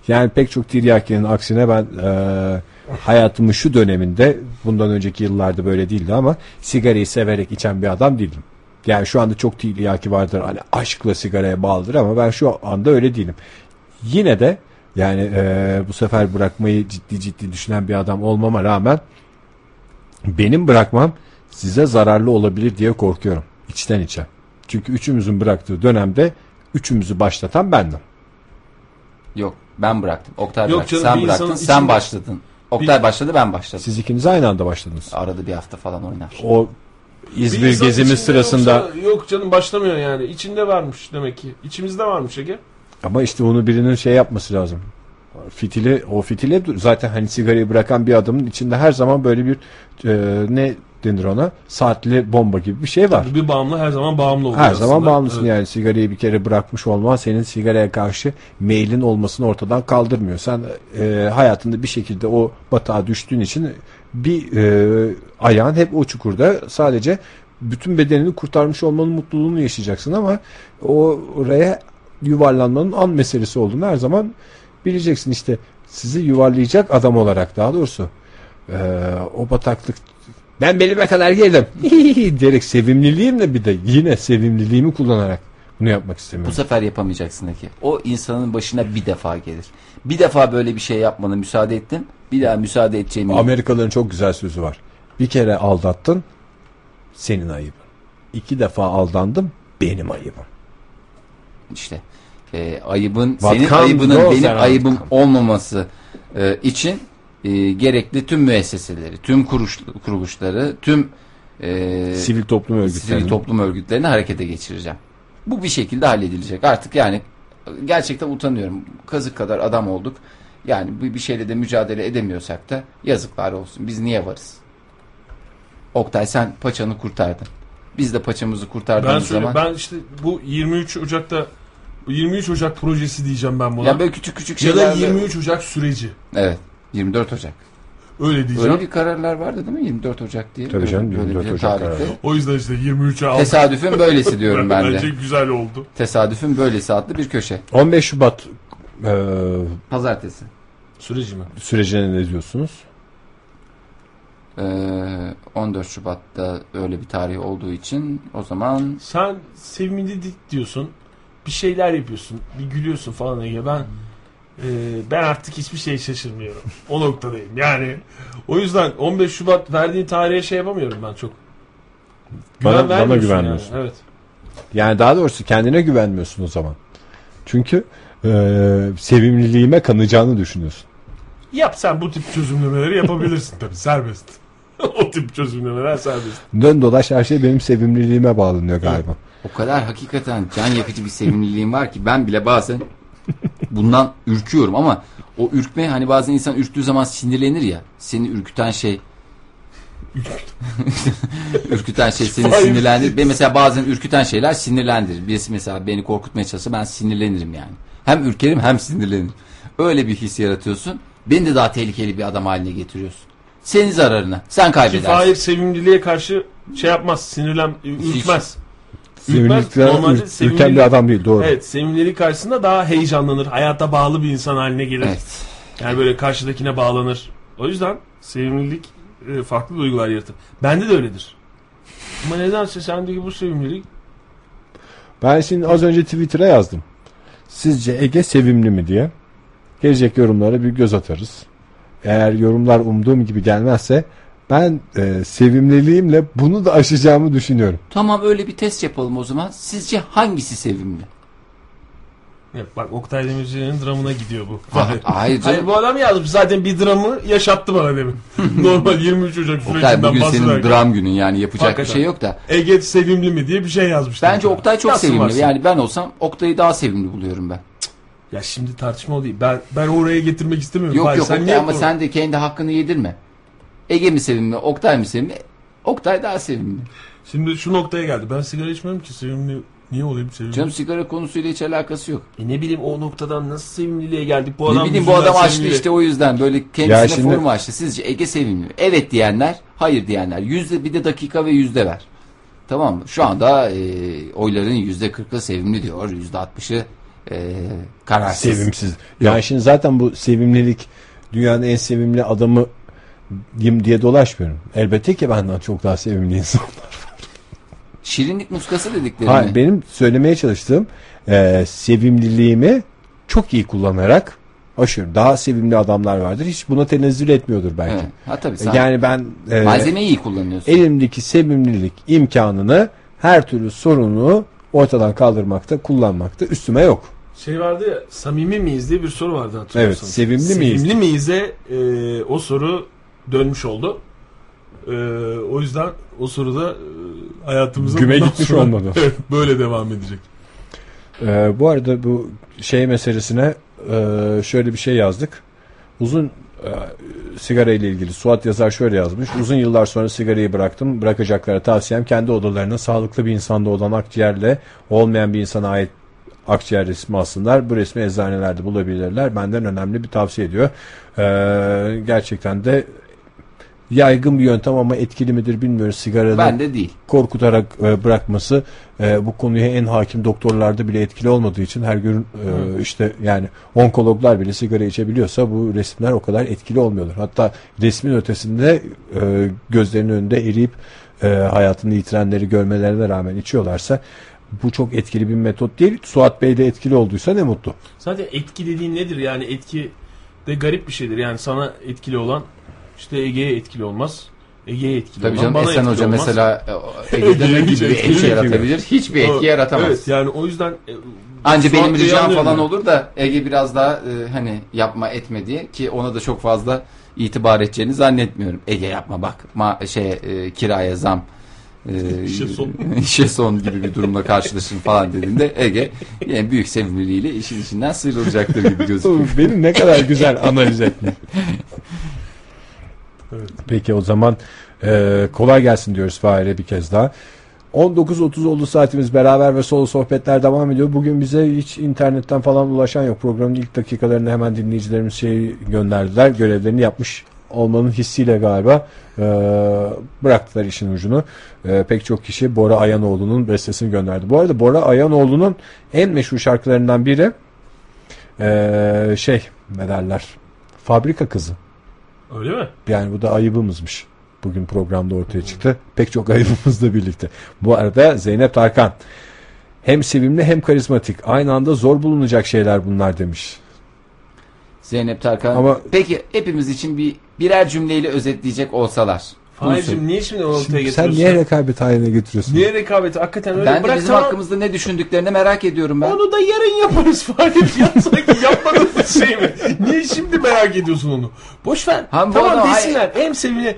Yani pek çok tiryakiyenin aksine ben e, hayatımın şu döneminde bundan önceki yıllarda böyle değildi ama sigarayı severek içen bir adam değildim. Yani şu anda çok tilyaki vardır. Hani aşkla sigaraya bağlıdır ama ben şu anda öyle değilim. Yine de yani e, bu sefer bırakmayı ciddi ciddi düşünen bir adam olmama rağmen benim bırakmam size zararlı olabilir diye korkuyorum. içten içe. Çünkü üçümüzün bıraktığı dönemde üçümüzü başlatan bendim. Yok ben bıraktım. Oktay Yok bıraktı. canım, Sen bıraktın. Sen içinde- başladın. Oktay Bir- başladı ben başladım. Siz ikiniz aynı anda başladınız. Arada bir hafta falan oynar. O İzmir insan gezimiz içinde sırasında yoksa- yok canım başlamıyor yani. İçinde varmış demek ki. İçimizde varmış Ege. ama işte onu birinin şey yapması lazım. Fitili o fitile zaten hani sigarayı bırakan bir adamın içinde her zaman böyle bir e, ne denir ona saatli bomba gibi bir şey var. Bir bağımlı her zaman bağımlı oluyor Her zaman aslında. bağımlısın Evet. yani sigarayı bir kere bırakmış olman senin sigaraya karşı meylin olmasını ortadan kaldırmıyor. Sen e, hayatında bir şekilde o batağa düştüğün için bir e, ayağın hep o çukurda sadece bütün bedenini kurtarmış olmanın mutluluğunu yaşayacaksın ama o oraya yuvarlanmanın an meselesi olduğunu her zaman bileceksin işte sizi yuvarlayacak adam olarak daha doğrusu e, o bataklık ben belime kadar geldim [LAUGHS] diyerek sevimliliğimle bir de yine sevimliliğimi kullanarak bunu yapmak Bu istemiyorum. sefer yapamayacaksın ki. O insanın başına bir defa gelir. Bir defa böyle bir şey yapmana müsaade ettim. Bir daha müsaade edeceğimi Amerikalıların çok güzel sözü var. Bir kere aldattın senin ayıbın. İki defa aldandım benim ayıbım. işte e, ayıbın What senin ayıbının benim ayıbım come. olmaması e, için e, gerekli tüm müesseseleri, tüm kuruş, kuruluşları, tüm e, Sivil toplum örgütleri. sivil toplum örgütlerini harekete geçireceğim. Bu bir şekilde halledilecek. Artık yani gerçekten utanıyorum. Kazık kadar adam olduk. Yani bir şeyle de mücadele edemiyorsak da yazıklar olsun. Biz niye varız? Oktay sen paçanı kurtardın. Biz de paçamızı Ben kurtardığımız söyle zaman ben işte bu 23 Ocak'ta 23 Ocak projesi diyeceğim ben buna. ya böyle küçük küçük ya şeyler da 23 Ocak süreci. Evet. 24 Ocak. Öyle diyeceğim. Öyle bir kararlar vardı değil mi? 24 Ocak diye. Tabii canım, Böyle 24 bir Ocak tarihte. kararı. O yüzden işte 23'e aldık. Tesadüfün böylesi diyorum ben [LAUGHS] Bence de. güzel oldu. Tesadüfün böylesi adlı bir köşe. 15 Şubat e, Pazartesi. Süreci mi? sürecine ne diyorsunuz? Ee, 14 Şubat'ta öyle bir tarih olduğu için o zaman Sen sevimli dik diyorsun. Bir şeyler yapıyorsun. Bir gülüyorsun falan Ege. Ben e, ben artık hiçbir şey şaşırmıyorum. O noktadayım. Yani o yüzden 15 Şubat verdiğin tarihe şey yapamıyorum ben çok. Güven Bana- bana güvenmiyorsun. Yani. Evet. Yani daha doğrusu kendine güvenmiyorsun o zaman. Çünkü e, sevimliliğime kanacağını düşünüyorsun. Yap sen bu tip çözümlemeleri yapabilirsin tabii serbest. [LAUGHS] o tip çözümlemeler serbest. Dön dolaş her şey benim sevimliliğime bağlanıyor galiba. o kadar hakikaten can yakıcı bir sevimliliğim var ki ben bile bazen bundan ürküyorum ama o ürkme hani bazen insan ürktüğü zaman sinirlenir ya. Seni ürküten şey [LAUGHS] ürküten şey seni Hayır. sinirlendir. Ben mesela bazen ürküten şeyler sinirlendirir. Birisi mesela beni korkutmaya çalışsa ben sinirlenirim yani. Hem ürkerim hem sinirlenirim. Öyle bir his yaratıyorsun. Beni de daha tehlikeli bir adam haline getiriyorsun. Senin zararına. Sen Ki kaybedersin. Fahir sevimliliğe karşı şey yapmaz. Sinirlen, ürkmez. Sevimlilikten Normalde sevimlilik- bir adam değil doğru. Evet sevimlilik karşısında daha heyecanlanır. Hayata bağlı bir insan haline gelir. Evet. Yani böyle karşıdakine bağlanır. O yüzden sevimlilik e, farklı duygular yaratır. Bende de öyledir. Ama nedense sendeki bu sevimlilik Ben şimdi az önce Twitter'a yazdım. Sizce Ege sevimli mi diye. Gelecek yorumlara bir göz atarız. Eğer yorumlar umduğum gibi gelmezse ben e, sevimliliğimle bunu da aşacağımı düşünüyorum. Tamam öyle bir test yapalım o zaman. Sizce hangisi sevimli? Evet, bak Oktay Demirci'nin dramına gidiyor bu. Ha- Hayır Hayır canım. bu adam yazmış zaten bir dramı yaşattı bana demin. [LAUGHS] Normal 23 Ocak Oktay sürecinden bugün senin dram günün yani yapacak Hakikaten. bir şey yok da. Ege sevimli mi diye bir şey yazmış. Bence. Oktay çok Nasıl sevimli. varsın? Yani ben olsam Oktay'ı daha sevimli buluyorum ben. Ya şimdi tartışma o değil. Ben ben oraya getirmek istemiyorum. Yok Hayır, yok sen Oktay niye ama sen de kendi hakkını yedirme. Ege mi sevimli, Oktay mı sevimli? Oktay daha sevimli. Şimdi şu noktaya geldi. Ben sigara içmiyorum ki sevimli. Niye olayım sevimli? Canım sigara konusuyla hiç alakası yok. E ne bileyim o noktadan nasıl sevimliliğe geldik? Bu ne adam bileyim bu adam açtı sevimli. işte o yüzden böyle kendisine şimdi- forum açtı. Sizce Ege sevimli mi? Evet diyenler, hayır diyenler. Yüzde bir de dakika ve yüzde ver. Tamam mı? Şu anda e, oyların yüzde kırkı sevimli diyor. Yüzde altmışı e, kararsız. Sevimsiz. Yani şimdi zaten bu sevimlilik dünyanın en sevimli adamı diye dolaşmıyorum. Elbette ki benden çok daha sevimli insanlar var. şirinlik muskası dedikleri Hayır, mi? benim söylemeye çalıştığım e, sevimliliğimi çok iyi kullanarak aşıyorum. Daha sevimli adamlar vardır. Hiç buna tenezzül etmiyordur belki. Evet. Ha tabii sen Yani ben e, malzemeyi iyi kullanıyorsun. elimdeki sevimlilik imkanını her türlü sorunu ortadan kaldırmakta, kullanmakta üstüme yok. Şey vardı ya samimi miyiz diye bir soru vardı hatırlıyorsanız. Evet, sevimli miyiz? Sevimli miyiz'e e, o soru dönmüş oldu. E, o yüzden o soruda e, hayatımıza Güme gitmiş sonra- olmadı. [LAUGHS] Evet, böyle devam edecek. Ee, bu arada bu şey meselesine e, şöyle bir şey yazdık. Uzun e, sigara ile ilgili Suat yazar şöyle yazmış. Uzun yıllar sonra sigarayı bıraktım. Bırakacaklara tavsiyem kendi odalarına sağlıklı bir insanda olan akciğerle olmayan bir insana ait akciğer resmi alsınlar. Bu resmi eczanelerde bulabilirler. Benden önemli bir tavsiye ediyor. Ee, gerçekten de yaygın bir yöntem ama etkili midir bilmiyoruz. Sigaranın Ben de değil. korkutarak e, bırakması e, bu konuya en hakim doktorlarda bile etkili olmadığı için her gün e, işte yani onkologlar bile sigara içebiliyorsa bu resimler o kadar etkili olmuyordur. Hatta resmin ötesinde e, gözlerinin önünde eriyip e, hayatını yitirenleri görmelerine rağmen içiyorlarsa bu çok etkili bir metot değil. Suat Bey de etkili olduysa ne mutlu. Zaten etki dediğin nedir? Yani etki de garip bir şeydir. Yani sana etkili olan işte Ege'ye etkili olmaz. Ege'ye etkili Tabii olan canım bana Esen etkili Hoca olmaz. mesela e, [LAUGHS] Ege'de ne gibi bir etki gibi. yaratabilir? Hiçbir etki yaratamaz. Evet yani o yüzden e, Anca benim ricam falan yani. olur da Ege biraz daha e, hani yapma etme diye ki ona da çok fazla itibar edeceğini zannetmiyorum. Ege yapma bak ma şey e, kiraya zam e, İşe son. [LAUGHS] işe son gibi bir durumla karşılaşın falan dediğinde Ege yani büyük sevimliliğiyle işin içinden sıyrılacaktır gibi gözüküyor. Beni ne kadar güzel [LAUGHS] analiz etmiş. Peki o zaman e, kolay gelsin diyoruz Fahir'e bir kez daha. 19.30 oldu saatimiz beraber ve solo sohbetler devam ediyor. Bugün bize hiç internetten falan ulaşan yok. Programın ilk dakikalarında hemen dinleyicilerimiz şey gönderdiler. Görevlerini yapmış olmanın hissiyle galiba e, bıraktılar işin ucunu. E, pek çok kişi Bora Ayanoğlu'nun bestesini gönderdi. Bu arada Bora Ayanoğlu'nun en meşhur şarkılarından biri e, şey ne derler fabrika kızı. öyle mi? Yani bu da ayıbımızmış. Bugün programda ortaya çıktı. Pek çok ayıbımızla birlikte. Bu arada Zeynep Tarkan hem sevimli hem karizmatik. Aynı anda zor bulunacak şeyler bunlar demiş. Zeynep Tarkan. Ama- Peki hepimiz için bir birer cümleyle özetleyecek olsalar. Fahir'cim niye şimdi onu ortaya Şimdi sen getiriyorsun? niye rekabet haline getiriyorsun? Niye rekabeti? Hakikaten öyle Ben de bırak bizim tamam. hakkımızda ne düşündüklerini merak ediyorum ben. Onu da yarın yaparız [LAUGHS] Fahir. Ya sanki yapmadığımız şey mi? Niye şimdi merak ediyorsun onu? Boş ver. Ha, bu tamam adam- desinler. Hem sevine.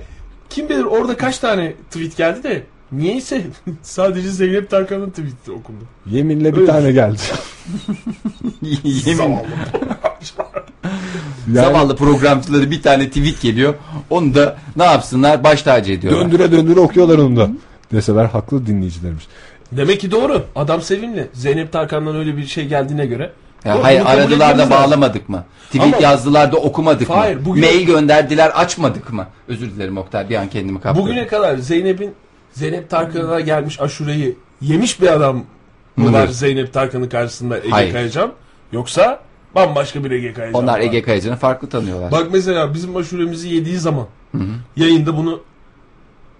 Kim bilir orada kaç tane tweet geldi de. Niyeyse [LAUGHS] sadece Zeynep Tarkan'ın tweet'i okundu. Yeminle bir Öyle. tane geldi. [LAUGHS] Yemin. Yani Zavallı programcıları bir tane tweet geliyor. Onu da ne yapsınlar baş tacı ediyorlar. döndüre döndüre okuyorlar onu da. Deseler haklı dinleyicilerimiz. Demek ki doğru. Adam sevimli. Zeynep Tarkan'dan öyle bir şey geldiğine göre. Ya Doğru, hayır aradılar da bağlamadık mı? Tweet Ama- yazdılar da okumadık Hayır, mı? bugün- Mail gönderdiler açmadık mı? Özür dilerim Oktay bir an kendimi kaptırdım. Bugüne kadar Zeynep'in Zeynep Tarkan'a gelmiş aşureyi yemiş bir adam mı var Zeynep Tarkan'ın karşısında Ege. Kayacan? Yoksa bambaşka bir Ege Kayacan Onlar var. Ege Kayacan'ı farklı tanıyorlar. Bak mesela bizim aşuremizi yediği zaman yayında bunu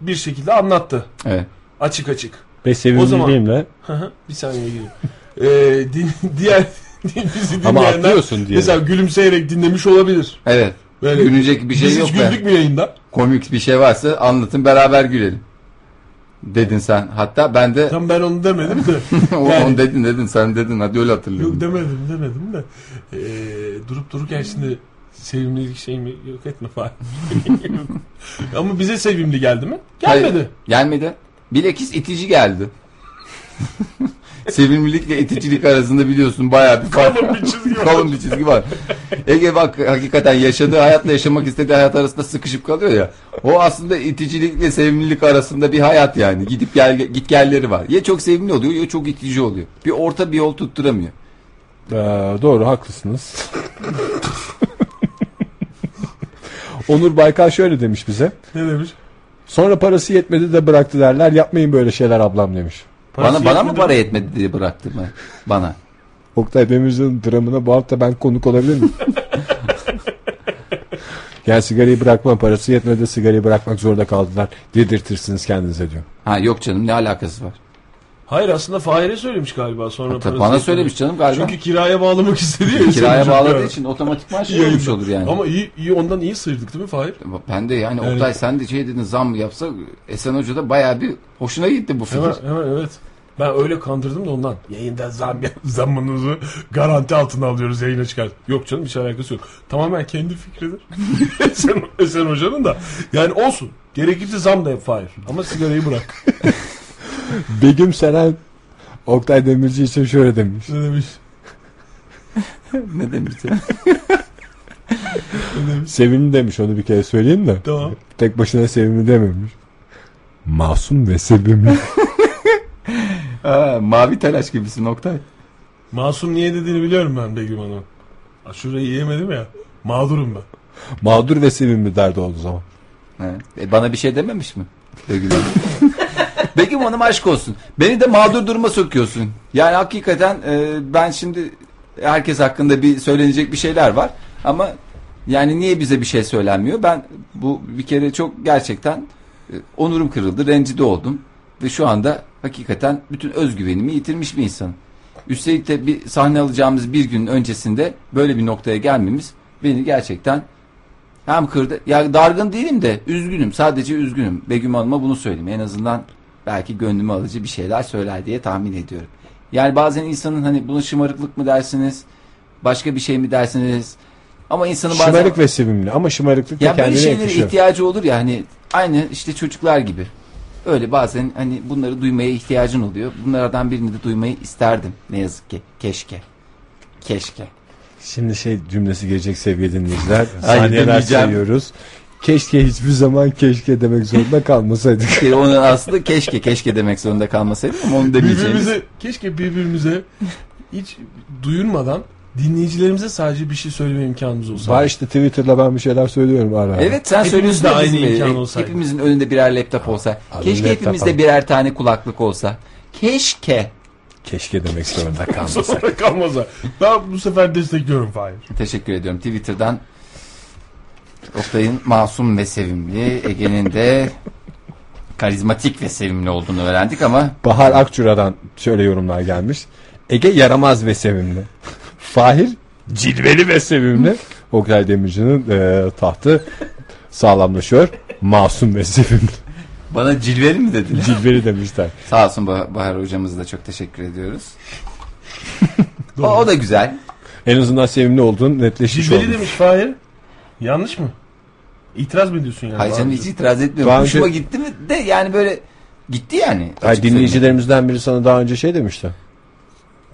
bir şekilde anlattı. Evet. Açık açık. Ve sevimliliğimle Hı hı, bir saniye gireyim. Ee, din, [LAUGHS] diğer [LAUGHS] bizi ama dinleyenler atlıyorsun diye. mesela gülümseyerek dinlemiş olabilir. Evet. Böyle Gülünecek bir şey Biz yok hiç be. güldük mü yayında? Komik bir şey varsa anlatın beraber gülelim. Dedin sen. Hatta ben de Tam ben onu demedim de. [LAUGHS] Yani- onu dedin dedin sen dedin hadi öyle hatırlıyorum. Yok demedim demedim de. Ee, durup dururken şimdi sevimlilik şey mi yok etme falan. [LAUGHS] Ama bize sevimli geldi mi? Gelmedi. Hayır, gelmedi. Bilakis itici geldi. [LAUGHS] Sevimlilikle iticilik arasında biliyorsun bayağı bir fark. Kalın bir çizgi var. Kalın bir çizgi var. Ege bak hakikaten yaşadığı hayatla yaşamak istediği hayat arasında sıkışıp kalıyor ya. O aslında iticilikle sevimlilik arasında bir hayat yani. Gidip gel git gelleri var. Ya çok sevimli oluyor ya çok itici oluyor. Bir orta bir yol tutturamıyor. Ee, doğru haklısınız. Onur Baykal şöyle demiş bize. Ne demiş? Sonra parası yetmedi de bıraktı derler. Yapmayın böyle şeyler ablam demiş. Parası bana bana mı para yetmedi diye bıraktı mı? Bana. Oktay Demirci'nin dramına bu hafta ben konuk olabilir miyim? [LAUGHS] yani sigarayı bırakma parası yetmedi sigarayı bırakmak zorunda kaldılar. Dedirtirsiniz kendinize diyor. Ha yok canım ne alakası var? Hayır aslında Fahir'e söylemiş galiba sonra Tabii bana söylemiş canım galiba. Çünkü kiraya bağlamak istedi ya. Kiraya bağladığı için otomatikman şey olmuş olur yani. Ama iyi, iyi ondan iyi sıyırdık değil mi Fahir? Ben de yani Evet. Oktay sen de şey dedin zam yapsa Esen Hoca da bayağı bir hoşuna gitti bu fikir. Hemen, hemen evet. Ben öyle kandırdım da ondan. Yayında zam [LAUGHS] zammınızı garanti altına alıyoruz yayına çıkar. Yok canım hiç alakası yok. Tamamen kendi fikridir. [LAUGHS] Esen, Esen Hoca'nın da. Yani olsun. Gerekirse zam da yap Fahir. Ama sigarayı bırak. [LAUGHS] Begüm Seren Oktay Demirci için şöyle demiş. ne demiş? [LAUGHS] ne demişti? Sevimli demiş onu bir kere söyleyeyim de. Tamam. Tek başına sevimli dememiş. Masum ve sevimli. [LAUGHS] Aa, mavi telaş gibisin Oktay. Masum niye dediğini biliyorum ben Begüm Hanım. Aşureyi yiyemedim ya. Mağdurum ben. Mağdur ve sevimli derdi oldu zaman. Evet. E, bana bir şey dememiş mi? Begüm Hanım. [LAUGHS] Begüm Hanım aşk olsun. Beni de mağdur duruma sokuyorsun. Yani hakikaten e, ben şimdi herkes hakkında bir söylenecek bir şeyler var. Ama yani niye bize bir şey söylenmiyor? Ben bu bir kere çok gerçekten e, onurum kırıldı. Rencide oldum. Ve şu anda hakikaten bütün özgüvenimi yitirmiş bir insanım. Üstelik de bir sahne alacağımız bir gün öncesinde böyle bir noktaya gelmemiz beni gerçekten hem kırdı. Ya dargın değilim de üzgünüm. Sadece üzgünüm. Begüm Hanım'a bunu söyleyeyim. En azından belki gönlümü alıcı bir şeyler söyler diye tahmin ediyorum. Yani bazen insanın hani bunu şımarıklık mı dersiniz? Başka bir şey mi dersiniz? Ama insanın bazen... Şımarık ve sevimli ama şımarıklık da Ya böyle kendine şeylere yakışıyor. ihtiyacı olur ya hani aynı işte çocuklar gibi. Öyle bazen hani bunları duymaya ihtiyacın oluyor. Bunlardan birini de duymayı isterdim. Ne yazık ki. Keşke. Keşke. Şimdi şey cümlesi gelecek sevgili dinleyiciler. Saniyeler sayıyoruz. Keşke hiçbir zaman keşke demek zorunda kalmasaydık. [LAUGHS] Yani Onun aslında keşke keşke demek zorunda kalmasaydım ama onu demeyeceğimiz. Birbirimize, keşke birbirimize hiç duyurmadan dinleyicilerimize sadece bir şey söyleme imkanımız olsa. Var işte Twitter'da ben bir şeyler söylüyorum ara. Evet sen Hepimiz söylüyorsun de da aynı de- imkan olsaydı. Hepimizin önünde birer laptop olsa. Abi keşke laptop hepimizde al. birer tane kulaklık olsa. Keşke. Keşke demek zorunda [LAUGHS] kalmasaydık. Sonra kalmasa. Ben bu sefer destekliyorum Fahir. Teşekkür ediyorum. Twitter'dan Oktay'ın masum ve sevimli, Ege'nin de karizmatik ve sevimli olduğunu öğrendik ama Bahar Akçura'dan şöyle yorumlar gelmiş. Ege yaramaz ve sevimli. Fahir cilveli ve sevimli. Oktay Demirci'nin e, tahtı sağlamlaşıyor. Masum ve sevimli. bana cilveli mi dediler? Cilveli demişler. Sağ olsun Bah- Bahar hocamıza da çok teşekkür ediyoruz. o, o da güzel. En azından sevimli olduğun netleşmiş Cilveli olmuş. demiş Fahir. Yanlış mı? İtiraz mı ediyorsun yani? Hayır canım hiç itiraz etmiyorum. Daha Hoşuma önce- gitti mi de yani böyle gitti yani. Hayır, Açık dinleyicilerimizden biri sana daha önce şey demişti.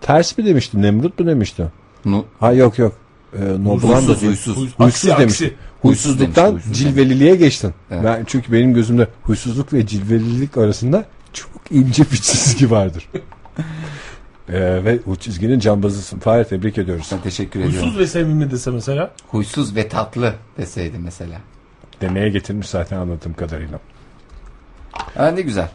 Ters mi demişti? Nemrut mu demişti? söyleyeyim. Ha yok yok. Ee, Noblan da Huysuz huysuz. Huysuz, Huysuz aksi, demişti. aksi. Huysuzluktan demişti, huysuz cilveliliğe geçtin. Evet. Ben çünkü benim gözümde huysuzluk ve cilvelilik arasında çok ince bir çizgi vardır. [LAUGHS] Ee, ve o çizginin cambazısın. Fahir tebrik ediyoruz. Ben teşekkür ediyorum. Huysuz ve sevimli dese mesela. Huysuz ve tatlı deseydi mesela. Demeye getirmiş zaten anladığım kadarıyla. Ha, ne güzel.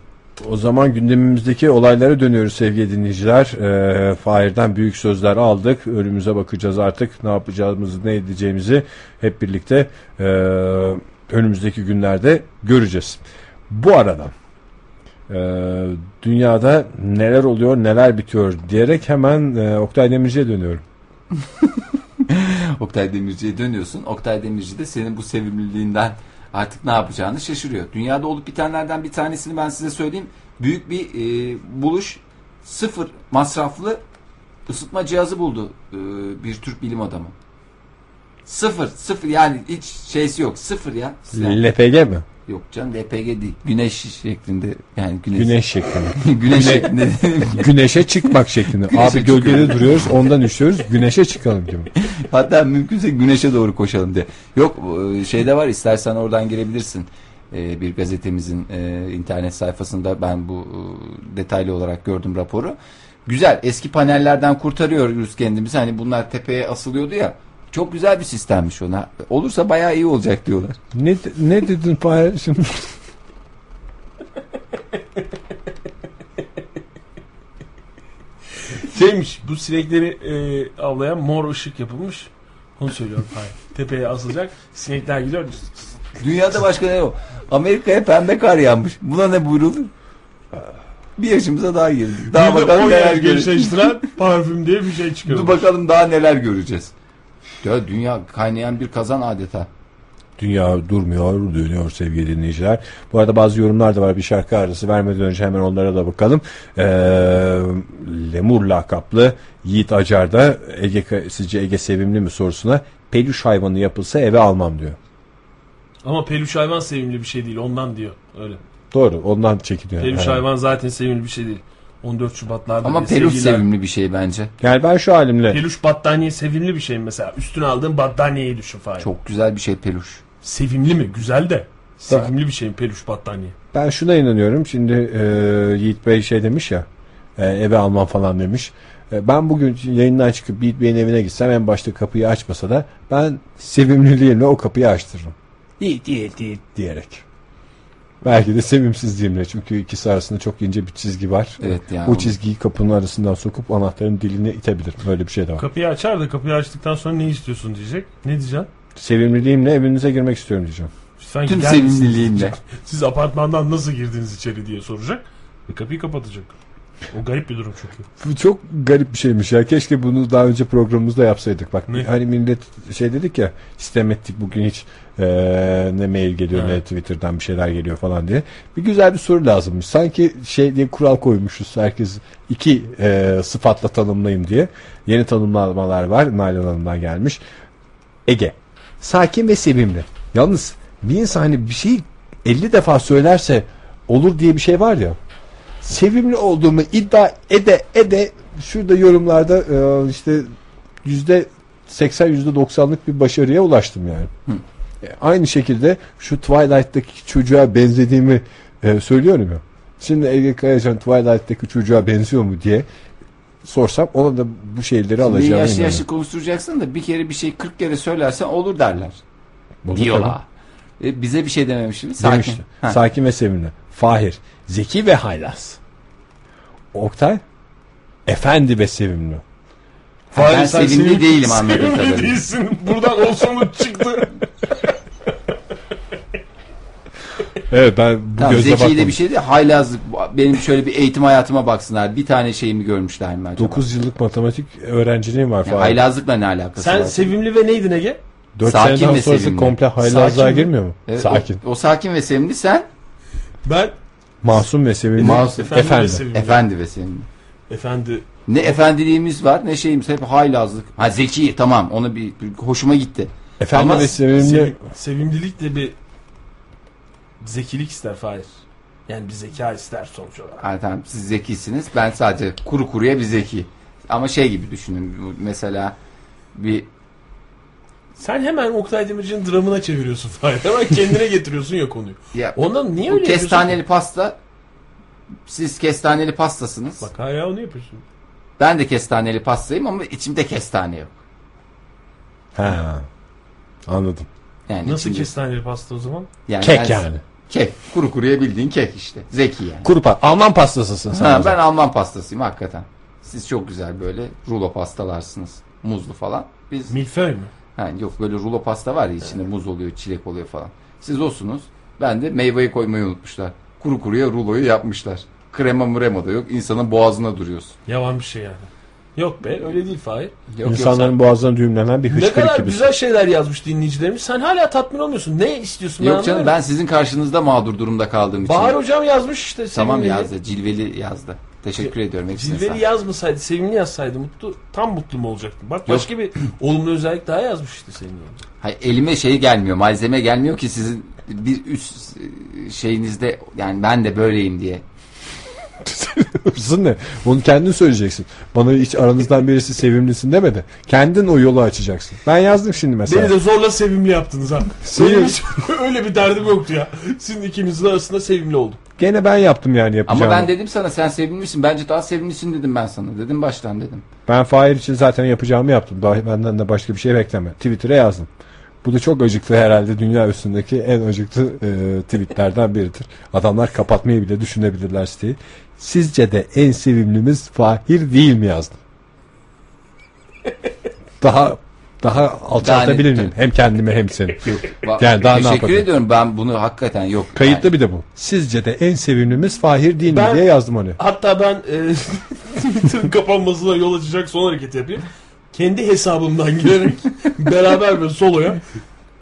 O zaman gündemimizdeki olaylara dönüyoruz sevgili dinleyiciler. Ee, Fahir'den büyük sözler aldık. Önümüze bakacağız artık. Ne yapacağımızı, ne edeceğimizi hep birlikte e, önümüzdeki günlerde göreceğiz. Bu arada e, dünyada neler oluyor, neler bitiyor diyerek hemen e, Oktay Demirci'ye dönüyorum. [LAUGHS] Oktay Demirci'ye dönüyorsun. Oktay Demirci de senin bu sevimliliğinden artık ne yapacağını şaşırıyor. Dünyada olup bitenlerden bir tanesini ben size söyleyeyim. Büyük bir e, buluş. Sıfır masraflı ısıtma cihazı buldu e, bir Türk bilim adamı. Sıfır, sıfır yani hiç şeysi yok. Sıfır ya. Yani- LPG mi? Yok canım LPG değil. Güneş şeklinde yani güneş. Güneş şeklinde. [LAUGHS] güneş şeklinde. Güneşe çıkmak şeklinde. Güneşe Abi gölgede duruyoruz ondan üşüyoruz. Güneşe çıkalım gibi. Hatta mümkünse güneşe doğru koşalım diye. Yok e, şeyde var istersen oradan girebilirsin. E, Bir gazetemizin e, internet sayfasında ben bu detaylı olarak gördüm raporu. Güzel eski panellerden kurtarıyoruz kendimizi. Hani bunlar tepeye asılıyordu ya. Çok güzel bir sistemmiş ona. Olursa bayağı iyi olacak diyorlar. Ne, ne dedin Fahir şimdi? [LAUGHS] Şeymiş bu sinekleri e, avlayan mor ışık yapılmış. Onu söylüyorum Fahir. Tepeye asılacak. Sinekler gidiyor. Dünyada başka ne yok? Amerika'ya pembe kar yağmış. Buna ne buyrulur? Bir yaşımıza daha girdik. Daha Bir de bakalım 10 neler göreceğiz. parfüm diye bir şey çıkıyor. Dur bakalım daha neler göreceğiz. Ya dünya kaynayan bir kazan adeta. Dünya durmuyor, dönüyor sevgili dinleyiciler. Bu arada bazı yorumlar da var. Bir şarkı arası vermeden önce hemen onlara da bakalım. Ee, Lemur lakaplı Yiğit Acar da Ege, sizce Ege sevimli mi sorusuna peluş hayvanı yapılsa eve almam diyor. Ama peluş hayvan sevimli bir şey değil ondan diyor. Öyle. Doğru ondan çekiniyor. Peluş hayvan zaten sevimli bir şey değil. 14 Şubatlarda Ama bile peluş sevgililer- sevimli bir şey bence. Yani ben şu halimle Peluş battaniye sevimli bir şey mesela? Üstüne aldığın battaniyeyi düşün Fahir. Çok güzel bir şey peluş. Sevimli mi? Güzel de. Sevimli bir şey peluş battaniye? Ben şuna inanıyorum. Şimdi e, Yiğit Bey şey demiş ya e, eve almam falan demiş. E, ben bugün yayından çıkıp Yiğit Bey'in evine gitsem en başta kapıyı açmasa da ben sevimliliğimle o kapıyı açtırırım. Yiğit Yiğit Yiğit diyerek. Belki de sevimsizliğimle çünkü ikisi arasında çok ince bir çizgi var. Evet yani. Bu çizgiyi kapının arasından sokup anahtarın diline itebilir. Böyle bir şey de var. Kapıyı açar da kapıyı açtıktan sonra ne istiyorsun diyecek. Ne diyeceksin? Sevimliliğimle evinize girmek istiyorum diyeceğim. Sanki Tüm sevimliliğinle. [LAUGHS] Siz apartmandan nasıl girdiniz içeri diye soracak. Ve kapıyı kapatacak. O garip bir durum çünkü. Bu çok garip bir şeymiş ya. Keşke bunu daha önce programımızda yapsaydık. Bak Ne? hani millet şey dedik ya sistem ettik bugün hiç eee, ne mail geliyor ne Evet. Twitter'dan bir şeyler geliyor falan diye. Bir güzel bir soru lazımmış. Sanki şey diye kural koymuşuz. Herkes iki eee, sıfatla tanımlayın diye. Yeni tanımlamalar var. Nalan Hanım'dan gelmiş. Ege. Sakin ve sevimli. Yalnız bir insan hani bir şeyi 50 defa söylerse olur diye bir şey var ya. Sevimli olduğumu iddia ede ede şurada yorumlarda e, işte yüzde 80 yüzde 90'lık bir başarıya ulaştım yani. E, aynı şekilde şu Twilight'taki çocuğa benzediğimi e, söylüyorum ya. Şimdi Ege Kayacan Twilight'taki çocuğa benziyor mu diye sorsam ona da bu şeyleri Şimdi alacağım. yaşlı yaşlı konuşturacaksın da bir kere bir şey 40 kere söylersen olur derler. Diyorlar. E, bize bir şey dememişim. Sakin. Demişti. Ha. Sakin ve sevimli. Fahir. Zeki ve haylaz. Oktay. Efendi ve sevimli. Ha, ben sevimli değilim [LAUGHS] anladığım Sevimli değilsin. Buradan o sonuç çıktı. Evet ben bu Tamam, gözle de baktım. bir şey değil. Haylazlık. Benim şöyle bir eğitim hayatıma baksınlar. Bir tane şeyimi görmüşler mi acaba? 9 yıllık matematik öğrenciliğim var Yani Fahir. haylazlıkla ne alakası Sen var? sevimli ve neydin Ege? 4 Sakin seneden ve sonrası sevimli. komple haylazlığa Sakin mi? girmiyor mu? Evet, Sakin. O, o sakin ve sevimli sen Ben Masum ve sevimli. Masum. efendi, Efendi. ve sevimli. efendi ve sevimli. Efendi. Ne efendiliğimiz var ne şeyimiz hep haylazlık. Ha zeki tamam onu bir, bir hoşuma gitti. Efendi Ama ve sevimli. Sev- sevimlilik de bir zekilik ister Fahir. Yani bir zeka ister sonuç olarak. Ha, tamam siz zekisiniz ben sadece kuru kuruya bir zeki. Ama şey gibi düşünün mesela bir Sen hemen Oktay Demirci'nin dramına çeviriyorsun Fahir. Hemen kendine getiriyorsun ya konuyu. [LAUGHS] ya, Ondan niye öyle yapıyorsun? kestaneli pasta siz kestaneli pastasınız. Bak hala onu yapıyorsun. Ben de kestaneli pastayım ama içimde kestane yok. Ha. Anladım. Yani Nasıl içimde- kestaneli pasta o zaman? yani Kek ben- yani. Kek. Kuru kuruya bildiğin kek işte. Zeki yani. Kuru pa- Alman pastasısın sen. Ha, ben Alman pastasıyım hakikaten. Siz çok güzel böyle rulo pastalarsınız. Muzlu falan. Biz Milföy mü? ha, yok böyle rulo pasta var ya içinde muz oluyor, çilek oluyor falan. Siz olsunuz. Ben de meyveyi koymayı unutmuşlar. Kuru kuruya ruloyu yapmışlar. Krema mrema da yok. insanın boğazına duruyorsun. Yavan bir şey yani. Yok be öyle değil Fahir. Yok, İnsanların boğazına düğümlenen bir Ne hıçkırık kadar gibi. güzel şeyler yazmış dinleyicilerimiz. Sen hala tatmin olmuyorsun. Ne istiyorsun? yok, ben yok canım ben sizin karşınızda mağdur durumda kaldığım için. Bahar hocam yazmış işte. tamam sevimli. yazdı. Cilveli yazdı. Teşekkür ediyorum hepsine. Cilveli sağ- yazmasaydı, sevimli yazsaydı mutlu, tam mutlu mu olacaktın? Bak başka bir [CLEARS THROAT] olumlu özellik daha yazmış işte senin yanında. Hayır, elime şey gelmiyor, malzeme gelmiyor ki sizin bir üst e, şeyinizde yani ben de böyleyim diye. [LAUGHS] Hırsın ne? Bunu kendin söyleyeceksin. Bana hiç aranızdan birisi sevimlisin demedi. Kendin o yolu açacaksın. Ben yazdım şimdi mesela. Beni de zorla sevimli yaptınız ha. Senin- Öyle, bir, öyle bir derdim yoktu ya. Sizin ikinizin arasında sevimli oldum. Gene ben yaptım yani yapacağımı. Ama ben dedim sana sen sevimlisin bence daha sevimlisin dedim ben sana. Dedim baştan dedim. Ben Fahir için zaten yapacağımı yaptım. Daha benden de başka bir şey bekleme. Twitter'a yazdım. Bu da çok acıktı herhalde dünya üstündeki en acıktı e, tweetlerden biridir. Adamlar kapatmayı bile düşünebilirler siteyi. Sizce de en sevimlimiz Fahir değil mi yazdım. [LAUGHS] daha Daha alçaltabilir Yani- miyim? Hem kendimi hem seni. [LAUGHS] Va- Yani daha ne Teşekkür ediyorum ben bunu hakikaten yok. Kayıtlı bir de bu. Sizce de en sevimlimiz Fahir değil mi Ben- diye yazdım onu. Hatta ben e, Twitter'ın [LAUGHS] kapanmasına yol açacak son hareketi yapayım. Kendi hesabımdan girerek beraber ve soloya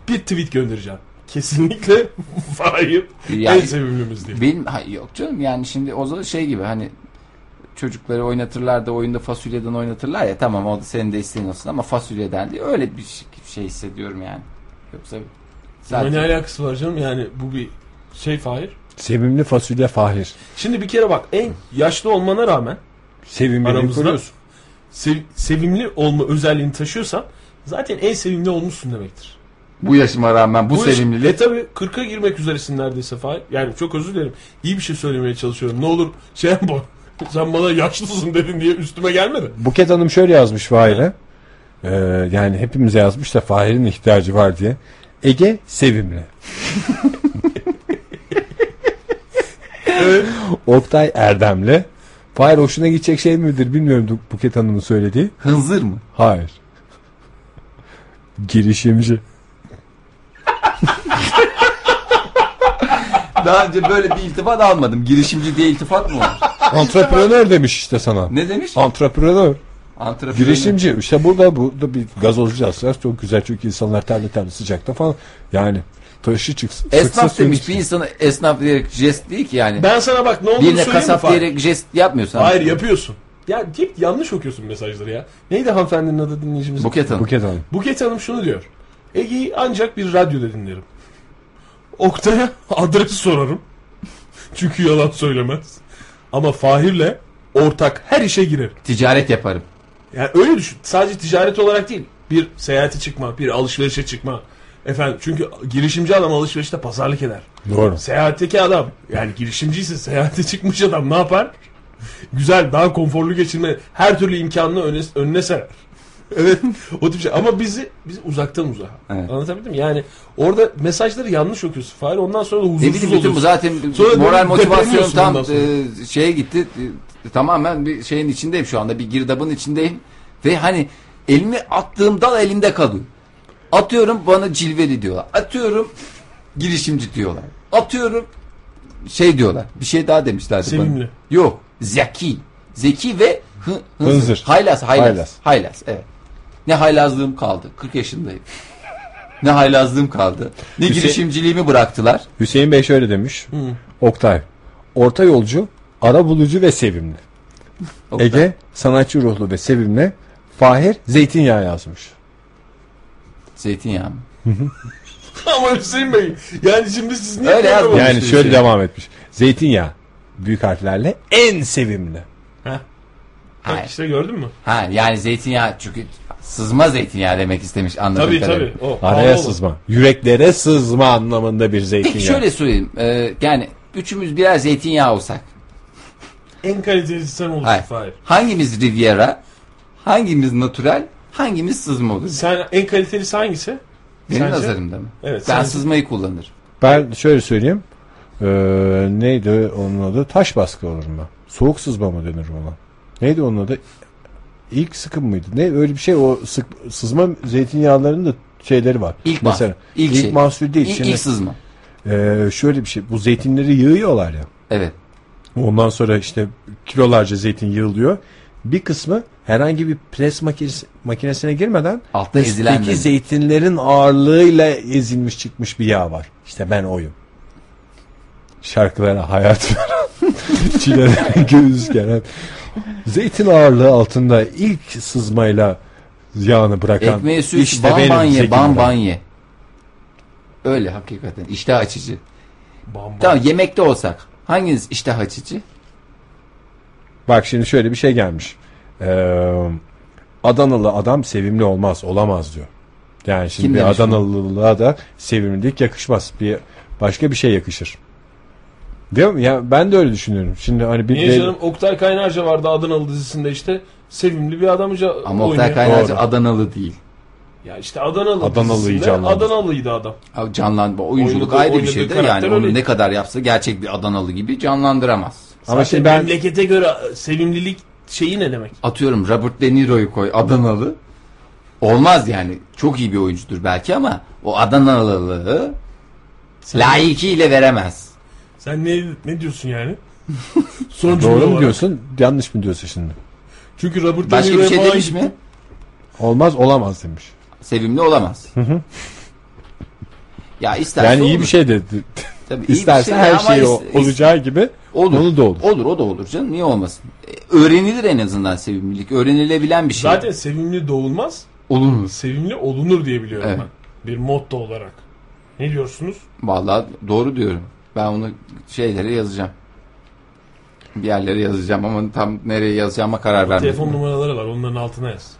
bir tweet göndereceğim. Kesinlikle [LAUGHS] Fahir Yani- en sevimlimiz diye. Benim ha, yok canım yani şimdi o zaman şey gibi hani çocukları oynatırlar da oyunda fasulyeden oynatırlar ya tamam o da senin de isteğin olsun ama fasulyeden diye öyle bir şey, şey hissediyorum yani. Yoksa Ama zaten ne alakası var canım yani bu bir şey Fahir. Sevimli fasulye Fahir. Şimdi bir kere bak en yaşlı olmana rağmen Sevimliliği Aramızda- sev- sevimli olma özelliğini taşıyorsan zaten en sevimli olmuşsun demektir. Bu yaşıma rağmen bu, Bu sevimlilik E tabi 40'a girmek üzeresin neredeyse Fahir. Yani çok özür dilerim. İyi bir şey söylemeye çalışıyorum. Ne olur şey yapma. [LAUGHS] Sen bana yaşlısın dedin diye üstüme gelme de. Buket Hanım şöyle yazmış Fahir'e. Ee, yani hepimize yazmış da Fahir'in ihtiyacı var diye. Ege sevimli. Oktay Erdemli. Fahir hoşuna gidecek şey midir bilmiyorum Buket Hanım'ın söylediği. hınzır mı? Hayır. Girişimci. Daha önce böyle bir iltifat almadım. Girişimci diye iltifat mı var? Antreprenör demiş işte sana. Ne demiş? Antreprenör. Antreprenör. Girişimci. İşte burada burada bir gazozcu aslar çok güzel çünkü insanlar terli terli sıcakta falan. Yani taşı çıksın. sıksa Esnaf suyun demiş bir insana esnaf diyerek jest değil ki yani. Ben sana bak ne olduğunu Birine söyleyeyim mi kasap Fahir? diyerek jest yapmıyorsun. Hayır yapıyorsun. Ya hep yanlış okuyorsun mesajları ya. Neydi hanımefendinin adı dinleyicimiz? Buket Hanım. Buket Hanım. Buket Hanım şunu diyor. Ege'yi ancak bir radyoda dinlerim. Oktay'a adresi sorarım. Çünkü yalan söylemez. Ama Fahir'le ortak her işe girer. Ticaret yaparım. Yani öyle düşün. Sadece ticaret olarak değil. Bir seyahate çıkma, bir alışverişe çıkma. Efendim çünkü girişimci adam alışverişte pazarlık eder. Doğru. Seyahatteki adam yani girişimciyse seyahate çıkmış adam ne yapar? Güzel daha konforlu geçirme her türlü imkanını önüne, önüne serer. Evet o tip şey ama bizi biz uzaktan uzağa. Evet. Anlatabildim mi? Yani orada mesajları yanlış okuyorsun Fahir ondan sonra da Ne huzursuz bileyim bütün bu zaten Sonra moral motivasyon tam e, şeye gitti. E, tamamen bir şeyin içindeyim şu anda. Bir girdabın içindeyim. Ve hani elimi attığım dal elimde kalıyor. Atıyorum bana cilveli diyorlar. Atıyorum girişimci diyorlar. Atıyorum şey diyorlar. Bir şey daha demişlerdi Sevimli. bana. Yok. Zeki. Zeki ve hı, hınzır. Hınzır. Haylaz, haylaz. Haylaz. Haylaz. evet. Ne haylazlığım kaldı. 40 yaşındayım. Ne haylazlığım kaldı. Ne Hüseyin- girişimciliğimi bıraktılar. Hüseyin Bey şöyle demiş. Oktay. Orta yolcu, ara bulucu ve sevimli. Oktay. Ege sanatçı ruhlu ve sevimli. Fahir zeytinyağı yazmış. Zeytinyağı mı? [LAUGHS] Ama Hüseyin Bey yani şimdi siz niye Öyle yazmamış. Yani şöyle şey. devam etmiş. Zeytinyağı büyük harflerle en sevimli. Bak Hayır. işte gördün mü? Ha yani zeytinyağı çünkü sızma zeytinyağı demek istemiş anladığım Tabii kadarıyla. tabii. O, Araya sızma. Yüreklere sızma anlamında bir zeytinyağı. Peki şöyle söyleyeyim. Ee, yani üçümüz birer zeytinyağı olsak. En kaliteli sen olursun Hayır. Fahir. Hangimiz Riviera? Hangimiz natural? Hangimiz sızma olur? Sen en kalitelisi hangisi? Benim Sence? nazarımda mı? Evet. Ben sence? sızmayı kullanırım. Ben şöyle söyleyeyim. Ee, neydi onun adı? Taş baskı olurum ben. Soğuk sızma mı denir ona? Neydi onun adı? İlk sıkım mıydı? Ne öyle bir şey o sık, sızma zeytinyağlarının da şeyleri var. İlk Mesela mahsul. İlk ilk şey. mahsul değil. İlk, Şimdi ilk sızma. e, şöyle bir şey. Bu zeytinleri yığıyorlar ya. Evet. Ondan sonra işte kilolarca zeytin yığılıyor. Bir kısmı herhangi bir pres makinesi, makinesine girmeden Altta ezilen zeytinlerin ağırlığıyla ezilmiş çıkmış bir yağ var. İşte ben oyum. Şarkılara hayat veren, [LAUGHS] çilelere göğüs gelen, zeytin ağırlığı altında ilk sızmayla yağını bırakan Ekmeğe süt, işte ban ban ye, ban ban ye. Öyle hakikaten. İştah açıcı. Bam bam. Tamam yemekte olsak. Hanginiz iştah açıcı? Bak şimdi şöyle bir şey gelmiş. Ee, Adanalı adam sevimli olmaz, olamaz diyor. Yani şimdi Kim bir? Adanalılığa da sevimlilik yakışmaz. Bir başka bir şey yakışır. Değil mi? Ya ben de öyle düşünüyorum. Şimdi hani bir Niye de- canım Oktay Kaynarca vardı Adanalı dizisinde işte sevimli bir adamca Ama oynuyor. Oktay Kaynarca Doğru. Adanalı değil. Ya işte Adanalı Adanalıyı dizisinde canlandı. Adanalıydı adam. Abi Canlan, oyunculuk Oynadığı- ayrı bir oynadığı şeydir karakter yani onu öyle. ne kadar yapsa gerçek bir Adanalı gibi canlandıramaz. Ama Zaten şimdi ben memlekete göre sevimlilik şeyi ne demek? Atıyorum Robert De Niro'yu koy Adanalı. olmaz yani. Çok iyi bir oyuncudur belki ama o Adanalılığı layıkıyla veremez. Sen ne ne diyorsun yani? [LAUGHS] Son cümle Doğru mu olarak. diyorsun? Yanlış mı diyorsun şimdi? Çünkü Robert Başka De bir Niro'ya şey falan demiş mi? Olmaz olamaz demiş. Sevimli olamaz. ya isterse Yani iyi olur. bir şey dedi. Tabii iyi bir İsterse şey her ama şey o- is- olacağı gibi olur. onu da olur. Olur o da olur canım niye olmasın. E, öğrenilir en azından sevimlilik. Öğrenilebilen bir şey. Zaten sevimli doğulmaz, olur. sevimli olunur diye biliyorum Evet. ben. Bir motto olarak. Ne diyorsunuz? Vallahi doğru diyorum. Ben onu şeylere yazacağım. Bir yerlere yazacağım ama tam nereye yazacağıma karar vermedim. Telefon numaraları var onların altına yaz.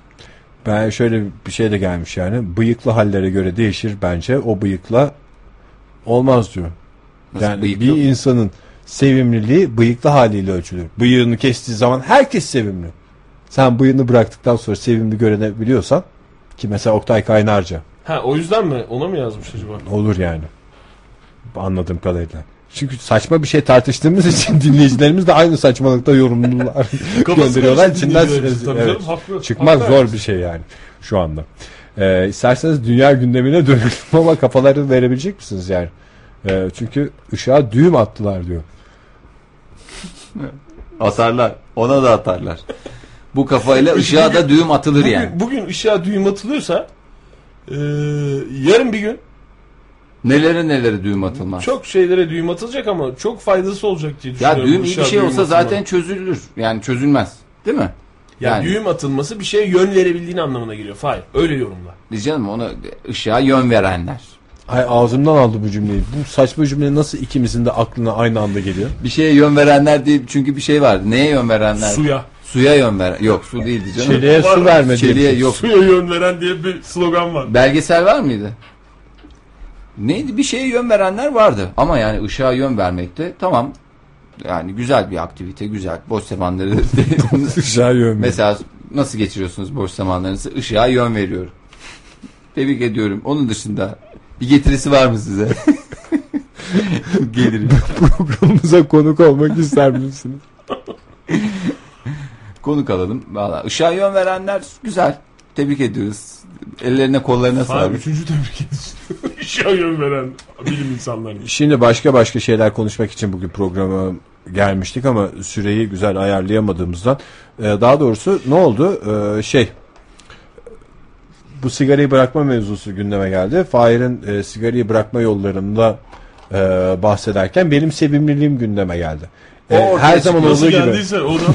Ben şöyle bir şey de gelmiş yani. Bıyıklı hallere göre değişir bence. O bıyıkla olmaz diyor. Nasıl yani bıyık bir insanın sevimliliği bıyıklı haliyle ölçülür. Bıyığını kestiği zaman herkes sevimli. Sen bıyığını bıraktıktan sonra sevimli görebiliyorsan ki mesela Oktay Kaynarca Ha o yüzden mi? Ona mı yazmış acaba? olur yani. Anladığım kadarıyla. Çünkü saçma bir şey tartıştığımız için [LAUGHS] dinleyicilerimiz de aynı saçmalıkta yorumlar [LAUGHS] gönderiyorlar. İçinden evet, çıkmak Haklı. zor bir şey yani şu anda. Ee, isterseniz dünya gündemine [LAUGHS] dönelim ama kafaları verebilecek misiniz yani? Ee, çünkü ışığa düğüm attılar diyor. Atarlar. Ona da atarlar. Bu kafayla ışığa da düğüm atılır Bugün, yani. bugün ışığa düğüm atılıyorsa e, yarın bir gün Nelere nelere düğüm atılmaz. çok şeylere düğüm atılacak ama çok faydası olacak diye ya düşünüyorum. düğüm iyi bir şey düğüm olsa atılma. zaten çözülür. Yani çözülmez. Değil mi? Ya yani- düğüm atılması bir şeye yön verebildiğini anlamına geliyor. Hayır öyle yorumla. Diyeceğim ona ışığa yön verenler. Ay ağzımdan aldı bu cümleyi. Bu saçma cümle nasıl ikimizin de aklına aynı anda geliyor? Bir şeye yön verenler diye çünkü bir şey vardı. Neye yön verenler? Suya. Suya yön ver. Yok su değildi canım. Çeliğe Var su verme diye. Çeliğe yok. Suya yön veren diye bir slogan var. Belgesel var mıydı? Neydi? Bir şeye yön verenler vardı. Ama yani ışığa yön vermekte tamam. Yani güzel bir aktivite, güzel. Boş zamanları [LAUGHS] Işığa yön mesela nasıl geçiriyorsunuz boş zamanlarınızı? Işığa yön veriyorum. Tebrik ediyorum. Onun dışında bir getirisi var mı size? [LAUGHS] Gelirim. [LAUGHS] Programımıza konuk olmak ister misiniz? Konuk alalım. Valla ışığa yön verenler güzel. Tebrik ediyoruz. Ellerine kollarına sağlık. üçüncü tebrik edici. [LAUGHS] Işığa yön veren bilim insanlarının. Şimdi başka başka şeyler konuşmak için bugün programa gelmiştik ama süreyi güzel ayarlayamadığımızdan e, daha doğrusu ne oldu? E, şey bu sigarayı bırakma mevzusu gündeme geldi. Fahir'in e, sigarayı bırakma yollarında bahsederken benim sevimliliğim gündeme geldi. O her zaman olduğu gibi o da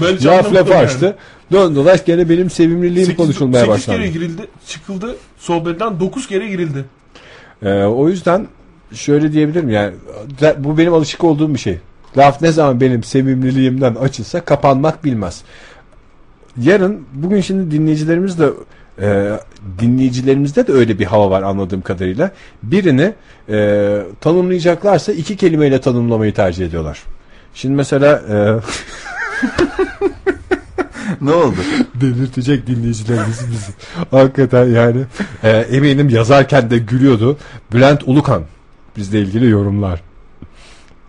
ben [LAUGHS] laf yani. açtı. Dön dolaş gene benim sevimliliğim Sekiz- konuşulmaya sekiz başlandı. kere girildi, çıkıldı. Sohbetten 9 kere girildi. Ee, o yüzden şöyle diyebilirim yani bu benim alışık olduğum bir şey. Laf ne zaman benim sevimliliğimden açılsa kapanmak bilmez. Yarın bugün şimdi dinleyicilerimiz de e, dinleyicilerimizde de öyle bir hava var anladığım kadarıyla. Birini e, tanımlayacaklarsa iki kelimeyle tanımlamayı tercih ediyorlar. Şimdi mesela e, [LAUGHS] Ne oldu? [LAUGHS] delirtecek dinleyicilerimiz bizi. Hakikaten yani e, eminim yazarken de gülüyordu. Bülent Ulukan bizle ilgili yorumlar.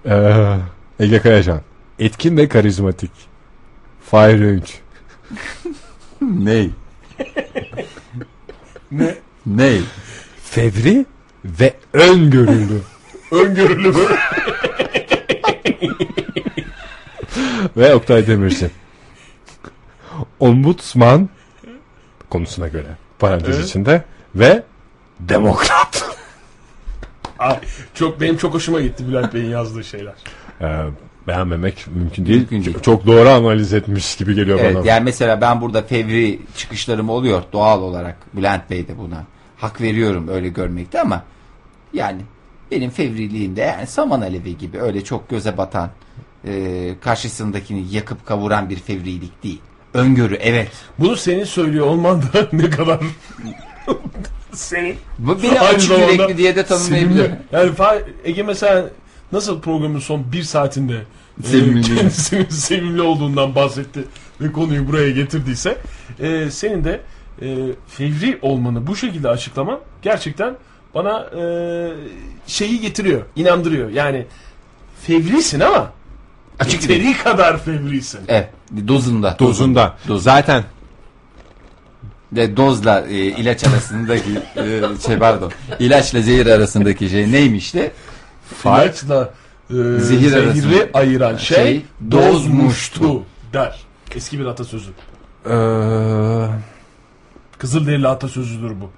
E, Ege Kayacan etkin ve karizmatik. Fahir Öğünç. [LAUGHS] Ney? Ne? Ney? Fevri ve öngörülü. [LAUGHS] Öngörülü mü? ve Oktay Demirci. Ombudsman konusuna göre parantez Evet. içinde ve demokrat. Ay, çok benim çok hoşuma gitti Bülent Bey'in yazdığı şeyler. E, beğenmemek mümkün değil. Mümkün değil. Çok doğru analiz etmiş gibi geliyor Evet, bana. yani mesela ben burada fevri çıkışlarım oluyor doğal olarak. Bülent Bey de buna. Hak veriyorum öyle görmekte ama yani benim fevriliğimde yani saman alevi gibi öyle çok göze batan e, karşısındakini yakıp kavuran bir fevrilik değil. Öngörü evet. Bunu senin söylüyor olman da [LAUGHS] ne kadar senin Bu beni Aynı açık zamanda yürekli diye de tanımlayabilir. sevimli. Yani Fa- Ege mesela nasıl programın son bir saatinde e, Sevimliliğini. kendisinin [LAUGHS] sevimli olduğundan bahsetti ve konuyu buraya getirdiyse e, senin de e, fevri olmanı bu şekilde açıklaman gerçekten bana e, şeyi getiriyor, inandırıyor. Yani fevrisin ama Açık yeteri kadar fevrisin. Evet dozunda. Dozunda. Dozunda. Zaten de dozla e, ilaç arasındaki e, şey pardon ilaçla zehir arasındaki şey neymişti? İlaçla e, Zehir zehri arasında- ayıran şey, şey dozmuştu der. Eski bir atasözü. Ee, Kızılderili atasözüdür bu.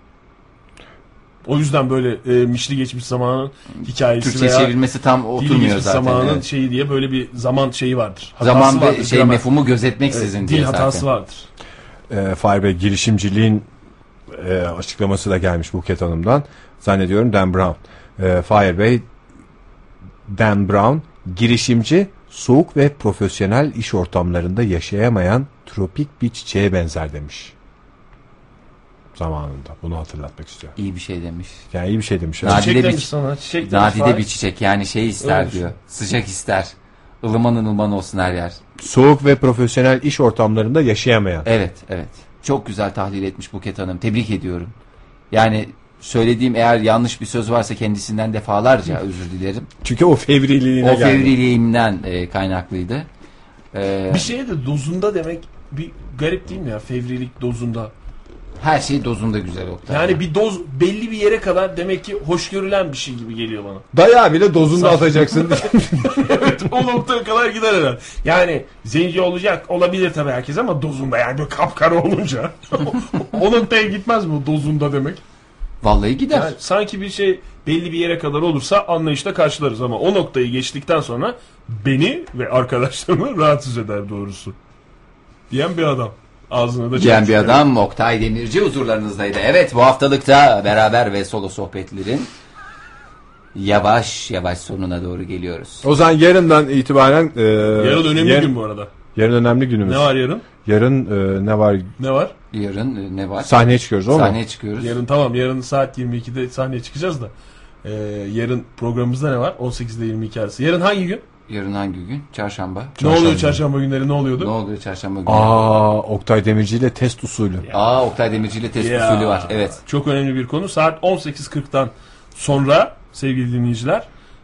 O yüzden böyle e, mişli geçmiş zamanın hikayesi Türkçe veya çevrilmesi tam dili oturmuyor geçmiş zaten. zamanın evet. şeyi diye böyle bir zaman şeyi vardır. Hatası Zaman ve vardır, şey gramer. mefhumu gözetmeksizin Evet, diye dil hatası zaten. vardır. e, Fahir Bey girişimciliğin e, açıklaması da gelmiş Buket Hanım'dan. Zannediyorum Dan Brown. E, Fahir Bey Dan Brown girişimci, soğuk ve profesyonel iş ortamlarında yaşayamayan tropik bir çiçeğe benzer demiş. Zamanında. Bunu hatırlatmak istiyor. İyi bir şey demiş. Yani iyi bir şey demiş. Nadide Çiçek bir- demiş sana. Çiçek. Nadide bir çiçek yani şey ister Öyle diyor. Sıcak ister. Ilıman ılıman olsun her yer. Soğuk ve profesyonel iş ortamlarında yaşayamayan. Evet evet. Çok güzel tahlil etmiş Buket Hanım. Tebrik ediyorum. Yani söylediğim eğer yanlış bir söz varsa kendisinden defalarca özür dilerim. Çünkü o fevriliğine O geldi. fevriliğimden e, kaynaklıydı. Ee, Bir şeye de dozunda demek bir garip değil mi ya? Fevrilik dozunda. Her şey dozunda güzel Oktay. Yani bir doz belli bir yere kadar demek ki hoş görülen bir şey gibi geliyor bana. Dayağı bile dozunda atacaksın. [LAUGHS] evet o noktaya kadar gider herhalde. Yani zenci olacak olabilir tabii herkes ama dozunda yani böyle kapkara olunca. [LAUGHS] o noktaya gitmez mi dozunda demek? Vallahi gider. Yani sanki bir şey belli bir yere kadar olursa anlayışla karşılarız ama o noktayı geçtikten sonra beni ve arkadaşlarımı [LAUGHS] rahatsız eder doğrusu. Diyen bir adam. Ağzına da Diyen bir adam Oktay Demirci huzurlarınızdaydı. Evet bu haftalıkta beraber ve solo sohbetlerin yavaş yavaş sonuna doğru geliyoruz. o zaman yarından itibaren e, Yarın önemli yarın, gün bu arada. yarın önemli günümüz. Ne var yarın? Yarın e, ne var? Ne var? Yarın e, ne var? Sahneye çıkıyoruz ama. Sahneye çıkıyoruz. Yarın tamam yarın saat 22'de sahneye çıkacağız da. Ee, yarın programımızda ne var? 18'de 22 arası. Yarın hangi gün? Yarın hangi gün? Çarşamba. Ne oluyor çarşamba günleri ne oluyordu? Ne oluyor çarşamba günü? Aa, Oktay Demirci ile test usulü. Aa Oktay Demirci ile test Ya, usulü var. Evet. Çok önemli bir konu. Saat 18.40'dan sonra sevgili dinleyiciler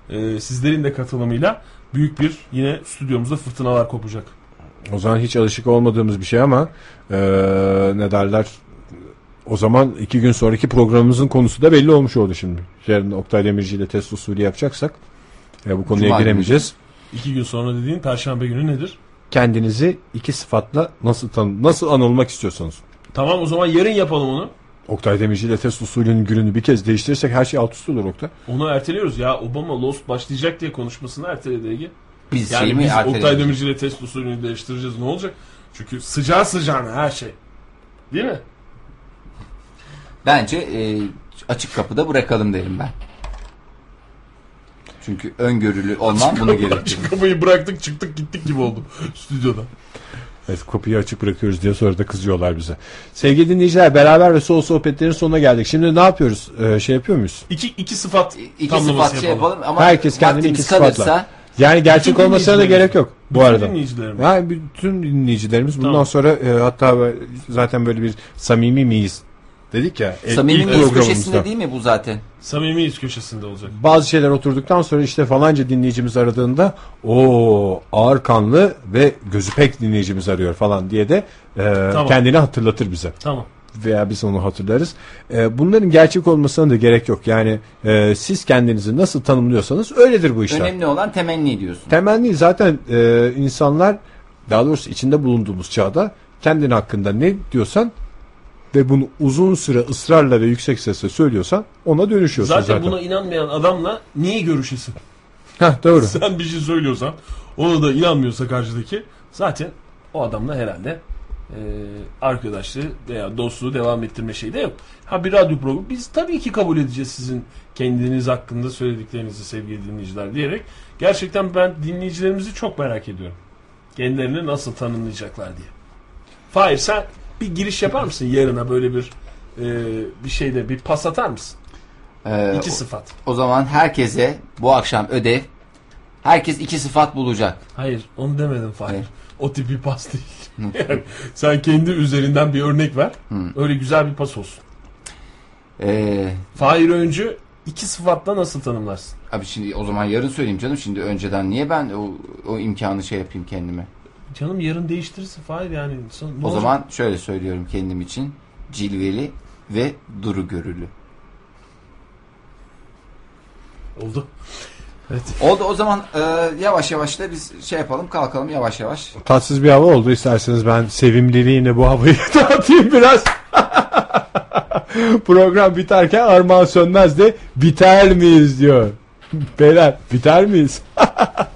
e, sizlerin de katılımıyla büyük bir yine stüdyomuzda fırtınalar kopacak. O zaman hiç alışık olmadığımız bir şey ama e, ne derler? O zaman iki gün sonraki programımızın konusu da belli olmuş oldu şimdi. Yarın Oktay Demirci ile test usulü yapacaksak e, bu konuya Cuma günü. giremeyeceğiz. İki gün sonra dediğin perşembe günü nedir? Kendinizi iki sıfatla nasıl tanı nasıl anılmak istiyorsanız. Tamam o zaman yarın yapalım onu. Oktay Demirci ile test usulünün gününü bir kez değiştirirsek her şey alt üst olur Oktay. Onu erteliyoruz ya. Obama Lost başlayacak diye konuşmasını erteledi Ege. Biz Yani şey mi biz? Oktay Demirci ile test usulünü değiştireceğiz ne olacak? Çünkü sıcağı sıcağına her şey. Değil mi? Bence e, açık kapıda bırakalım derim ben. Çünkü öngörülü olmam bunu gerektirir. [LAUGHS] Kapıyı bıraktık çıktık gittik gibi oldu stüdyoda. Evet kapıyı açık bırakıyoruz diye sonra da kızıyorlar bize. Sevgili dinleyiciler beraber ve sol sohbetlerin sonuna geldik. Şimdi ne yapıyoruz? Ee, şey yapıyor muyuz? İki, iki sıfat İki tamlaması sıfat şey yapalım ama Herkes kendini iki sıfatla. kalırsa Yani gerçek Bütün olmasına da gerek yok bu Bütün arada. dinleyicilerimiz. Yani bütün dinleyicilerimiz bundan Tamam. sonra e, hatta zaten böyle bir samimi miyiz dedik ya. e, ilk samimi programımızda. köşesinde değil mi bu zaten? Samimiyiz köşesinde olacak. Bazı şeyler oturduktan sonra işte falanca dinleyicimiz aradığında o ağır kanlı ve gözü pek dinleyicimiz arıyor falan diye de e, kendini hatırlatır bize. Tamam. veya biz onu hatırlarız. E, bunların gerçek olmasına da gerek yok. Yani e, siz kendinizi nasıl tanımlıyorsanız öyledir bu işler. Önemli olan temenni diyorsun. Temenni zaten e, insanlar daha doğrusu içinde bulunduğumuz çağda kendin hakkında ne diyorsan ve bunu uzun süre ısrarla ve yüksek sesle söylüyorsan ona dönüşüyorsun Zaten, zaten. buna inanmayan adamla niye görüşesin? Heh, doğru. [LAUGHS] Sen bir şey söylüyorsan ona da inanmıyorsa karşıdaki zaten o adamla herhalde e, arkadaşlığı veya dostluğu devam ettirme şeyi de yok. Ha bir radyo programı biz tabii ki kabul edeceğiz sizin kendiniz hakkında söylediklerinizi sevgili dinleyiciler diyerek gerçekten ben dinleyicilerimizi çok merak ediyorum. Kendilerini nasıl tanımlayacaklar diye. Fahir sen bir giriş yapar mısın yarına böyle bir e, bir şeyde bir pas atar mısın? Ee, İki o, sıfat. o zaman herkese bu akşam ödev herkes iki sıfat bulacak. Hayır onu demedim Fahir. Hayır. O tip bir pas değil. yani sen kendi üzerinden bir örnek ver. Öyle güzel bir pas olsun. Ee, Fahir Öncü iki sıfatla nasıl tanımlarsın? abi şimdi o zaman yarın söyleyeyim canım. Şimdi önceden niye ben o, o imkanı şey yapayım kendime? Canım yarın değiştirirse Fahir yani. Son- O olacak? zaman şöyle söylüyorum kendim için. cilveli ve duru görülü. Oldu. Oldu o zaman e, yavaş yavaş da biz şey yapalım kalkalım yavaş yavaş. Tatsız bir hava oldu isterseniz ben sevimliliğine bu havayı [LAUGHS] dağıtayım biraz. [LAUGHS] Program biterken Armağan Sönmez de biter miyiz diyor. Beyler biter miyiz? [LAUGHS]